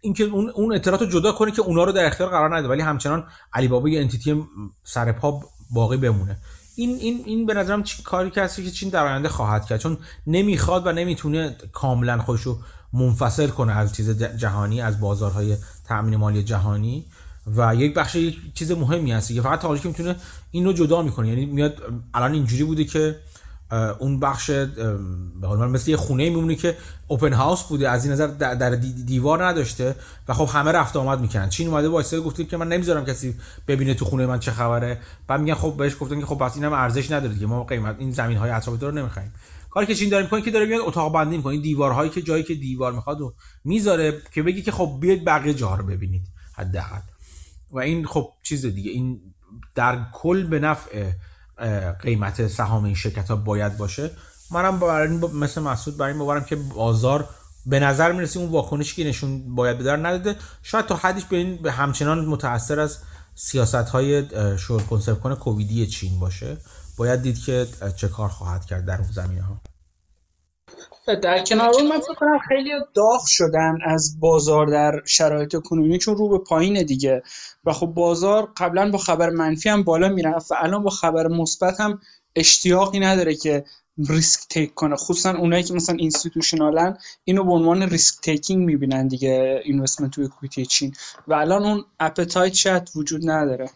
اینکه اون اطلاعات رو جدا کنه که اونا رو در اختیار قرار نده ولی همچنان علی بابا یه انتیتی سرپا باقی بمونه. این این این به نظرم چی کاری که که چین در آینده خواهد کرد چون نمی‌خواد و نمی‌تونه کاملا خودش رو منفصل کنه از چیز جهانی از بازارهای تامین مالی جهانی. و یک بخش یک چیز مهمی هست که فقط تا که می‌تونه اینو جدا می‌کنه. یعنی میاد الان اینجوری بوده که اون بخش به مثل یه خونه میمونه که اوپن هاوس بوده از این نظر در دیوار نداشته و خب همه رفت آمد می‌کنن چین اومده وایساده گفته که من نمی‌ذارم کسی ببینه تو خونه من چه خبره. بعد میگن خب بهش گفتن که خب پس اینم ارزش نداره دیگه ما قیمت این زمین های اطراف رو نمی‌خوایم کاری که چین داره می‌کنه که داره میاد اتاق بندی می‌کنه. دیوارهایی که جایی که دیوار می‌خواد و می‌ذاره که بگی که خب بیاید بقیه جاها رو ببینید حداقل. و این خب چیز دیگه این در کل به نفع قیمت سهام این شرکت ها باید باشه. منم برای مثل مسعود برای این باورم که بازار به نظر می‌رسه اون واکنشی که نشون باید بدار نداده. شاید تا حدیش به این همچنان متاثر از سیاست های شور کنه کوویدی چین باشه. باید دید که چه کار خواهد کرد در اون زمینه ها در کنار اون من فکر کنم خیلی داغ شدن از بازار در شرایط کنونی چون رو به پایین دیگه. و خب بازار قبلا با خبر منفی هم بالا می‌رفت و الان با خبر مثبت هم اشتیاقی نداره که risk take کنه. خصوصا اونایی که مثلا institutional ان اینو به عنوان risk taking می‌بینن دیگه investment تو equity چین. و الان اون appetite شاید وجود نداره.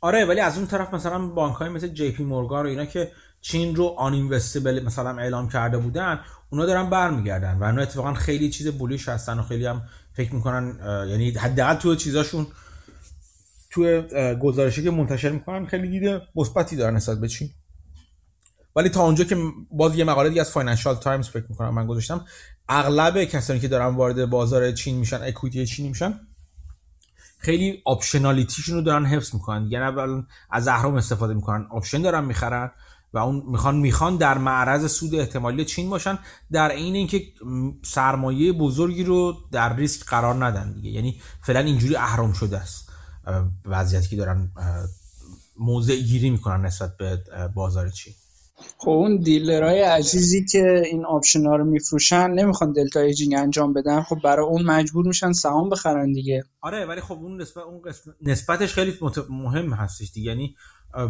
آره ولی از اون طرف مثلا بانک های مثل جی پی مورگان و اینا که چین رو uninvestable مثلا اعلام کرده بودن اونا دارن برمیگردن و اونا اتفاقا خیلی چیز bullish هستن و خیلی هم فکر می‌کنن یعنی حداقل تو چیزاشون تو گزارشی که منتشر می‌کنن خیلی دیده مثبتی دارن نسبت به چین. ولی تا اونجا که باز یه مقاله دیگه از فاینانشال تایمز فکر می‌کنم من گذاشتم اغلب کسانی که دارن وارد بازار چین میشن equity چینی میشن خیلی optionality شون رو دارن حفظ می‌کنن. یعنی اول از اهرم استفاده می‌کنن. option دارن می‌خرن. و اون می‌خوان می‌خوان در معرض سود احتمالی چین باشن در عین اینکه سرمایه بزرگی رو در ریسک قرار ندن دیگه. یعنی فعلا اینجوری اهرم شده است. وضعیتی که دارن موضع گیری می‌کنن نسبت به بازار چین. خب اون dealer های عزیزی که این option ها رو میفروشن نمی‌خوان delta hedging انجام بدن. خب برای اون مجبور میشن سهام بخرن دیگه. آره ولی خب اون نسبت اون قسم نسبتش خیلی مهم هستش دیگه. یعنی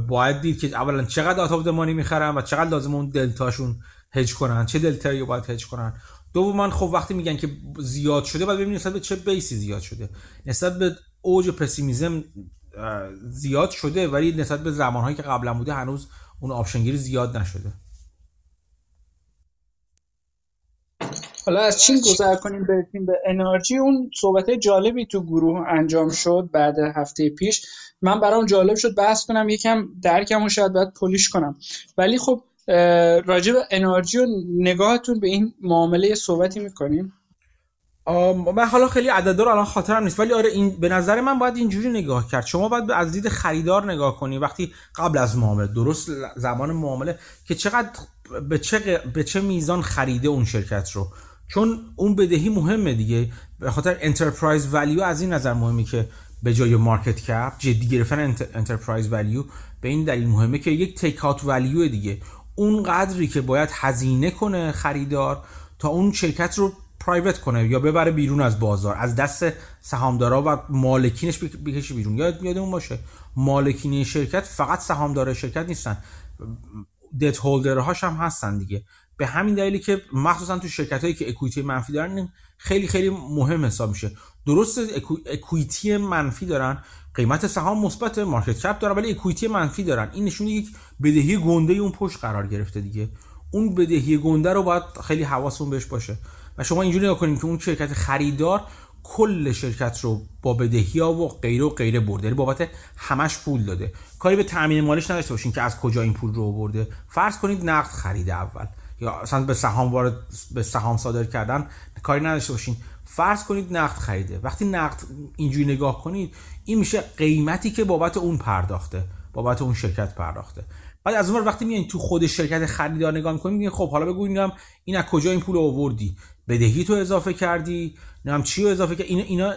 باید دید که اولا چقدر out of the money می‌خرن و چقدر لازم اون delta شون هج کنن چه دلتایی رو باید هج کنن. دوما خب وقتی میگن که زیاد شده باید ببینید نسبت به چه بیسی زیاد شده. نسبت به اوج پسیمیزم زیاد شده ولی نسبت به زمانهایی که قبلا بوده هنوز اون آپشنگیری زیاد نشده. حالا از چین گذر کنیم برسیم به انرژی. اون صحبت جالبی تو گروه انجام شد بعد هفته پیش. من برام جالب شد بحث کنم یکم درکم و شاید باید پولیش کنم. ولی خب راجع به NRG و نگاهتون به این معامله صحبتی می‌کنیم؟ من حالا خیلی عددا رو الان خاطرم نیست ولی آره این به نظر من باید اینجوری نگاه کرد. شما باید از دید خریدار نگاه کنی. وقتی قبل از معامله درست زمان معامله که چقدر به چه, به چه میزان خریده اون شرکت رو. چون اون بدهی مهمه دیگه. به خاطر enterprise value از این نظر مهمه که به جای market cap جدی گرفتن enterprise value به این دلیل مهمه که یک تیک اوت ولیو دیگه. اون قدری که باید هزینه کنه خریدار تا اون شرکت رو پرایوت کنه یا ببره بیرون از بازار از دست سهامدارا و مالکینش بکشه بیرون. یاد یادمون باشه مالکین شرکت فقط سهامدار شرکت نیستن. دت هولدرهاش هم هستن دیگه. به همین دلیلی که مخصوصا تو شرکت هایی که اکویتی منفی دارن خیلی خیلی مهم حساب میشه. درست اکویتی منفی دارن. قیمت سهام مثبت مارکت کپ دارن ولی اکویتی منفی دارن. این نشون یک بدهی گنده اون پشت قرار گرفته دیگه. اون بدهی گنده رو باید خیلی حواسون بهش باشه. و شما اینجوری کنید که اون شرکت خریدار کل شرکت رو با بدهی ها و غیره و غیره برده. یعنی بابت همش پول داده. کاری به تامین مالش نداشته باشین که از کجا این پول رو برده. فرض کنید نقد خریده اول. یا اصلا به سهام وارد به سهام صادر کردن کاری نداشته باشین. فرض کنید نقد خریده. وقتی نقد اینجوری نگاه کنید این میشه قیمتی که بابت اون پرداخته بابت اون شرکت پرداخته. بعد از اون وقتی میایین تو خود شرکت خریدار نگاه می‌کنید میگین خب حالا بگو اینم این از کجا این پول آوردی؟ بدهی تو اضافه کردی؟ نم چی رو اضافه کردی؟ اینا اینا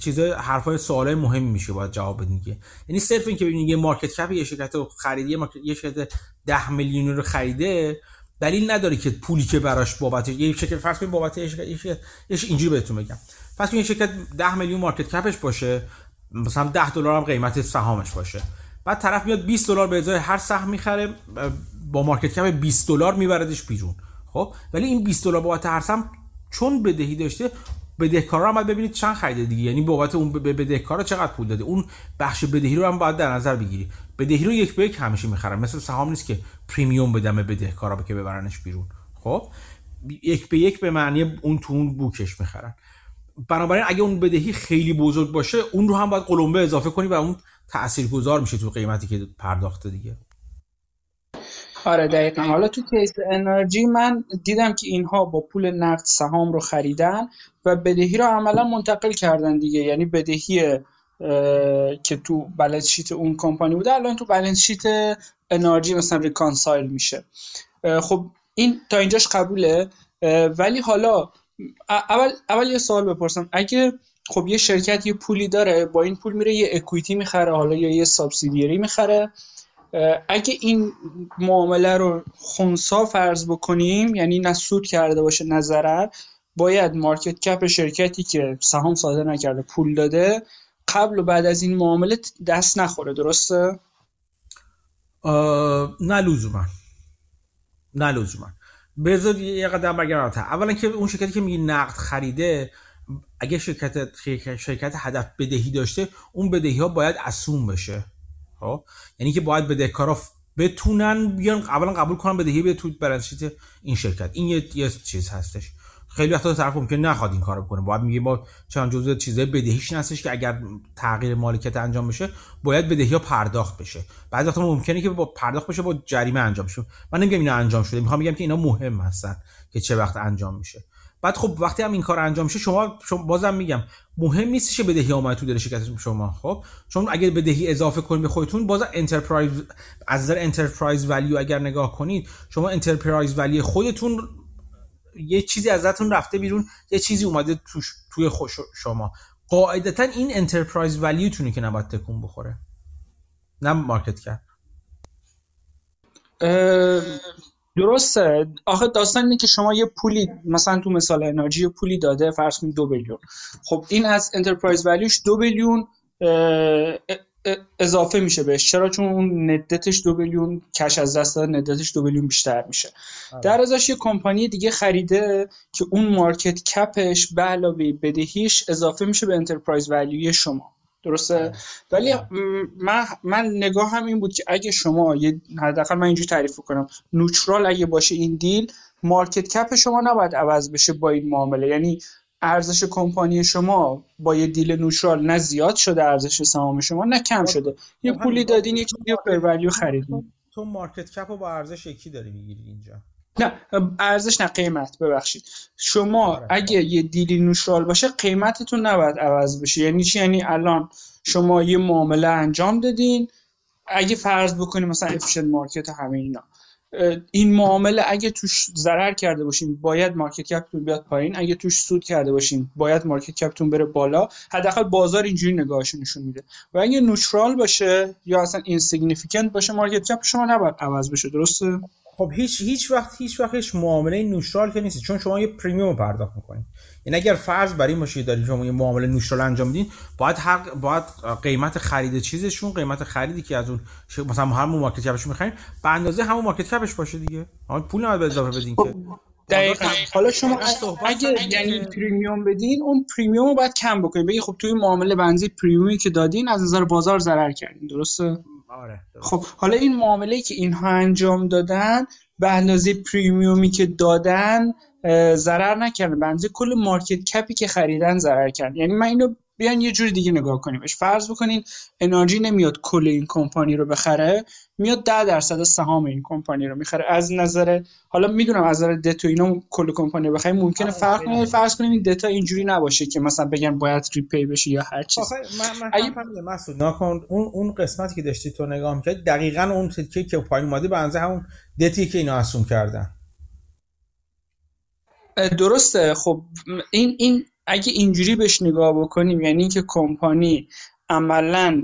چیزای حرفای سوالای مهمی میشه باید جواب بدین یعنی صرف این که ببینید یه مارکت کپ یه شرکت رو خریده یه شرکت 10 میلیون رو خریده دلیل نداره که پولی که براش بابت یه شرکت فرض کنید بابت یه اینجوری بهتون بگم. فرض کنید شرکت 10 میلیون مارکت کپش باشه مثلا 10 دلار هم قیمت سهامش باشه. بعد طرف میاد 20 دلار به ازای هر سهم می‌خره با مارکت کپ 20 دلار میبردش بیرون. خب؟ ولی این 20 دلار بابت هر سهم چون بدهی داشته بدهکارا هم باید ببینید چند خریده دیگه. یعنی بابت اون به بدهکارا چقدر پول داده. اون بخش بدهی رو هم باید در نظر بگیری. بدهی رو یک به یک همیشه می‌خرن. مثل سهام نیست که پریمیوم بدم به بدهکارا که ببرنش بیرون. خب؟ یک به یک به معنی اون تو اون بوکش می‌خرن. بنابراین اگه اون بدهی خیلی بزرگ باشه اون رو هم باید قلمبه اضافه کنی و اون تاثیرگذار میشه تو قیمتی که پرداخته دیگه. آره دقیقا. حالا تو کیس انرژی من دیدم که اینها با پول نقد سهام رو خریدن و بدهی رو عملا منتقل کردن دیگه. یعنی بدهی که تو بالانس شیت اون کمپانی بوده الان تو بالانس شیت انرژی مثلا ریکانسایل میشه. خب این تا اینجاش قبوله. ولی حالا اول اول یه سوال بپرسم. اگه خب یه شرکت یه پولی داره با این پول میره یه اکویتی می‌خره حالا یا یه سابسیدیری می‌خره اگه این معامله رو خونسا فرض بکنیم یعنی نه سود کرده باشه نه ضرر باید مارکت کپ شرکتی که سهام صادر نکرده پول داده قبل و بعد از این معامله دست نخوره درسته؟ نه لزوما. نه لزوما. بذار یه قدم برگردم اولا که اون شرکتی که میگی نقد خریده اگه شرکت شرکت هدف بدهی داشته اون بدهی ها باید اسوم بشه. خب؟ یعنی که باید بدهکارا بتونن بیان اولا قبول کنن بدهی به تو برنشیت این شرکت. این یه, یه چیز هستش. خیلی وقتا طرف ممکن نخواد این کارو بکنه باید میگه با چند جزء چیزای بدهیش هستش که اگر تغییر مالکیت انجام بشه باید بدهی ها پرداخت بشه. بعضی وقتا ممکنه که با پرداخت بشه با جریمه انجام بشه. من نمیگم اینا انجام شده. می‌خوام بگم که اینا مهم هستن که چه وقت انجام میشه. بعد خب وقتی هم این کار انجام میشه شما, شما بازم میگم مهم نیست که بدهی اومد تو دل شرکت شما خب؟ چون اگر بدهی اضافه کنید به خودتون باز انترپرایز از نظر enterprise value اگر نگاه کنید شما enterprise value خودتون یه چیزی ازتون رفته بیرون یه چیزی اومده توش توی خوش شما. قاعدتا این enterprise value تونه که نباید تکون بخوره. نه market cap. درسته؟ آخه داستان اینه که شما یه پولی مثلا تو مثال NRG پولی داده فرض کنید دو billion. خب این از enterprise value ش دو billion اضافه میشه بهش. چرا؟ چون اون net debt ش دو billion cash از دست داده net debt ش دو billion بیشتر میشه. آره. در ازش یه کمپانی دیگه خریده که اون market cap ش به علاوه بدهیش اضافه میشه به enterprise value ی شما. درسته؟ آره. ولی آره. من من نگاه هم این بود که اگه شما یه حداقل من اینجوری تعریف کنم neutral اگه باشه این deal market cap شما نباید عوض بشه با این معامله. یعنی ارزش کمپانی شما با یه deal neutral نه زیاد شده ارزش سهام شما نه کم خب، شده. یه خب پولی دادین یه چیزی پر خریدین. تو market cap رو با ارزش یکی داری می‌گیری اینجا. نه ارزش نه قیمت. ببخشید. شما آره. اگه یه deal ی neutral باشه قیمتتون نباید عوض بشه. یعنی چی؟ یعنی الان شما یه معامله انجام دادین. اگه فرض بکنیم مثلا efficient market همه اینا. این معامله اگه توش ضرر کرده باشین باید market cap تون بیاد پایین. اگه توش سود کرده باشین باید market cap تون بره بالا. حداقل بازار اینجوری نگاهش نشون میده. و اگه neutral باشه یا اصلا insignificant باشه market cap شما نباید عوض بشه. درسته؟ خب هیچ هیچ وقت هیچ وقت هیچ معامله neutral که نیست. چون شما یه premium پرداخت می‌کنید. یعنی اگر فرض بر این باشه دارید شما یه معامله neutral انجام میدین باید حق باید قیمت خرید چیزشون قیمت خریدی که از اون مثلا همون market cap ش می‌خرین به اندازه همون market cap ش باشه دیگه. پول نباید به اضافه بدین که. دقیقا. حالا شما اگه یعنی premium بدین اون premium رو باید کم بکنید. بگی خب توی معامله بنزی premium ی که دادین از نظر بازار ضرر کردین. درسته؟ آره خب حالا این معامله که اینها انجام دادن به اندازه premium ی که دادن ضرر نکردن. به اندازه کل market cap ی که خریدن ضرر کردن. یعنی من اینو بیان یه جوری دیگه نگاه کنیمش. فرض بکنین NRG نمیاد کل این کمپانی رو بخره میاد ده درصد سهام این کمپانی رو می‌خره. از نظر حالا می‌دونم از نظر دتا اینا کل کمپانی رو بخریم ممکنه آره، فرق کنه فرض کنیم این دتا اینجوری نباشه که مثلا بگن باید repay بشه یا هر چیز. من من مسعود. نکن اون اون قسمتی که داشتی تو نگاه می‌کرد دقیقاً اون تیکه که پایین اومده به همون دتی که اینا اسوم کردن. درسته. خب این این اگه اینجوری بهش نگاه بکنیم یعنی اینکه کمپانی عملا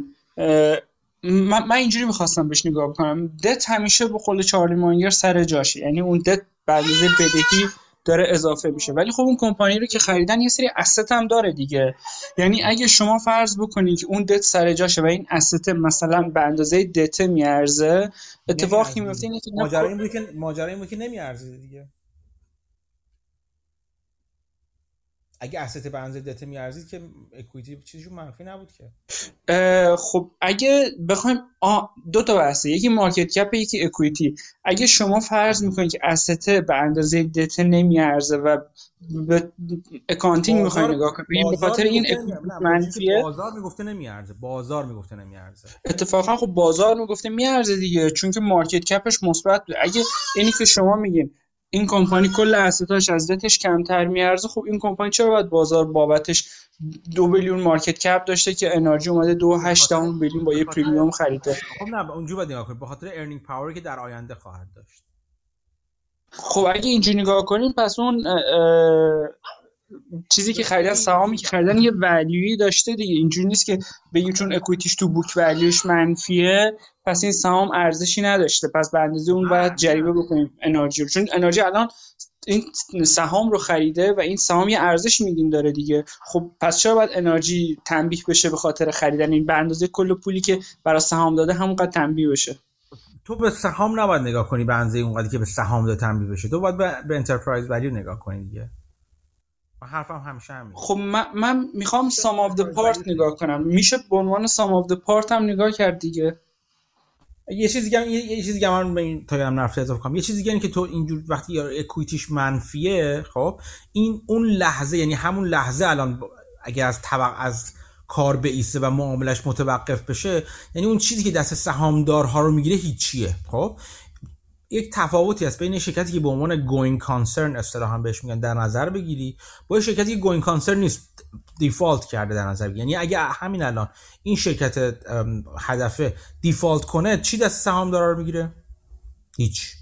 من, اینجوری می‌خواستم بهش نگاه بکنم. دت همیشه به قول چارلی مانگر سر جاشه. یعنی اون دت بعضی بدهی داره اضافه میشه. ولی خب اون کمپانی رو که خریدن یه سری اسست هم داره دیگه. یعنی اگه شما فرض بکنید که اون دت سر جاشه و این asset مثلا به اندازه دت میارزه اتفاقی میفته اینه که ماجرا این بود که ماجرا این بود که نمیارزه دیگه. اگه asset به دت میارزید که equity چیزشون منفی نبود که. خب اگه بخوایم دو تا بحثه. یکی market cap یکی equity اگه شما فرض می‌کنید که asset به اندازه دت نمیارزه و به accounting می‌خواین نگاه کنید به خاطر این منفیه. بازار می‌گفته نمیارزه. بازار می‌گفته نمیارزه. اتفاقا خب بازار می‌گفته میارزه دیگه چون که market cap ش مثبت اگه اینی که شما میگین این کمپانی کل asset هاش از دتش کمتر میارزه. خب این کمپانی چرا باید بازار بابتش دو billion market cap داشته که انرژی اومده دو هشت billion با یه premium خریده؟ خب نه اونجوری باید نگاه کنید به خاطر earning power ی که در آینده خواهد داشت. خب اگه اینجوری نگاه کنیم پس اون چیزی که خریدن سهامی که خریدن یه ولیوی داشته دیگه. اینجوری نیست که بگیم چون اکویتیش تو بوک ولیوش منفیه پس این سهام ارزشی نداشته. پس به اندازه اون باید جریمه بکنیم انرژی رو. چون انرژی الان این سهام رو خریده و این سهام یه ارزش میگیم داره دیگه. خب پس چرا باید انرژی تنبیه بشه به خاطر خریدن این؟ به اندازه کل پولی که برای سهام داده همونقدر تنبیه بشه. تو به سهام نباید نگاه کنی به اندازه که به سهام داده تنبیه بشه. تو باید به, enterprise value نگاه کنی دیگه. حرفم همیشه همین خب من, من می‌خوام sum of the part نگاه کنم. میشه به عنوان sum of the part هم نگاه کرد دیگه. یه چیزی دیگه یه, یه چیزی دیگه من به این تا هم نرفته اضافه کنم. یه چیزی دیگه که تو اینجور وقتی یا equity ش منفیه خب این اون لحظه یعنی همون لحظه الان اگه از طبق از کار بیسته و معاملش متوقف بشه یعنی اون چیزی که دست سهامدارها رو می‌گیره هیچیه خب؟ یک تفاوتی هست بین شرکتی که به عنوان going concern اصطلاحا بهش میگن در نظر بگیری با شرکتی که going concern نیست default کرده در نظر بگیری. یعنی اگه همین الان این شرکت هدفه default کنه چی دست سهامدارا رو می‌گیره؟ هیچ.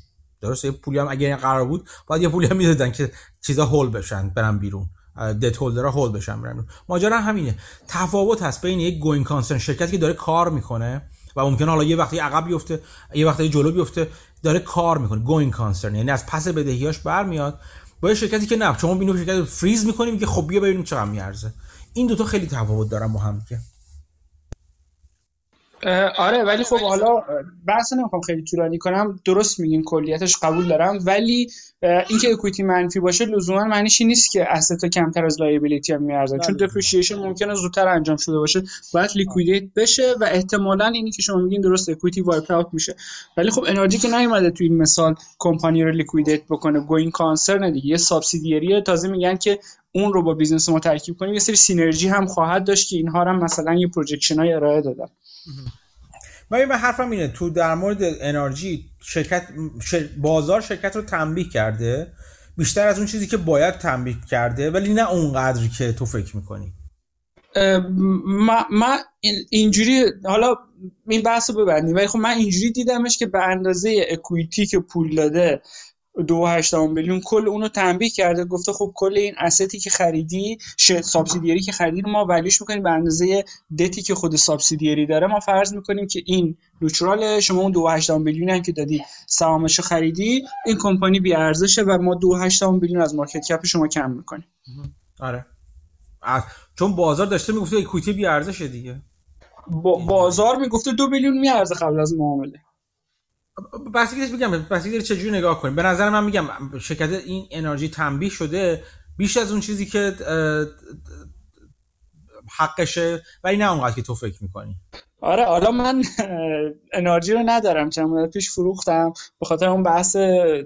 درسته؟ یه پولی هم اگه قرار بود باید یه پولی هم می‌دادن که چیزا whole بشن برن بیرون. debt holder ها whole بشن برن بیرون. ماجرا همینه. تفاوت هست بین یک going concern شرکتی که داره کار می‌کنه و ممکنه حالا یه وقتی عقب بیفته یه وقتی جلو بیفته داره کار می‌کنه going concern یعنی از پس بدهیاش برمیاد با یه شرکتی که نه شما بینو شرکت فریز می‌کنیم که خب بیا ببینیم چقدر میارزه. این دوتا خیلی تفاوت دارن با هم دیگه. آره ولی خب حالا بحث نمی‌خوام خیلی طولانی کنم. درست میگین کلیتش قبول دارم. ولی اینکه equity منفی باشه لزوما معنیش نیست که asset کمتر از liability هم میارزه چون depreciation ممکنه زودتر انجام شده باشه. باید liquidate بشه و احتمالا اینی که شما میگین درست equity wipe out میشه. ولی خب انرژی که نیومده تو این مثال کمپانی رو liquidate بکنه. going concern دیگه. یه subsidiary تازه میگن که اون رو با business ما ترکیب کنیم. یه سری synergy هم خواهد داشت که اینها هم مثلا یه projection های ارائه دادن. من به حرفم اینه تو در مورد انرژی شرکت بازار شرکت رو تنبیه کرده بیشتر از اون چیزی که باید تنبیه کرده ولی نه اونقدری که تو فکر می‌کنی. من اینجوری حالا این بحث رو ببندیم ولی خب من اینجوری دیدمش که به اندازه اکویتی که پول داده دو میلیون. کل اونو تنبیه کرده گفته خب کل این استی که خریدی سابسیدیری که خریدی رو ما ولیش می‌کنیم به اندازه دتی که خود سابسیدیری داره. ما فرض می‌کنیم که این نوترال شما اون دو میلیون هم که دادی سهامشو خریدی این کمپانی بی ارزشه و ما دو میلیون از مارکت کپ شما کم می‌کنیم. آره. چون بازار داشته می‌گفته ایکویتی بی ارزشه دیگه بازار می‌گفته دو میلیون میارزه قبل از معامله. بسیارش بگم بسیاری چجوری نگاه کنیم به نظر من میگم شرکت این انرژی تنبیه شده بیش از اون چیزی که حقشه ولی نه اونقدر که تو فکر می‌کنی. آره حالا من انرژی رو ندارم. چند مدت پیش فروختم. به خاطر اون بحث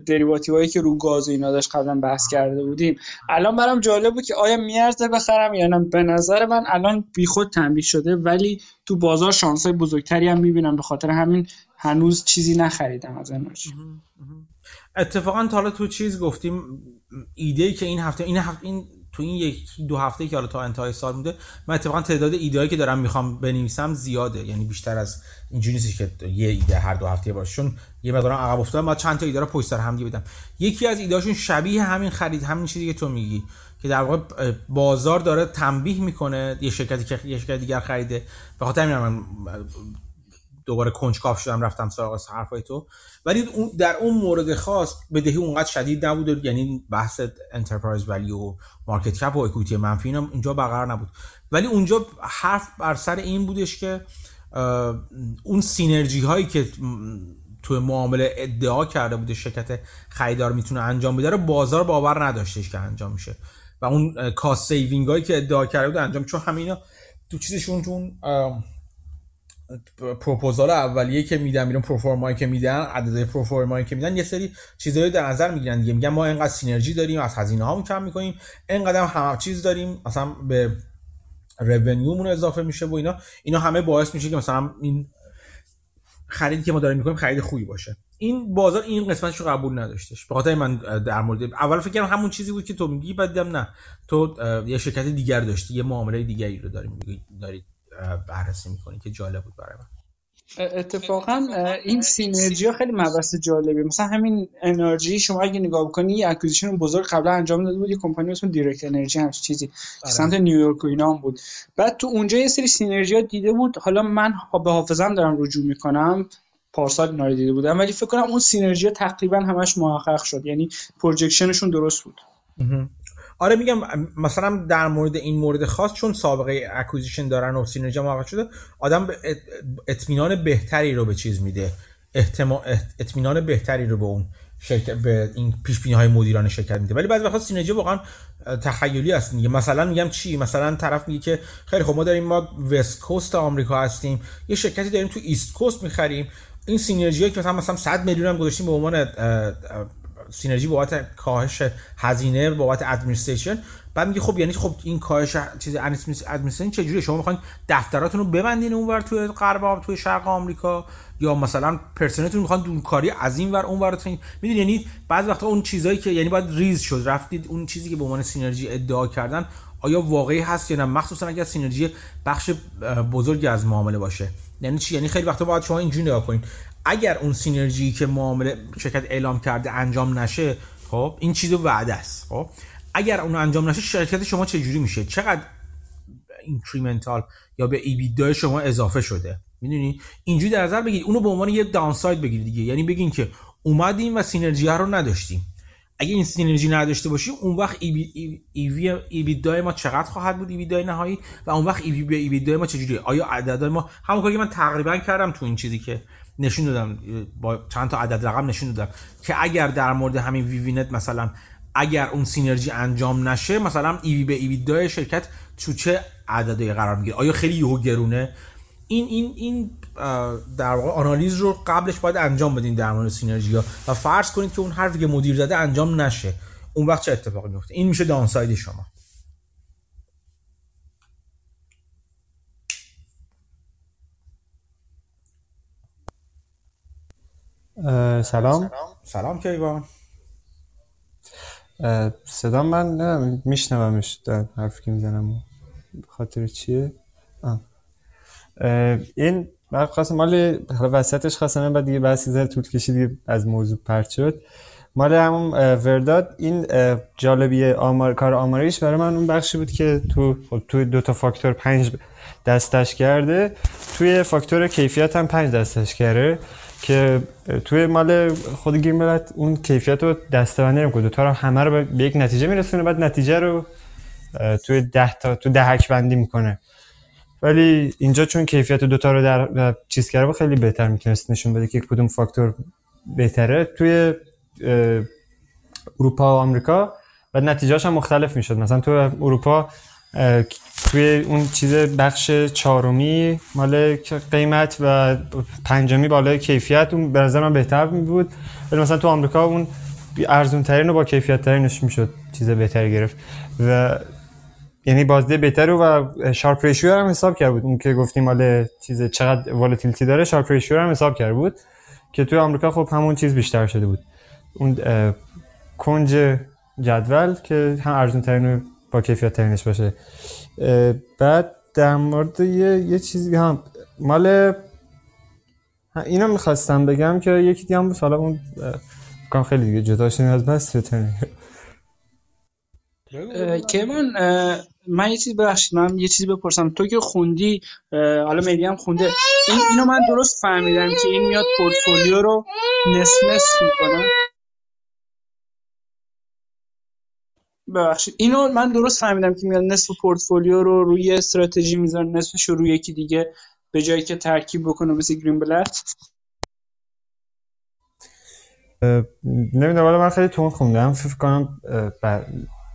دریواتیو هایی که رو گاز و اینا داشت قبلا بحث کرده بودیم. الان برام جالب بود که آیا میارزه بخرم یا نه؟ به نظر من الان بیخود تنبیه شده ولی تو بازار شانس بزرگتری هم می‌بینم. به خاطر همین هنوز چیزی نخریدم از انرژی اتفاقا تا حالا تو چیز گفتیم ایده ای که این هفته این هفته این تو این یک دو هفته که حالا تا انتهای سال مونده من اتفاقا تعداد ایده که دارم می‌خوام بنویسم زیاده. یعنی بیشتر از اینجوری نیست که یه ایده هر دو هفته باشه. چون یه مقدار عقب افتادم ما چند تا ایده رو پشت سر هم بدم. یکی از ایدهاشون شبیه همین خرید همین چیزی که تو میگی که در واقع بازار داره تنبیه می‌کنه یه شرکتی که یه شرکت دیگر خریده. به خاطر من دوباره کنجکاو شدم رفتم سراغ حرفای تو. ولی در اون مورد خاص بدهی اونقدر شدید نبود یعنی بحث enterprise value و market cap و equity منفی اینجا برقرار نبود. ولی اونجا حرف بر سر این بودش که اون synergy هایی که توی معامله ادعا کرده بوده شرکت خریدار می‌تونه انجام بده رو بازار باور نداشتش که انجام میشه. و اون cost saving هایی که ادعا کرده بود انجام چون همینا تو چیزشون تو پروپوزال اولیه که میدن میرون pro forma یی که میدن عدد pro forma یی که میدن یه سری چیزایی در نظر می‌گیرن دیگه. میگن ما اینقدر synergy داریم از هزینه هامون کم می‌کنیم اینقدر هم چیز داریم مثلا به revenue مون اضافه میشه و اینا. اینا همه باعث میشه که مثلا این خریدی که ما داریم می‌کنیم خرید خوبی باشه. این بازار این قسمتش رو قبول نداشتش. به خاطر من در مورد اول فکر کردم همون چیزی بود که تو میگی بعد نه. تو یه شرکت دیگر داشتی یه معامله دیگری رو داریم دارید بررسی می‌کنی که جالب بود برای من. اتفاقا این synergy ها خیلی مبحث جالبی مثلا همین انرژی شما اگه نگاه بکنی یه acquisition بزرگ قبلا انجام داده بود یه کمپانی اسم Direct Energy همچین چیزی. آره. سمت نیویورک و اینا هم بود. بعد تو اونجا یه سری synergy ها دیده بود. حالا من به حافظم دارم رجوع می‌کنم. پارسال اینا دیده بودم. ولی فکر کنم اون synergy تقریبا همش محقق شد. یعنی projection شون درست بود. آره میگم مثلا در مورد این مورد خاص چون سابقه acquisition دارن و synergy موفق شده آدم اطمینان بهتری رو به چیز میده. اطمینان بهتری رو به اون شرکت به این پیش بینی های مدیران شرکت میده. ولی بعضی وقتا synergy واقعا تخیلی هست میگه مثلا میگم چی؟ مثلا طرف میگه که خیلی خب ما داریم ما west coast آمریکا هستیم. یه شرکتی داریم تو east coast می‌خریم. این synergy که مثلا مثلا 100 میلیون هم گذاشتیم به عنوان synergy بابت کاهش هزینه بابت administration بعد میگه خب یعنی خب این کاهش چیز administration چجوریه؟ شما می‌خواین دفتراتون رو ببندین اونور توی غرب توی شرق آمریکا؟ یا مثلا پرسنلتون می‌خوان دورکاری از این ور اون ور می‌دونی یعنی بعض وقتا اون چیزایی که یعنی باید ریز شد. رفتید اون چیزی که به عنوان synergy ادعا کردن آیا واقعی هست یا نه؟ مخصوصا اگر synergy بخش بزرگی از معامله باشه. یعنی چی؟ یعنی خیلی وقتا باید شما اینجوری نگاه کنین. اگر اون synergy که معامله شرکت اعلام کرده انجام نشه خب این چیز وعده است. خب اگر اون انجام نشه شرکت شما چه جوری میشه؟ چقدر incremental یا به EBITDA شما اضافه شده؟ می‌دونی؟ اینجوری در نظر بگیرید اونو به عنوان یه downside بگیرید دیگه. یعنی بگین که اومدیم و سینرژی ها رو نداشتیم. اگه این سینرژی نداشته باشیم اون وقت ای بی, ای ما چقدر خواهد بود؟ ای نهایی. و اون وقت ای بی به ما چجوریه؟ آیا عددهای ما همون کاری که من تقریبا کردم تو این چیزی که نشون دادم با چند تا عدد رقم نشون دادم که اگر در مورد همین ویوینت مثلا اگر اون سینرژی انجام نشه مثلا ایوی به ایوی دای شرکت تو چه عددی قرار می‌گیره؟ آیا خیلی یهو گرونه؟ این این این در واقع آنالیز رو قبلش باید انجام بدین در مورد سینرژی ها. و فرض کنید که اون حرفی که مدیر زده انجام نشه. اون وقت چه اتفاقی میفته این میشه دانساید شما. سلام. سلام. کیوان صدا من نه میشنومش در حرفی که می‌زنم. خاطر چیه؟ آه. این من خواستم مال وسطش خواستم بعد دیگه بحثی زر طول کشید از موضوع پرت شد. مال همون ورداد این جالبی آمار کار آماریش برای من اون بخشی بود که تو خب توی دو تا فاکتور پنج دستش کرده. توی فاکتور کیفیت هم پنج دستش کرده که توی مال خود گیمبلت اون کیفیت رو دستبندی دو تا رو همه رو به یک نتیجه میرسونه بعد نتیجه رو توی ده تا تو دهک بندی می‌کنه. ولی اینجا چون کیفیت دوتا رو در چیز کرده خیلی بهتر می‌تونست نشون بده که کدوم فاکتور بهتره. توی اروپا و آمریکا و نتیجهش هم مختلف می‌شد. مثلا تو اروپا توی اون چیز بخش چهارمی مال قیمت و پنجمی بالای کیفیت اون به نظر من بهتر می بود. ولی مثلا تو آمریکا اون ارزون ترین و با کیفیت ترینش می‌شد چیز بهتری گرفت. و یعنی بازده بهتر و Sharpe ratio هم حساب کرده بود. اون که گفتیم مال چیز چقدر volatility داره Sharpe ratio هم حساب کرده بود. که توی آمریکا خب همون چیز بیشتر شده بود. اون کنج جدول که هم ارزون ترین با کیفیت ترینش باشه بعد در مورد یه, یه چیزی هم مال اینو می‌خواستم بگم که یکی دیگه هم حالا اون کام خیلی دیگه جدا شدیم از بس کیوان من یه چیزی ببخشید من یه چیزی بپرسم. تو که خوندی حالا میدی هم خونده. این اینو من درست فهمیدم که این میاد پورتفولیو رو نصف می‌کنه ببخشید. اینو من درست فهمیدم که میاد نصف پورتفولیو رو روی استراتژی می‌ذاره نصفش رو روی یکی دیگه به جایی که ترکیب بکنه مثل گرین بلت نمی‌دونم ولی من خیلی تون خوندم. فکر کنم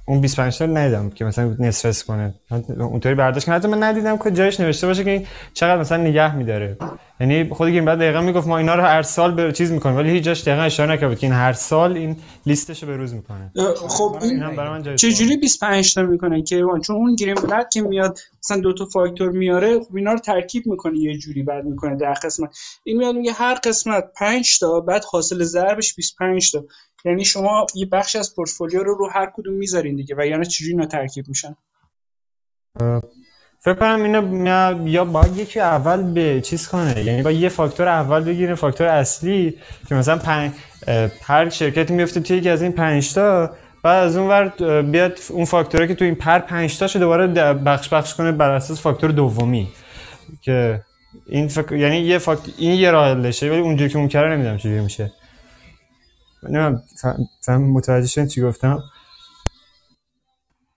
اون 25 تا ندیدم که مثلا نصف کنه. اونطوری برداشت کنه حتی من ندیدم که جایش نوشته باشه که چقدر مثلا نگه میداره. یعنی خود این بعد دقیقا می‌گفت ما اینا رو هر سال به چیز می‌کنیم ولی هیچ جاش دقیقا اشاره نکرد که این هر سال این لیستش رو به روز می‌کنه. خب این چجوری 25 تا می‌کنه که چون اون گریم بلد که میاد مثلا دو تا فاکتور میاره خب اینا رو ترکیب می‌کنه یه جوری بعد می‌کنه در قسمت. این میاد میگه هر قسمت 5 تا بعد حاصل ضربش 25 تا. یعنی شما یه بخش از پورتفولیو رو رو هر کدوم می‌ذارین دیگه و یعنی چجوری اینا ترکیب میشن؟ فکر کنم اینو یا باید یکی اول به چیز کنه یعنی با یه فاکتور اول بگیره فاکتور اصلی که مثلا پنج هر شرکتی میفته توی یکی از این پنج تا بعد از اون ور بیاد اون فاکتوره که تو این پر پنج تا دوباره بخش بخش کنه بر اساس فاکتور دومی. که این فکر... یعنی یه فاکتور این یه راه حلشه ولی اونجوری که اون کرده نمی‌دونم چجوری میشه. نمی‌دونم متوجه شدین چی گفتم؟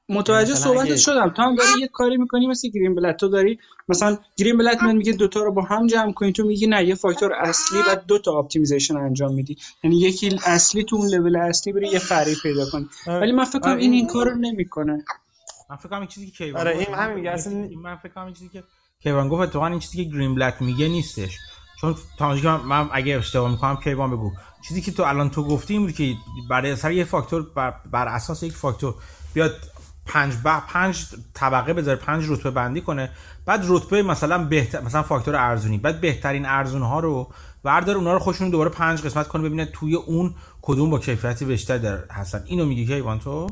متوجه صحبت اگه... شدم. تو هم داری یه کاری می‌کنی مثل Greenblatt تو داری مثلا Greenblatt من میگه دوتا رو با هم جمع کنی تو میگی نه یه فاکتور اصلی و دو تا optimization انجام میدی. یعنی یکی اصلی تو اون لول اصلی بری یه فرعی پیدا کنی. ولی من فکر کنم این این کارو نمی‌کنه. من فکر کنم این چیزی که کیوان آره این همین میگه اصلا من فکر کنم این چیزی که کیوان گفت تو این چیزی که گرین بلد میگه نیستش. چون تا من, اگه اشتباه می‌کنم کیوان بگو. چیزی که تو الان تو گفتی این بود که برای سر یه فاکتور بر, بر اساس یک فاکتور بیاد پنج با پنج طبقه بذاره پنج رتبه بندی کنه. بعد رتبه مثلا بهتر مثلا فاکتور ارزونی. بعد بهترین ارزون ها رو بردار اونا رو خوشون دوباره پنج قسمت کنه ببینه توی اون کدوم با کیفیتی بیشتر در هستن اینو میگی که ایوان تو؟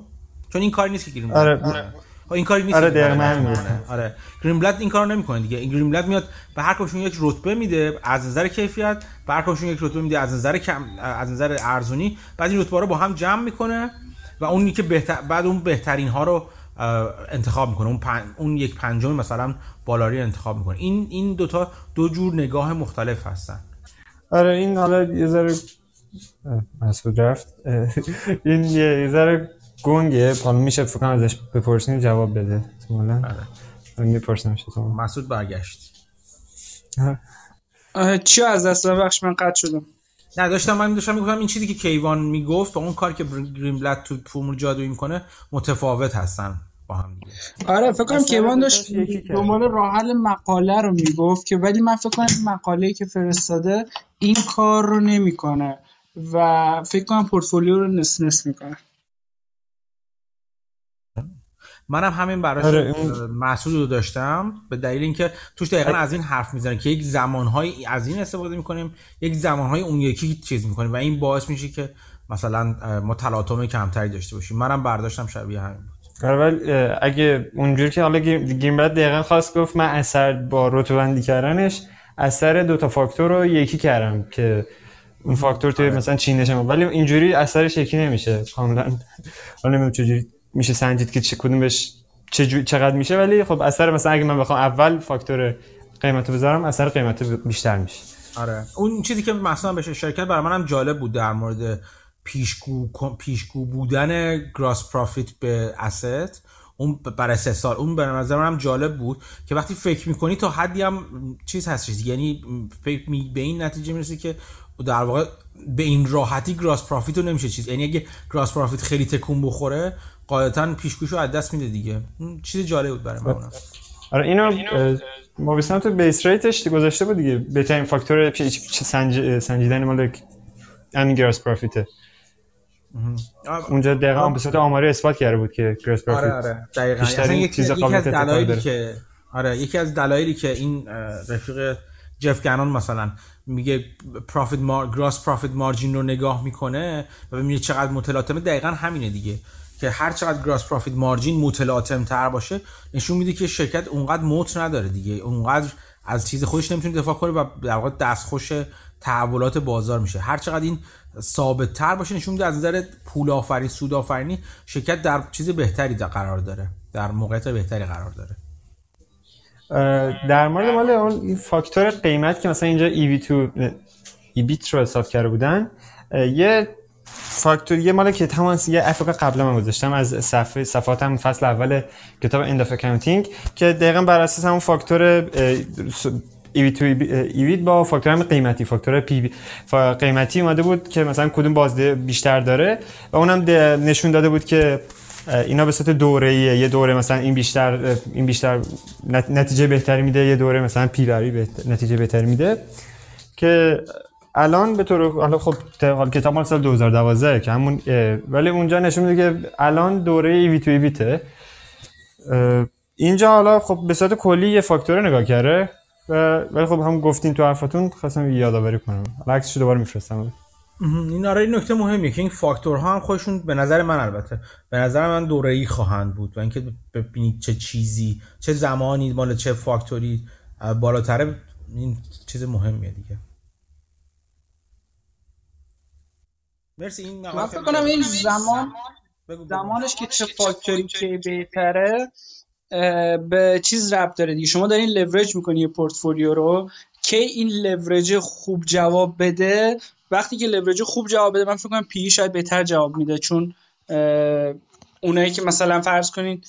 چون این کاری نیست که گیریم. آره, آره. این کاری نیست آره دقیقاً آره. گرین بلد این کارو نمی‌کنه دیگه. این گرین بلد میاد به هر کدومشون یک رتبه میده از نظر کیفیت به هر کدومشون یک رتبه میده از نظر کم از نظر ارزونی. بعد این رتبه رو با هم جمع می‌کنه و اونی که بهتر بعد اون بهترین ها رو انتخاب می‌کنه. اون, پن... اون یک پنجم مثلا بالاری انتخاب می‌کنه. این این دوتا دو جور نگاه مختلف هستن. آره این حالا یه ذره مسعود رفت. این یه ذره گنگه حالا میشه فکر ازش بپرسین جواب بده. احتمالاً. آره. می‌پرسم شما مسعود برگشت. چی از دست بخش من قطع شدم. نه داشتم من داشتم می‌گفتم این چیزی که کیوان می‌گفت با اون کاری که گرین بلد تو فرمول جادویی می‌کنه متفاوت هستن با هم دیگه. آره فکر کنم کیوان داشت دنبال راه حل مقاله رو می‌گفت که ولی من فکر کنم مقاله که فرستاده این کار رو نمی‌کنه و فکر کنم پورتفولیو رو نس نس می‌کنه. منم همین براش آره محصول رو داشتم به دلیل اینکه توش دقیقا از این حرف می‌زنه که یک زمانهای از این استفاده می‌کنیم یک زمانهای اون یکی چیز می‌کنیم و این باعث میشه که مثلا ما تلاطم کمتری داشته باشیم. منم برداشتم شبیه همین بود. آره اگه اونجوری که حالا گیم بعد دقیقا خواست گفت من اثر با رتبه بندی کردنش اثر دو تا فاکتور رو یکی کردم که اون فاکتور توی آره. مثلا چینش ولی اینجوری اثرش یکی نمیشه. کاملا. حالا نمی‌دونم چجوری میشه سنجید که چه کدومش چقدر میشه ولی خب اثر مثلا اگه من بخوام اول فاکتور قیمت بذارم اثر قیمت بیشتر میشه. آره. اون چیزی که مثلا بشه شرکت برای منم جالب بود در مورد پیشگو پیشگو بودن گراس پروفیت به اسست اون برای سه سال. اون به نظر منم جالب بود که وقتی فکر می‌کنی تا حدی هم چیز هست یعنی فکر می به این نتیجه می‌رسی که در واقع به این راحتی gross profit رو نمیشه چیز. یعنی اگه gross profit خیلی تکون بخوره قاعدتا پیشگوییشو از دست میده دیگه. چیز جالب بود برای من آره اینو ما تو base rate ش گذاشته بود دیگه. بهترین فاکتور سنج... سنجیدن مال همین gross profit ه اونجا دقیقا به صورت آماری اثبات کرده بود که gross profit آره آره. دقیقاً. یکی, چیز یکی از دلایلی که آره یکی از دلایلی که این رفیق جف گنون مثلا میگه پروفیت مار... گراس پروفیت مارجین رو نگاه می‌کنه و ببینید چقدر متلاطمه. دقیقا همینه دیگه که هر چقدر گراس پروفیت مارجین متلاطم تر باشه نشون میده که شرکت اونقدر موت نداره دیگه. اونقدر از چیز خودش نمی‌تونه دفاع کنه و در واقع دستخوش تحولات بازار میشه. هر چقدر این ثابت تر باشه نشون میده از نظر پول آفرین سود آفرینی شرکت در چیز بهتری در قرار داره در موقعیت بهتری قرار داره. در مورد مال اون فاکتور قیمت که مثلا اینجا ای تو ای بیت رو حساب کرده بودن یه فاکتور یه مال که تمام یه افق قبل من گذاشتم از صفحه صفحاتم فصل اول کتاب اند اف اکاونتینگ که دقیقا بر اساس همون فاکتور ایوی تو ایوی با فاکتور هم قیمتی فاکتور پی قیمتی اومده بود که مثلا کدوم بازده بیشتر داره و اونم نشون داده بود که اینا به صورت دوره یه دوره مثلا این بیشتر این بیشتر نتیجه بهتری میده یه دوره مثلا پیروی نتیجه بهتری میده. که الان به طور حالا خب کتاب مال سال 2012 که همون ولی اونجا نشون میده که الان دوره ای تو ایویته اینجا حالا خب به صورت کلی یه فاکتور نگاه کرده ولی خب هم گفتین تو حرفاتون خواستم یادآوری کنم. عکسش دوباره میفرستم. این آره این نکته مهمیه که این فاکتورها هم خودشون به نظر من البته به نظر من دوره ای خواهند بود و اینکه ببینید چه چیزی چه زمانی مال چه فاکتوری بالاتره این چیز مهمیه دیگه. مرسی این من فکر کنم این زمان زمانش که چه فاکتوری که بهتره به چیز ربط داره دیگه. شما دارین لورج می‌کنی یه پورتفولیو رو که این لورج خوب جواب بده وقتی که لورج خوب جواب بده من فکر کنم P/E شاید بهتر جواب میده چون اونایی که مثلا فرض کنید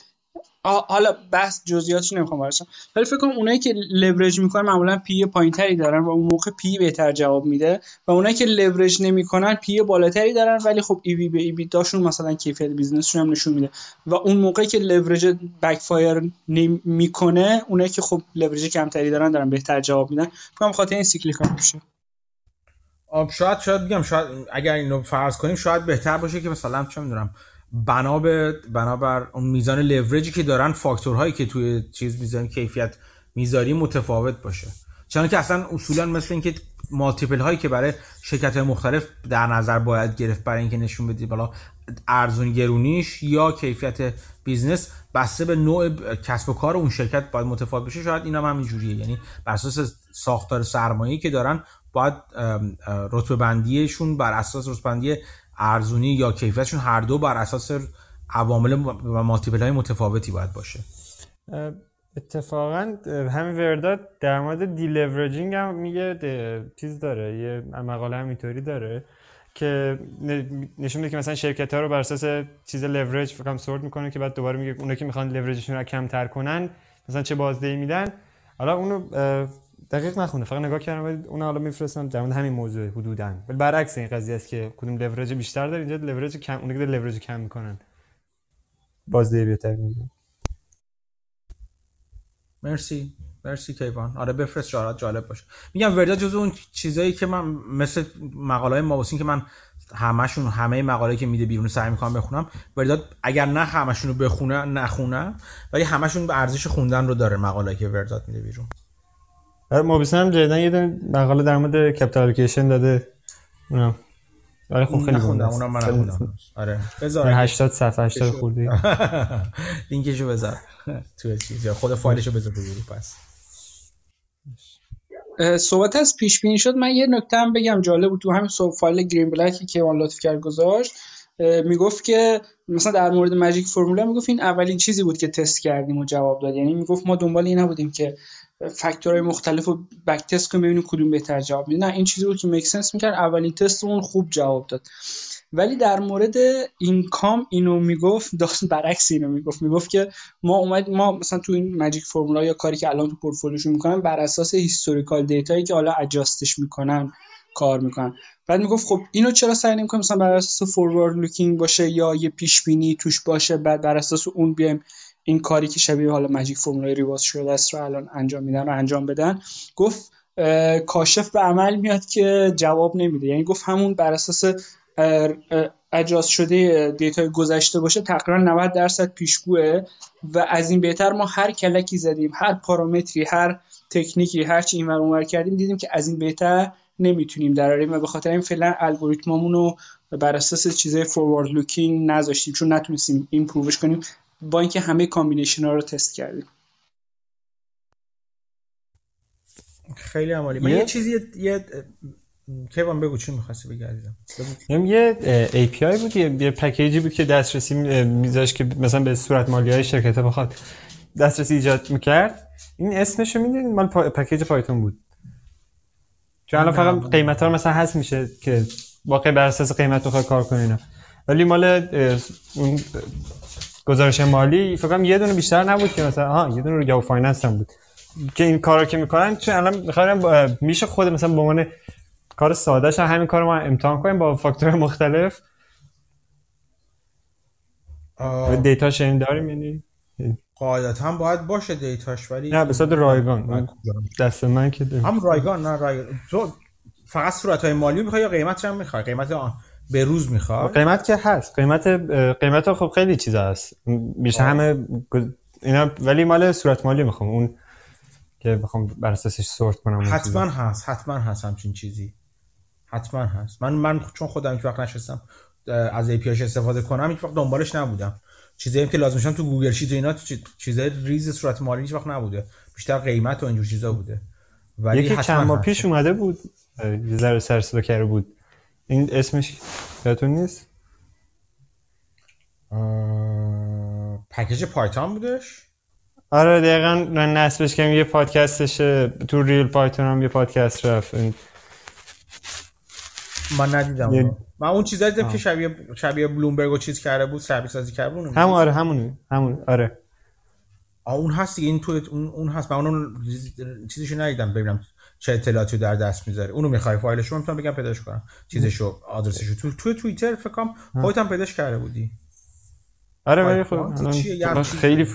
حالا بحث جزئیاتش نمی‌خوام برسم ولی فکر کنم اونایی که لورج می‌کنن معمولا P/E پایینتری دارن و اون موقع P/E بهتر جواب میده و اونایی که لورج نمی‌کنن P/E بالاتری دارن ولی خب EV به EBITDA شون مثلا کیفیت business شون هم نشون میده و اون موقعی که leverage backfire نمی‌کنه اونایی که خب لورج کمتری دارن دارن بهتر جواب میدن. فکر کنم خاطر این cyclical میشه. شاید شاید بگم شاید اگر اینو فرض کنیم شاید بهتر باشه که مثلا چه می‌دونم بنا به بنابر اون میزان لورجی که دارن فاکتورهایی که توی چیز میزان کیفیت می‌ذاری متفاوت باشه. چون که اصلا اصولا مثل اینکه multiple هایی که برای شرکت مختلف در نظر باید گرفت برای اینکه نشون بدی بالا ارزون گرونیش یا کیفیت business بسته به نوع کسب و کار اون شرکت باید متفاوت بشه شاید اینا هم همین جوریه یعنی بر اساس ساختار سرمایه‌ای که دارن باید رتبه بندیشون بر اساس رتبه بندی ارزونی یا کیفیتشون هر دو بر اساس عوامل و multiple های متفاوتی باید باشه. اتفاقا همین Verdad در مورد deleveraging هم میگه چیز داره یه مقاله همینطوری داره که نشون میده که مثلا شرکت ها رو بر اساس چیز leverage فکرم sort می‌کنه که بعد دوباره میگه اونا که می‌خوان لورجشون رو کمتر کنن مثلا چه بازدهی میدن. حالا اونو دقیق نخوندم فقط نگاه کردم ولی اون حالا میفرستم در همین موضوع حدودا. ولی برعکس این قضیه است که کدوم لورج بیشتر داره اینجا لورج کم اون که لورج کم می‌کنن. بازده بهتر می‌گیرن مرسی. مرسی کیوان. آره بفرست شاید جالب باشه. میگم وردا جزو اون چیزایی که من مثل مقاله های مابوسین که من همشون همه مقاله که میده بیرون سعی می‌کنم بخونم ورداد اگر نه همشون رو بخونه نخونم ولی همشون به ارزش خوندن رو داره مقاله که ورداد میده بیرون. آره موبیسن هم جدیدن یه دونه مقاله در مورد کپیتال الوکیشن داده. اونم آره خوب خیلی خوندم اونم من خوندم آره. بذار 80 صفحه 80 خوردی. لینکشو بذار. تو چیز. خود فایلشو بذار تو پس. صحبت از پیش بینی شد. من یه نکته هم بگم. جالب بود تو همین فایل گرین بلکی که اون لطف کرد گذاشت. می‌گفت که مثلا در مورد ماجیک فرمولا می‌گفت این اولین چیزی بود که تست کردیم و جواب داد. یعنی می‌گفت ما دنبال این نبودیم که فاکتورهای مختلف رو بک تست کنیم ببینیم کدوم بهتر جواب میده. نه این چیزی بود که میک سنس می‌کرد. اولین تستمون خوب جواب داد. ولی در مورد اینکام اینو می‌گفت داست برعکس اینو می‌گفت. می‌گفت که ما اومد ما مثلا تو این magic formula یا کاری که الان تو پورتفولیوشون می‌کنن بر اساس historical data یی که حالا adjust ش می‌کنن کار می‌کنن. بعد می‌گفت خب اینو چرا سعی نمی‌کنیم مثلا بر اساس forward looking باشه یا یه پیش بینی توش باشه بعد بر اساس اون بیایم این کاری که شبیه حالا magic formula ی revised شده است رو الان انجام میدن و انجام بدن. گفت کاشف به عمل میاد که جواب نمیده. یعنی گفت همون بر اساس adjust شده data ی گذشته باشه تقریبا 90 درصد پیشگوه و از این بهتر ما هر کلکی زدیم هر پارامتری هر تکنیکی هر چی اینور اونور کردیم دیدیم که از این بهتر نمی‌تونیم دراریم و به خاطر این فعلا الگوریتممون رو بر اساس چیزای forward looking نذاشتیم چون نتونستیم improve ش کنیم. با اینکه همه combination ها رو تست کردیم. خیلی عالی. من یه چیزی یه کیوان بگو چی می‌خواستی بگی عزیزم. یه API بود یه package ی بود که دسترسی می‌داد که مثلا به صورت مالی های شرکت بخواد دسترسی ایجاد می‌کرد. این اسمشو می‌دونید؟ مال پا... package Python بود. چون الان فقط قیمت ها مثلا هست میشه که واقعا بر اساس قیمت بخواد کار کنه ولی مال اون گزارش مالی فکر کنم یه دونه بیشتر نبود که مثلا ها یه دونه رو Yahoo Finance هم بود. که این کارا که می‌کنن چون الان می‌خوام میشه خود مثلا به عنوان کار ساده همین کار ما امتحان کنیم با فاکتور مختلف. دیتا شین داریم یعنی قاعدتا هم باید باشه دیتاش ولی نه به صورت رایگان. دست من که هم رایگان نه رایگان تو فقط صورت های مالی می‌خوای یا قیمت هم می‌خوای؟ قیمت آن. به روز می‌خوای قیمت که هست. قیمت قیمت خب خیلی چیز هست. بیشتر همه اینا ولی مال صورت مالی می‌خوام. اون که بخوام بر اساسش sort کنم حتما هست. حتما هست همچین چیزی. حتما هست. من من چون خودم هیچ وقت نشستم از API استفاده کنم هیچ وقت دنبالش نبودم. چیزایی که لازم تو Google Sheet و اینا چیزای ریز صورت مالی هیچ وقت نبوده. بیشتر قیمت و اینجور چیزا بوده. ولی یکی چند ماه پیش اومده بود یه ذره سرچ کرده بود. این اسمش یادتون نیست؟ پکیج پایتون بودش؟ آره دقیقا نصبش کنم یه پادکستش تو ریل پایتون هم یه پادکست رفت. من ندیدم من اون چیزایی دیدم که شبیه شبیه بلومبرگ و چیز کرده بود سرویس سازی کرده بود همون آره همون همون آره. اون هست دیگه این تو اون اون هست. من اون چیزشو ندیدم ببینم. چه اطلاعاتی در دست می‌ذاره. اونو می‌خوای فایلش رو می‌تونم بگم پیداش کنم. چیزشو آدرسشو. تو تو توییتر فکر کنم خودت هم پیداش کرده بودی. آره ولی خب خیلی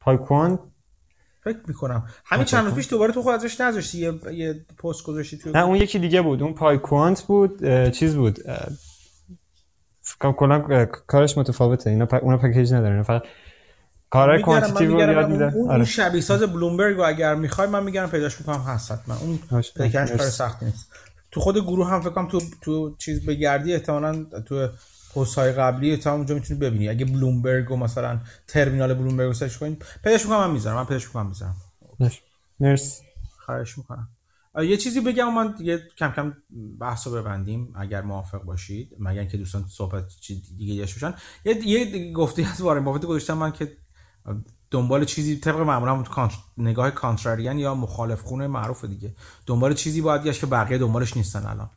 پایکوان فکر می‌کنم. همین چند روز پیش دوباره تو خود ازش نذاشتی یه, یه پست گذاشتی تو نه اون یکی دیگه بود. اون پای کوانت بود. چیز بود. کلا کارش متفاوته. اینا پ... اونا پکیج نداره فقط کارهای کوانتیتی رو یاد میده اون, آره. شبیه ساز بلومبرگ رو اگر می‌خوای من میگم پیداش می‌کنم هست حتما اون پیکرش کار سخت نیست. تو خود گروه هم فکر کنم تو تو چیز بگردی احتمالاً تو پست های قبلی تا اونجا می‌تونی ببینی. اگه بلومبرگ و مثلا ترمینال بلومبرگ رو سرچ کنید پیداش می‌کنم من می‌ذارم من پیداش می‌کنم می‌ذارم. مرسی. خواهش می‌کنم. یه چیزی بگم من یه کم کم بحث رو ببندیم اگر موافق باشید. مگر اینکه دوستان صحبت چیز دیگه باشن. یه یه گفته از وارن بافت گذاشتم من که دنبال چیزی طبق معمولا. نگاه کانتراریان یا مخالف خونه معروف دیگه. دنبال چیزی باید گشت که بقیه دنبالش نیستن الان.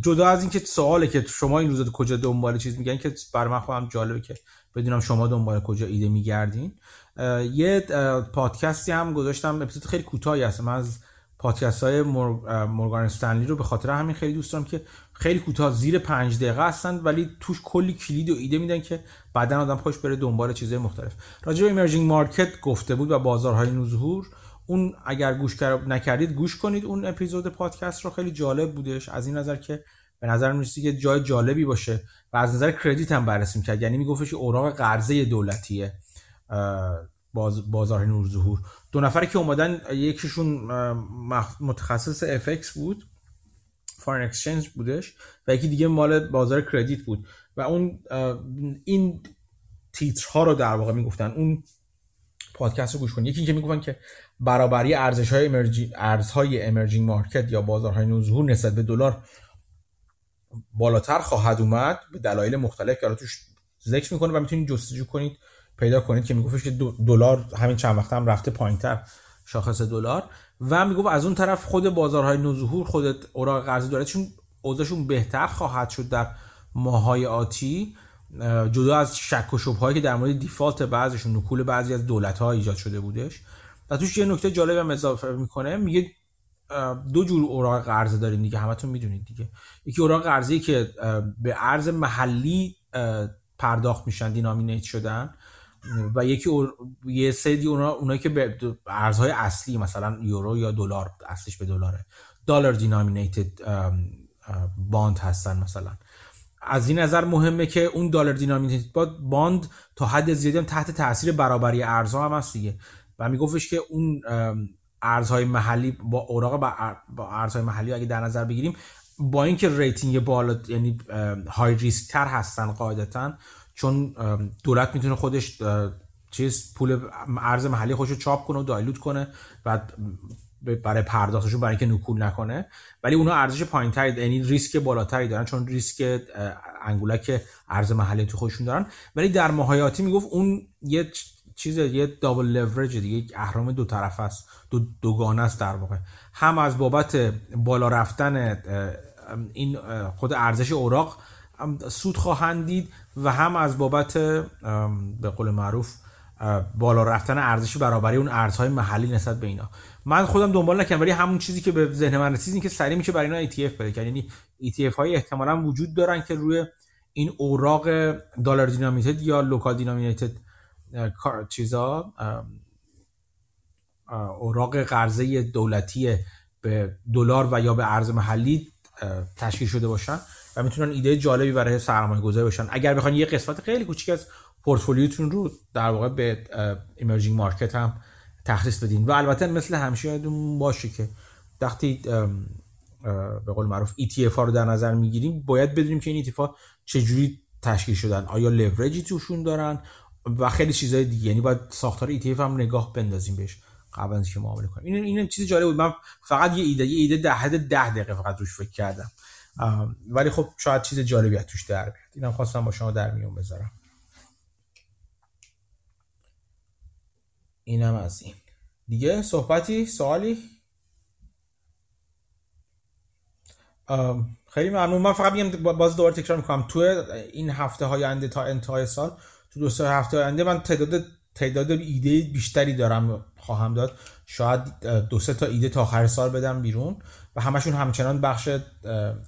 جدا از اینکه سواله که شما این روزا کجا دنبال چیز میگن که بر من خودم جالبه که بدونم شما دنبال کجا ایده میگردین. یه پادکستی هم گذاشتم اپیزود خیلی کوتاهی هست من از پادکست های مورگان استنلی رو به خاطر همین خیلی دوست دارم که خیلی کوتاه زیر پنج دقیقه هستن ولی توش کلی کلید و ایده میدن که بعدا آدم خوش بره دنبال چیزهای مختلف. راجع به emerging market گفته بود و بازارهای نوظهور اون اگر گوش نکردید گوش کنید اون اپیزود پادکست رو خیلی جالب بودش. از این نظر که به نظر می‌رسید که جای جالبی باشه و از نظر credit هم بررسی کرد یعنی میگفتش اوراق قرضه دولتیه باز بازار نور دو نفری که اومدن یکیشون متخصص FX بود. foreign exchange بودش و یکی دیگه مال بازار credit بود و اون این تیترها رو در واقع می‌گفتن اون پادکست رو گوش کنید یکی که می‌گفتن که برابری ارزش های. ارزهای emerging market یا بازارهای نوظهور نسبت به دلار بالاتر خواهد اومد به دلایل مختلف که توش ذکر می‌کنه و می‌تونید جستجو کنید پیدا کنید که میگفتش که دلار همین چند وقت هم رفته پایینتر شاخص دلار و می‌گفت از اون طرف خود بازارهای نوظهور خود اوراق قرضه دارتشون اوضاعشون بهتر خواهد شد در ماهای آتی. جدا از شک و شبهایی که در مورد دیفالت بعضیشون نکول بعضی از دولت ها ایجاد شده بودش. و توش یه نکته جالب هم اضافه می‌کنه میگه دو جور اوراق قرضه داریم دیگه همتون می‌دونید دیگه. یکی اوراق قرضه که به ارز محلی پرداخت میشن دینامینیت شدن. و یکی اور... یه سری اونا اونایی که به ارزهای اصلی مثلا یورو یا دلار اصلیش به دلاره. دلار دینامینیتد باند هستن مثلا. از این نظر مهمه که اون دلار دینامینیتد باند تا حد زیادی هم تحت تاثیر برابری ارزها هم هست دیگه. و میگفتش که اون ارزهای محلی با اوراق با ارزهای محلی اگه در نظر بگیریم با اینکه rating بالا یعنی high risk تر هستن قاعدتا چون دولت می‌تونه خودش چیز پول ارز محلی خودش رو چاپ کنه و dilute کنه و برای پرداختشون برای اینکه نکول نکنه. ولی اونا ارزش پایینتری یعنی ریسک بالاتری دارن چون ریسک نکول ارز محلی تو خودشون دارن. ولی در ماهیاتی می‌گفت اون یه چیز یه double leverage دیگه یک اهرم دو طرف است دو دوگانه است در واقع. هم از بابت بالا رفتن این خود ارزش اوراق سود خواهند دید و هم از بابت به قول معروف بالا رفتن ارزش برابری اون ارزهای محلی نسبت به اینا. من خودم دنبال نکردم ولی همون چیزی که به ذهن من رسید این که سریع میشه برای اینا ETF بده یعنی ETF های احتمالا وجود دارن که روی این اوراق دلار دینامیتد یا لوکال دینامیتد چیزا اوراق قرضه دولتی به دلار و یا به ارز محلی تشکیل شده باشن. و می‌تونن ایده جالبی برای سرمایه گذاری باشن. اگر بخواین یه قسمت خیلی کوچیک از پورتفولیوتون رو در واقع به emerging market هم تخصیص بدین. و البته مثل همیشه یادمون باشه که وقتی به قول معروف ETF ها رو در نظر می‌گیریم باید بدونیم که این ETF ها چجوری تشکیل شدن. آیا لورجی توشون دارن و خیلی چیزهای دیگه. یعنی باید ساختار ETF هم نگاه بندازیم بهش قبل از اینکه معامله کنیم. این این چیز جالب بود. من فقط یه ایده یه ایده ده حد ده دقیقه فقط روش فکر کردم. ولی خب شاید چیز جالبی توش در بیاد. اینم خواستم با شما در میون بذارم. اینم از این. دیگه صحبتی؟ سوالی؟ خیلی ممنون. من فقط میگم باز دوباره تکرار می‌کنم. تو این هفته های آینده تا انتهای سال تو دو سه هفته آینده من تعداد تعداد ایده بیشتری دارم خواهم داد. شاید دو سه تا ایده تا آخر سال بدم بیرون. و همشون همچنان بخش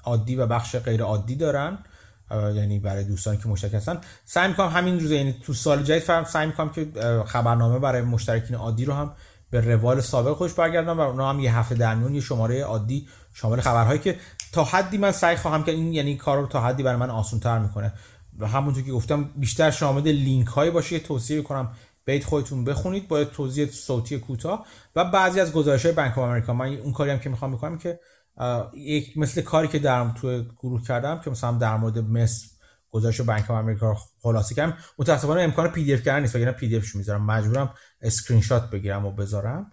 عادی و بخش غیر عادی دارن. یعنی برای دوستانی که مشترک هستن. سعی می‌کنم همین روز یعنی تو سال جدید فرم سعی می‌کنم که خبرنامه برای مشترکین عادی رو هم به روال سابق خوش برگردم و اونا هم یه هفته در میون یه شماره عادی شامل خبرهایی که تا حدی من سعی خواهم که این یعنی کار رو تا حدی برای من آسان تر می‌کنه. و همونطور که گفتم بیشتر شامل لینک هایی باشه توصیه کنم برید خودتون بخونید با توضیح صوتی کوتاه و بعضی از گزارش های بانک آمریکا من اون کاری هم که می‌خوام بکنم که یک مثل کاری که در تو گروه کردم که مثلا در مورد مصر گزارش بانک آمریکا خلاصه کردم متاسفانه امکان PDF کردن نیست وگرنه PDF ش می‌ذارم. مجبورم اسکرین شات بگیرم و بذارم.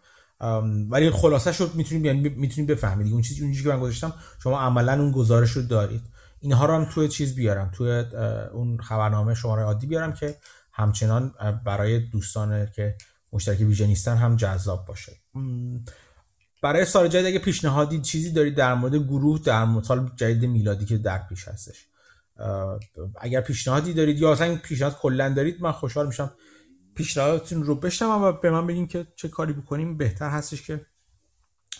ولی خلاصه شد می‌تونید می‌تونید بفهمید. اون چیزی اون چیزی که من گذاشتم شما عملا اون گزارش رو دارید. اینها رو هم توی چیز بیارم. توی اون خبرنامه شماره عادی بیارم که همچنان برای دوستان که مشترک ویژه نیستن هم جذاب باشه. برای سال جدید اگه پیشنهادی چیزی دارید در مورد گروه در سال جدید میلادی که در پیش هستش اگر پیشنهادی دارید یا اصلا پیشنهاد کلا دارید من خوشحال میشم پیشنهادتون رو بشنوم و به من بگین که چه کاری بکنیم. بهتر هستش که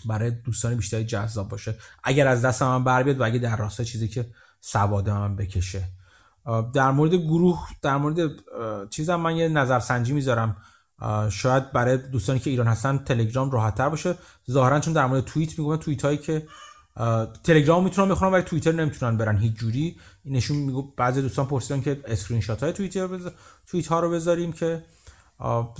برای دوستان بیشتری جذاب باشه. اگر از دست من بر بیاد و اگه در راسته چیزی که سواد من بکشه. در مورد گروه در مورد چیزم من یه نظرسنجی می‌ذارم. شاید برای دوستانی که ایران هستن تلگرام راحتتر باشه. ظاهرا چون در مورد توییت میگم توییت هایی که تلگرام می‌تونن بخونن ولی توییتر نمی‌تونن برن هیچ جوری نشون میگو بعضی دوستان پرسیدن که اسکرین شات های توییتر بز... توییت ها رو بذاریم که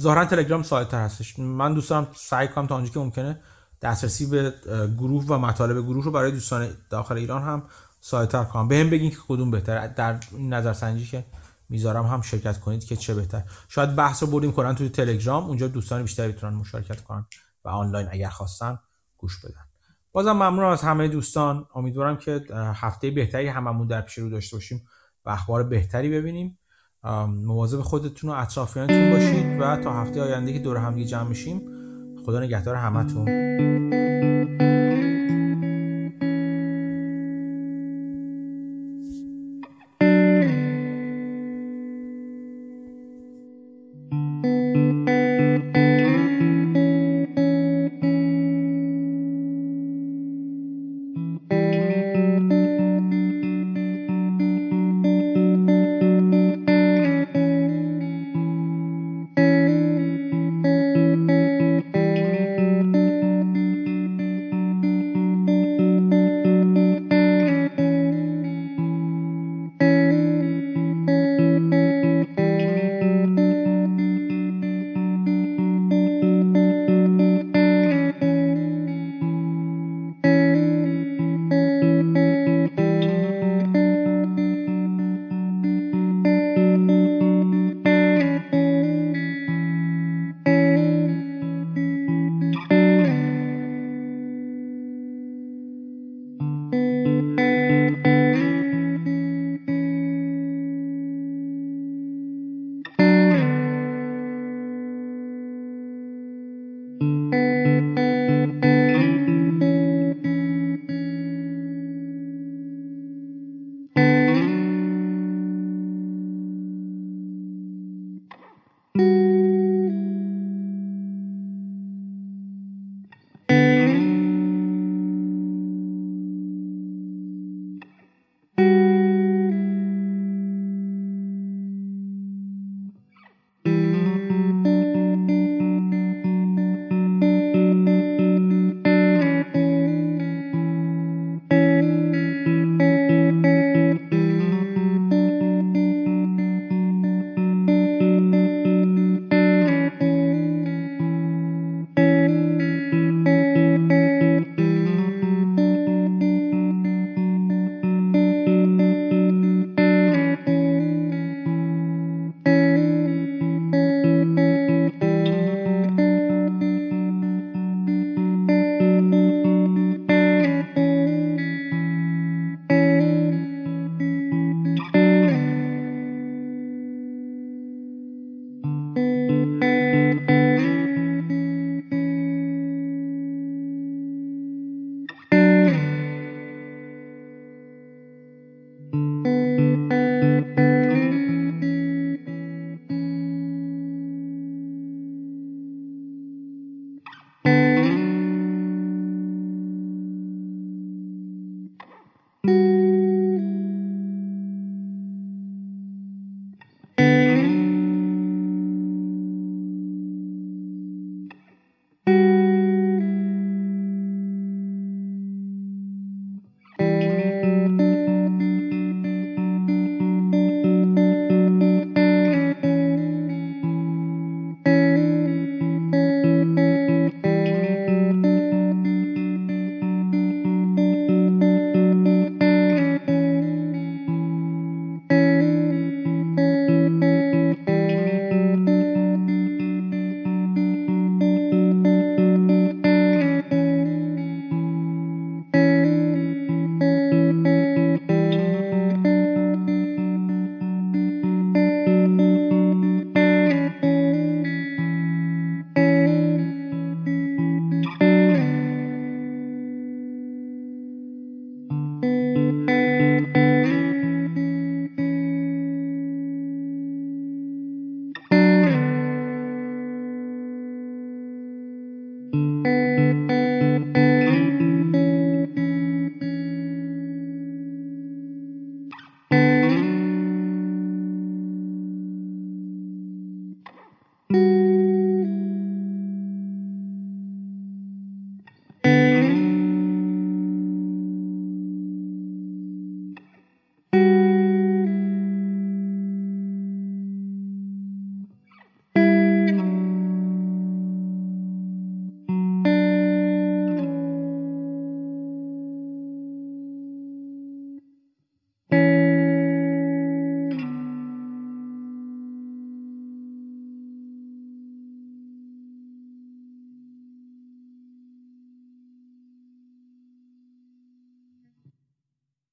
ظاهرا تلگرام safe تر هستش. من دوستان سعی کنم تا اونجا که ممکنه دسترسی به گروه و مطالب گروه رو برای دوستان داخل ایران هم safe تر کنم. هم بگین که کدوم بهتر در این نظرسنجی که می‌ذارم هم شرکت کنید که چه بهتر. شاید بحث رو بردیم کنن توی تلگرام. اونجا دوستان بیشتری بتونن مشارکت کنن و آنلاین اگر خواستن گوش بدن. بازم ممنون از همه دوستان. امیدوارم که هفته بهتری هممون در پیش رو داشته باشیم و اخبار بهتری ببینیم. مواظب خودتون و اطرافیانتون باشید و تا هفته آینده که دور هم جمع میشیم خدا نگهدار همتون.